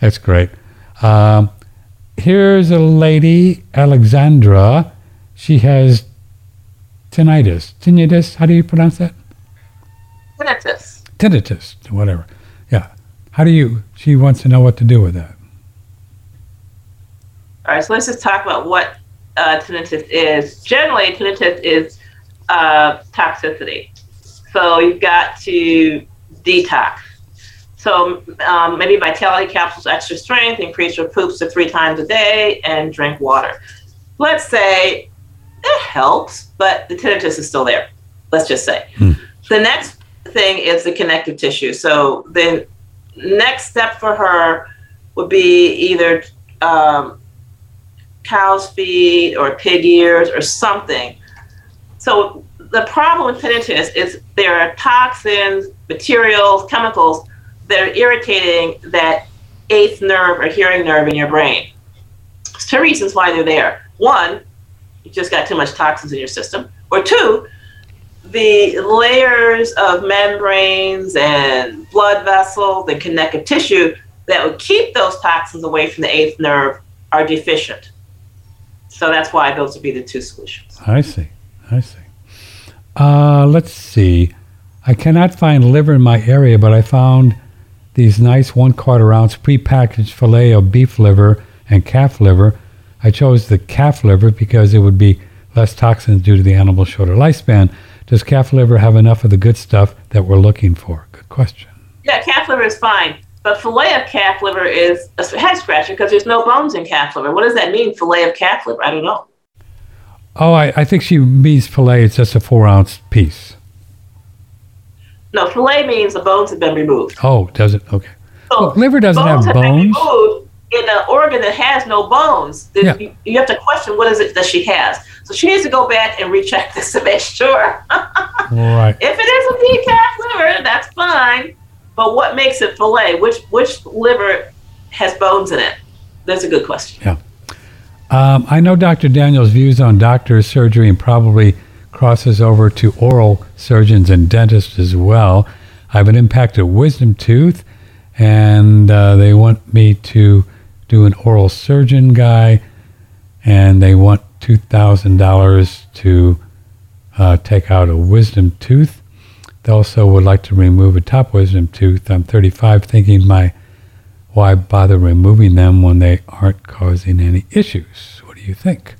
That's great. Um, here's a lady, Alexandra. She has tinnitus. Tinnitus, how do you pronounce that? Tinnitus. Tinnitus, whatever. Yeah. How do you, she wants to know what to do with that. All right, so let's just talk about what uh, tinnitus is. Generally, tinnitus is uh, toxicity. So you've got to detox. So um, maybe vitality capsules, extra strength, increase your poops to three times a day, and drink water. Let's say it helps, but the tinnitus is still there. Let's just say. Hmm. The next thing is the connective tissue. So the next step for her would be either um, cow's feet or pig ears or something. So the problem with tinnitus is there are toxins, materials, chemicals that are irritating that eighth nerve or hearing nerve in your brain. There's two reasons why they're there. One, you just got too much toxins in your system. Or two, the layers of membranes and blood vessels and connective tissue that would keep those toxins away from the eighth nerve are deficient. So that's why those would be the two solutions. I see. I see. Uh, let's see. I cannot find liver in my area, but I found these nice one quarter ounce prepackaged fillet of beef liver and calf liver. I chose the calf liver because it would be less toxins due to the animal's shorter lifespan. Does calf liver have enough of the good stuff that we're looking for? Good question. Yeah, calf liver is fine, but fillet of calf liver is a head scratcher because there's no bones in calf liver. What does that mean, fillet of calf liver? I don't know. Oh, I, I think she means fillet. It's just a four ounce piece. No, fillet means the bones have been removed. Oh, does it? Okay. So Well, liver doesn't have been bones. removed in an organ that has no bones. Then Yeah. you, you have to question what is it that she has. So she needs to go back and recheck this to make sure. [LAUGHS] Right. If it is a calf liver, that's fine. But what makes it fillet? Which which liver has bones in it? That's a good question. Yeah. Um, I know Dr. Daniel's views on doctors, surgery, and probably crosses over to oral surgeons and dentists as well. I have an impacted wisdom tooth, and uh, they want me to do an oral surgeon guy, and they want $2,000 to uh, take out a wisdom tooth. Also would like to remove a top wisdom tooth. I'm 35, thinking my why bother removing them when they aren't causing any issues? What do you think?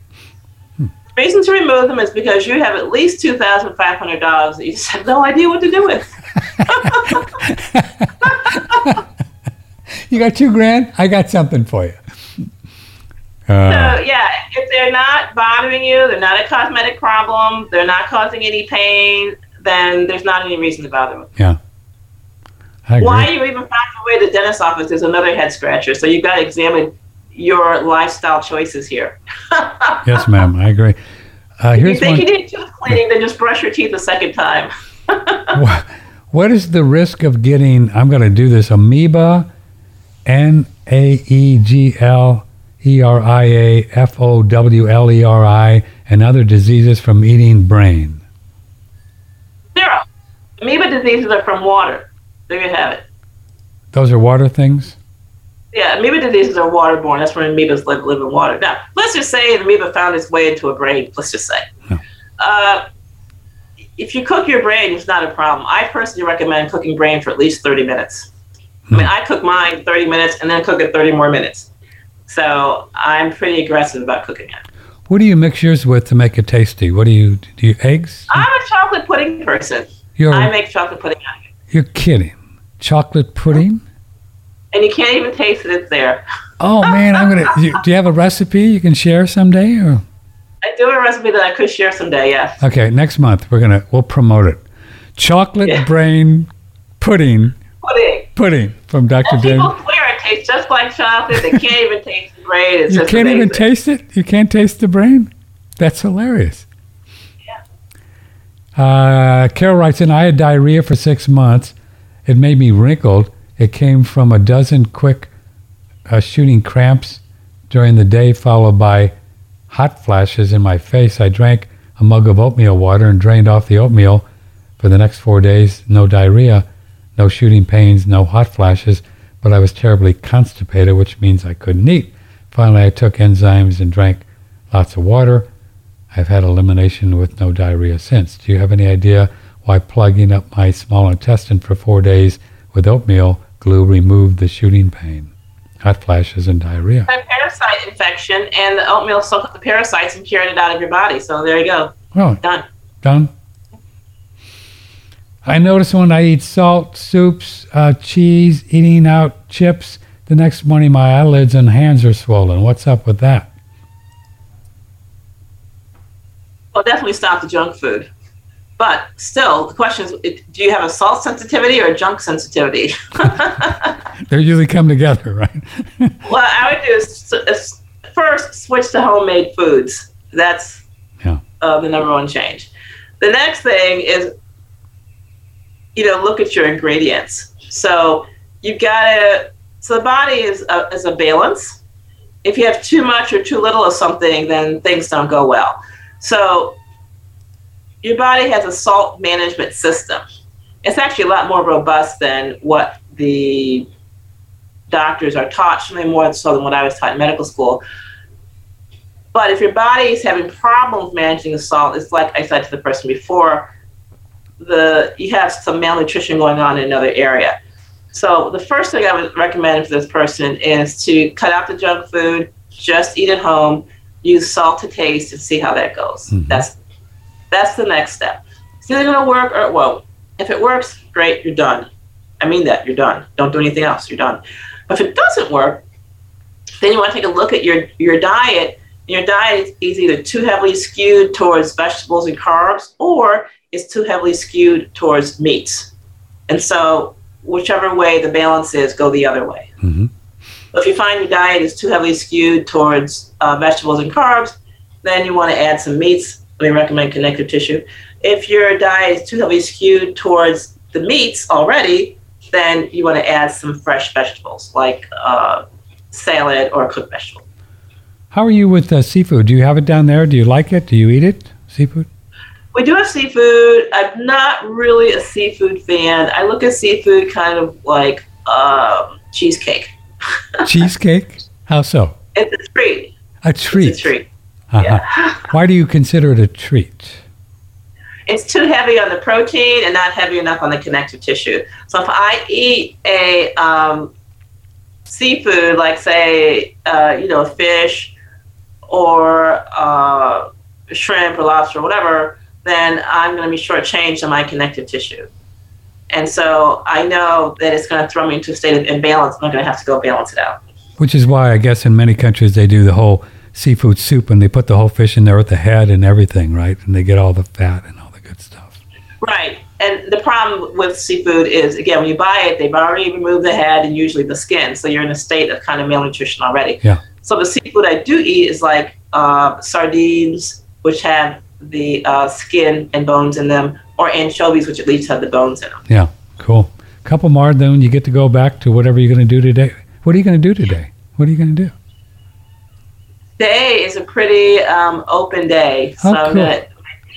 The reason to remove them is because you have at least two thousand five hundred dollars that you just have no idea what to do with. [LAUGHS] You got two grand? I got something for you. Uh, So yeah, if they're not bothering you, they're not a cosmetic problem, they're not causing any pain, then there's not any reason to bother them. yeah. Why you even find your way to the dentist's office is another head scratcher. So you've got to examine your lifestyle choices here. [LAUGHS] Yes, ma'am. I agree. Uh, If you think one. you need tooth cleaning, then just brush your teeth a second time. [LAUGHS] Wha- what is the risk of getting, I'm going to do this, amoeba, N A E G L E R I A F O W L E R I, and other diseases from eating brain? Amoeba diseases are from water. There you have it. Those are water things? Yeah, amoeba diseases are waterborne. That's where amoebas live, live in water. Now, let's just say an amoeba found its way into a brain. Let's just say. Uh, if you cook your brain, it's not a problem. I personally recommend cooking brain for at least 30 minutes. I mean, I cook mine 30 minutes and then cook it 30 more minutes. So I'm pretty aggressive about cooking it. What do you mix yours with to make it tasty? What do you do? You eggs? I'm a chocolate pudding person. You're I make chocolate pudding out of it. you're kidding. Chocolate pudding? And you can't even taste it, it's there. Oh man, I'm gonna. You, do you have a recipe you can share someday? Or I do have a recipe that I could share someday, yes. okay, next month we're gonna we'll promote it. Chocolate Yeah. brain pudding Pudding. pudding from Dr. And people swear it tastes just like chocolate. They can't even taste the brain. It's You can't even taste it. You can't taste the brain. That's hilarious. Uh, Carol writes in, I had diarrhea for six months. It made me wrinkled. It came from a dozen quick uh, shooting cramps during the day, followed by hot flashes in my face. I drank a mug of oatmeal water and drained off the oatmeal for the next four days. No diarrhea, no shooting pains, no hot flashes, but I was terribly constipated, which means I couldn't eat. Finally, I took enzymes and drank lots of water. I've had elimination with no diarrhea since. Do you have any idea why plugging up my small intestine for four days with oatmeal glue removed the shooting pain, hot flashes, and diarrhea? A parasite infection, and the oatmeal soaked up the parasites and cured it out of your body. So there you go. Oh, Done. done. I notice when I eat salt, soups, uh, cheese, eating out chips, the next morning my eyelids and hands are swollen. What's up with that? Well, definitely stop the junk food. But still, the question is do you have a salt sensitivity or a junk sensitivity? [LAUGHS] They usually come together, right? [LAUGHS] what I would do is, is first switch to homemade foods. That's Yeah. uh, the number one change. The next thing is, you know, look at your ingredients. So you've got to. So the body is a, is a balance. If you have too much or too little of something, then things don't go well. So your body has a salt management system. It's actually a lot more robust than what the doctors are taught, certainly more so than what I was taught in medical school. But if your body is having problems managing the salt, it's like I said to the person before, the you have some malnutrition going on in another area. So the first thing I would recommend for this person is to cut out the junk food, just eat at home, use salt to taste, and see how that goes. Mhm. That's that's the next step. It's either going to work or it won't. If it works, great, you're done. I mean that you're done. Don't do anything else. You're done. But if it doesn't work, then you want to take a look at your your diet your diet is either too heavily skewed towards vegetables and carbs or it's too heavily skewed towards meats. And so, whichever way the balance is, go the other way. Hmm If you find your diet is too heavily skewed towards uh, vegetables and carbs, then you want to add some meats. We recommend connective tissue. If your diet is too heavily skewed towards the meats already, then you want to add some fresh vegetables like uh, salad or cooked vegetable. How are you with uh, seafood? Do you have it down there? Do you like it? Do you eat it? Seafood? We do have seafood. I'm not really a seafood fan. I look at seafood kind of like um cheesecake. [LAUGHS] Cheesecake? How so? It's a treat. A treat. It's a treat. Uh-huh. [LAUGHS] Why do you consider it a treat? it's too heavy on the protein and not heavy enough on the connective tissue. So if I eat a um, seafood, like say, uh, you know, fish or uh, shrimp or lobster or whatever, then I'm going to be shortchanged on my connective tissue. And so I know that it's going to throw me into a state of imbalance. I'm going to have to go balance it out. Which is why I guess in many countries they do the whole seafood soup and they put the whole fish in there with the head and everything, right? And they get all the fat and all the good stuff. Right. And the problem with seafood is, again, when you buy it, they've already removed the head and usually the skin. So you're in a state of kind of malnutrition already. Yeah. So the seafood I do eat is like uh, sardines, which have the uh, skin and bones in them, or anchovies, which at least have the bones in them. Yeah, cool. couple more, then you get to go back to whatever you're going to do today. What are you going to do today? What are you going to do? Today is a pretty um, open day. So Oh, cool. going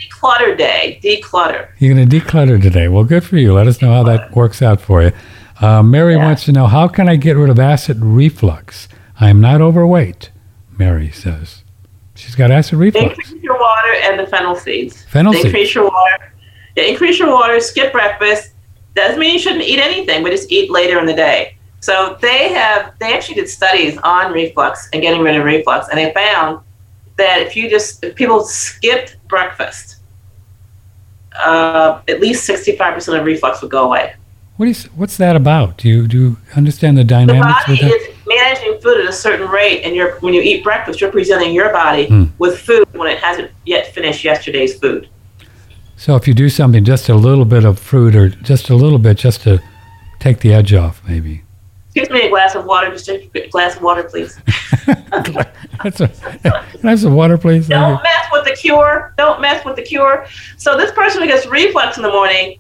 declutter day, declutter. You're going to declutter today. Well, good for you. Let us know how that works out for you. Uh, Mary Yeah. wants to know how can I get rid of acid reflux? I am not overweight. Mary says she's got acid reflux. Increase your water and the fennel seeds. Fennel seeds. Increase your water. Yeah, increase your water. Skip breakfast. Doesn't mean you shouldn't eat anything, but just eat later in the day. So they have they actually did studies on reflux and getting rid of reflux, and they found that if you just if people skipped breakfast, uh, at least sixty five percent of reflux would go away. What is what's that about? Do you do you understand the The dynamics body with that? is food at a certain rate, and you're when you eat breakfast, you're presenting your body Hmm. with food when it hasn't yet finished yesterday's food. So if you do something, just a little bit of fruit or just a little bit, just to take the edge off, maybe. Excuse me, a glass of water. Just a glass of water, please. [LAUGHS] That's a, have some water, please? Don't mess with the cure. Don't mess with the cure. So this person who gets reflux in the morning,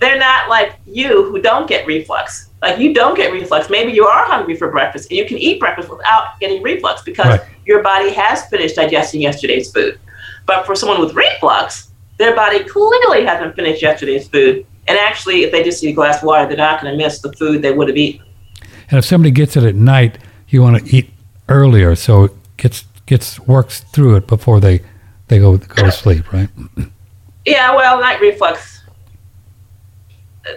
they're not like you who don't get reflux. Like you don't get reflux. Maybe you are hungry for breakfast and you can eat breakfast without getting reflux because Right. your body has finished digesting yesterday's food. But for someone with reflux, their body clearly hasn't finished yesterday's food. And actually, if they just eat a glass of water, they're not going to miss the food they would have eaten. And if somebody gets it at night, you want to eat earlier so it gets gets works through it before they they go go to sleep, right? Yeah, well, night reflux.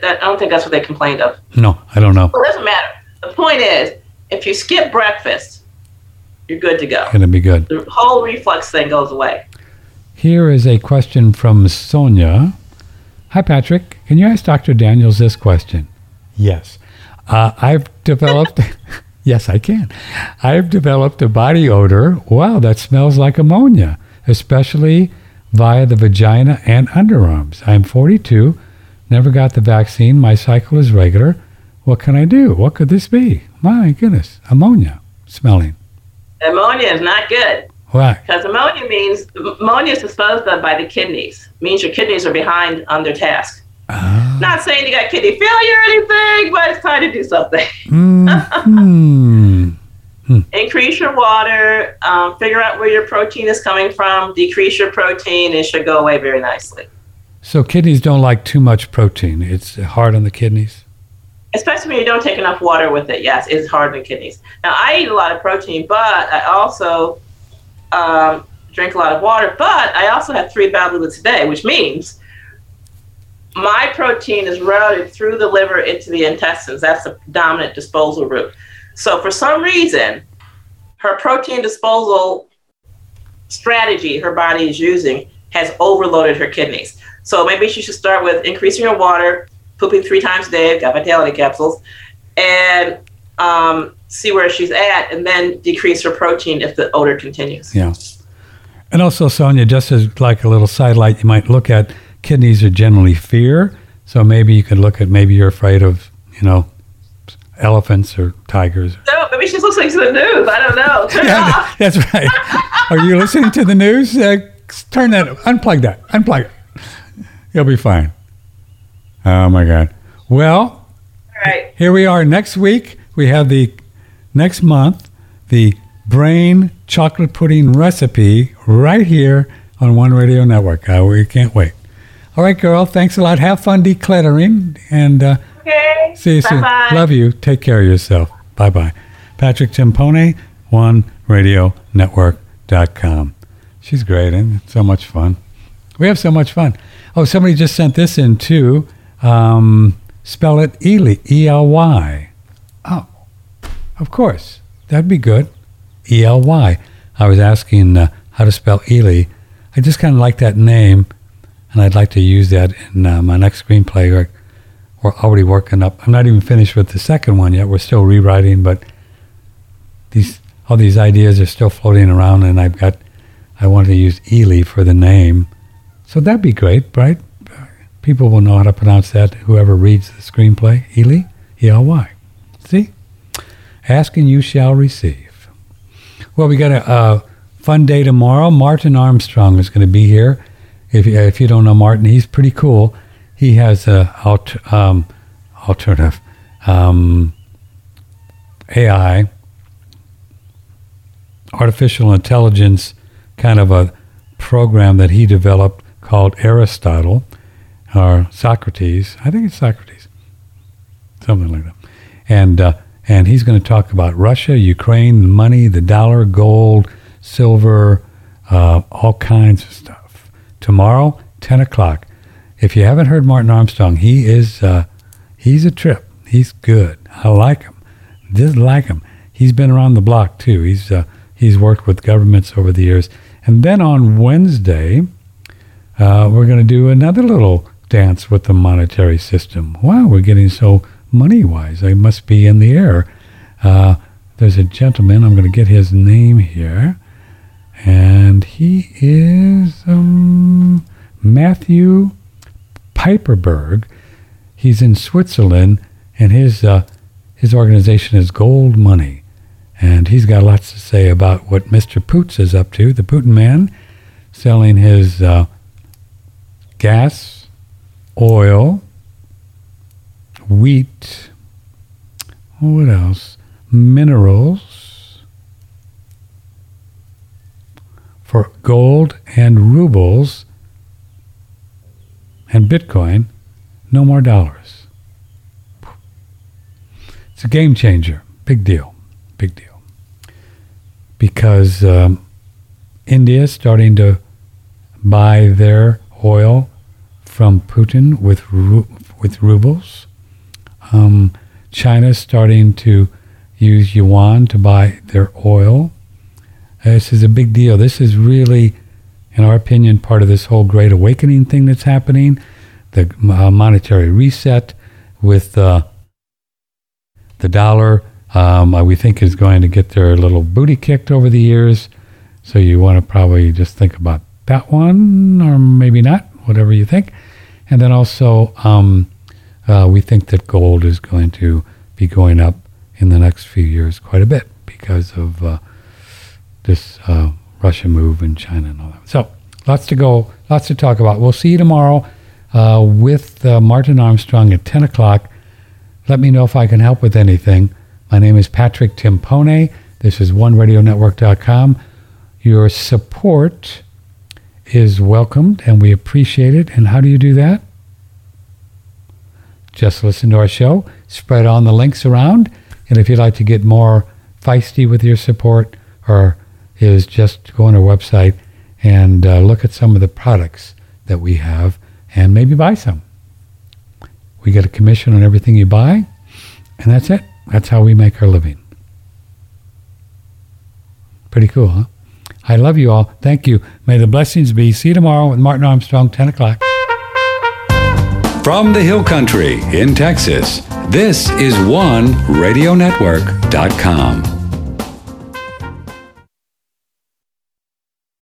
That, I don't think that's what they complained of. No, I don't know. Well, it doesn't matter. The point is, if you skip breakfast, you're good to go. Gonna be good. The whole reflux thing goes away. Here is a question from Sonia. Hi, Patrick. Can you ask Dr. Daniels this question? Yes. Uh, I've developed, [LAUGHS] yes, I can. I've developed a body odor, wow, that smells like ammonia, especially via the vagina and underarms. I'm 42, never got the vaccine. My cycle is regular. What can I do? What could this be? My goodness, ammonia smelling. Ammonia is not good Why? because ammonia means ammonia is disposed of by the kidneys. means your kidneys are behind on their task. Ah. Not saying you got kidney failure or anything, but it's time to do something. Mm, [LAUGHS] Increase your water. Um, figure out where your protein is coming from. Decrease your protein. and It should go away very nicely. So kidneys don't like too much protein. It's hard on the kidneys. especially when you don't take enough water with it. Yes, it's hard on the kidneys. Now, I eat a lot of protein, but I also um, drink a lot of water. But I also have three bowel movements a day, which means my protein is routed through the liver into the intestines. That's the dominant disposal route. So, for some reason, her protein disposal strategy her body is using has overloaded her kidneys. So maybe she should start with increasing her water, pooping three times a day, got vitality capsules, and um, see where she's at, and then decrease her protein if the odor continues. Yeah. And also, Sonia, just as like a little sidelight, you might look at kidneys are generally fear. So maybe you could look at maybe you're afraid of, you know, elephants or tigers. No, maybe she's listening to the news. I don't know. Turn [LAUGHS] Yeah, that's right. Are you listening to the news? Uh, turn that, unplug that, unplug it. You'll be fine. Oh my God. Well, right. here we are next week. We have the next month, the brain chocolate pudding recipe right here on One Radio Network. Uh, we can't wait. All right, girl. Thanks a lot. Have fun decluttering and uh, Okay. see you soon. Bye-bye. Love you. Take care of yourself. Bye bye. Patrick Timpone, OneRadioNetwork.com. She's great and so much fun. We have so much fun. Oh, somebody just sent this in too. Um, spell it Ely, E L Y. Oh, of course. That'd be good. E L Y. I was asking uh, how to spell Ely. I just kind of like that name, and I'd like to use that in uh, my next screenplay. We're, we're already working up. I'm not even finished with the second one yet. We're still rewriting, but these all these ideas are still floating around, and I've got. I wanted to use Ely for the name, so that'd be great, right? People will know how to pronounce that. Whoever reads the screenplay, Ely, E L Y. See, ask and you shall receive. Well, we got a, fun day tomorrow. Martin Armstrong is going to be here. If you, if you don't know Martin, he's pretty cool. He has a alt, um, alternative um, AI, artificial intelligence kind of a program that he developed called Aristotle or Socrates. I think it's Socrates, something like that. And uh, and he's going to talk about Russia, Ukraine, money, the dollar, gold, silver, uh, all kinds of stuff. Tomorrow, ten o'clock. If you haven't heard Martin Armstrong, he is uh, he's a trip. He's good. I like him. Just like him. He's been around the block too. He's uh, he's worked with governments over the years. And then on Wednesday, uh, we're going to do another little dance with the monetary system. Wow, we're getting so money wise. I must be in the air. Uh, there's a gentleman. I'm going to get his name here, and he is um, Matthew Piepenburg. He's in Switzerland, and his uh, his organization is Gold Money, and he's got lots to say about what Mr. Poots is up to. The Putin man, selling his uh, gas, oil, wheat. What else? Minerals for gold and rubles and Bitcoin, no more dollars. It's a game changer. Big deal. Big deal. Because um, India is starting to buy their oil from Putin with ru- with rubles. Um, China's starting to use yuan to buy their oil. This is a big deal. This is really, in our opinion, part of this whole great awakening thing that's happening, the uh, monetary reset with uh, the dollar. Um, uh, we think is going to get their little booty kicked over the years. So you want to probably just think about that one, or maybe not, whatever you think. And then also, um, uh, we think that gold is going to be going up in the next few years quite a bit because of uh, this uh, Russia move in China and all that. So lots to go, lots to talk about. We'll see you tomorrow uh, with uh, Martin Armstrong at 10 o'clock. Let me know if I can help with anything. My name is Patrick Timpone. This is OneRadioNetwork.com. Your support is welcomed and we appreciate it. And how do you do that? Just listen to our show, spread on the links around, and if you'd like to get more feisty with your support, or is just go on our website and uh, look at some of the products that we have and maybe buy some. We get a commission on everything you buy, and that's it. That's how we make our living. Pretty cool, huh? I love you all. Thank you. May the blessings be. See you tomorrow with Martin Armstrong, 10 o'clock. From the Hill Country in Texas, This is one OneRadioNetwork.com.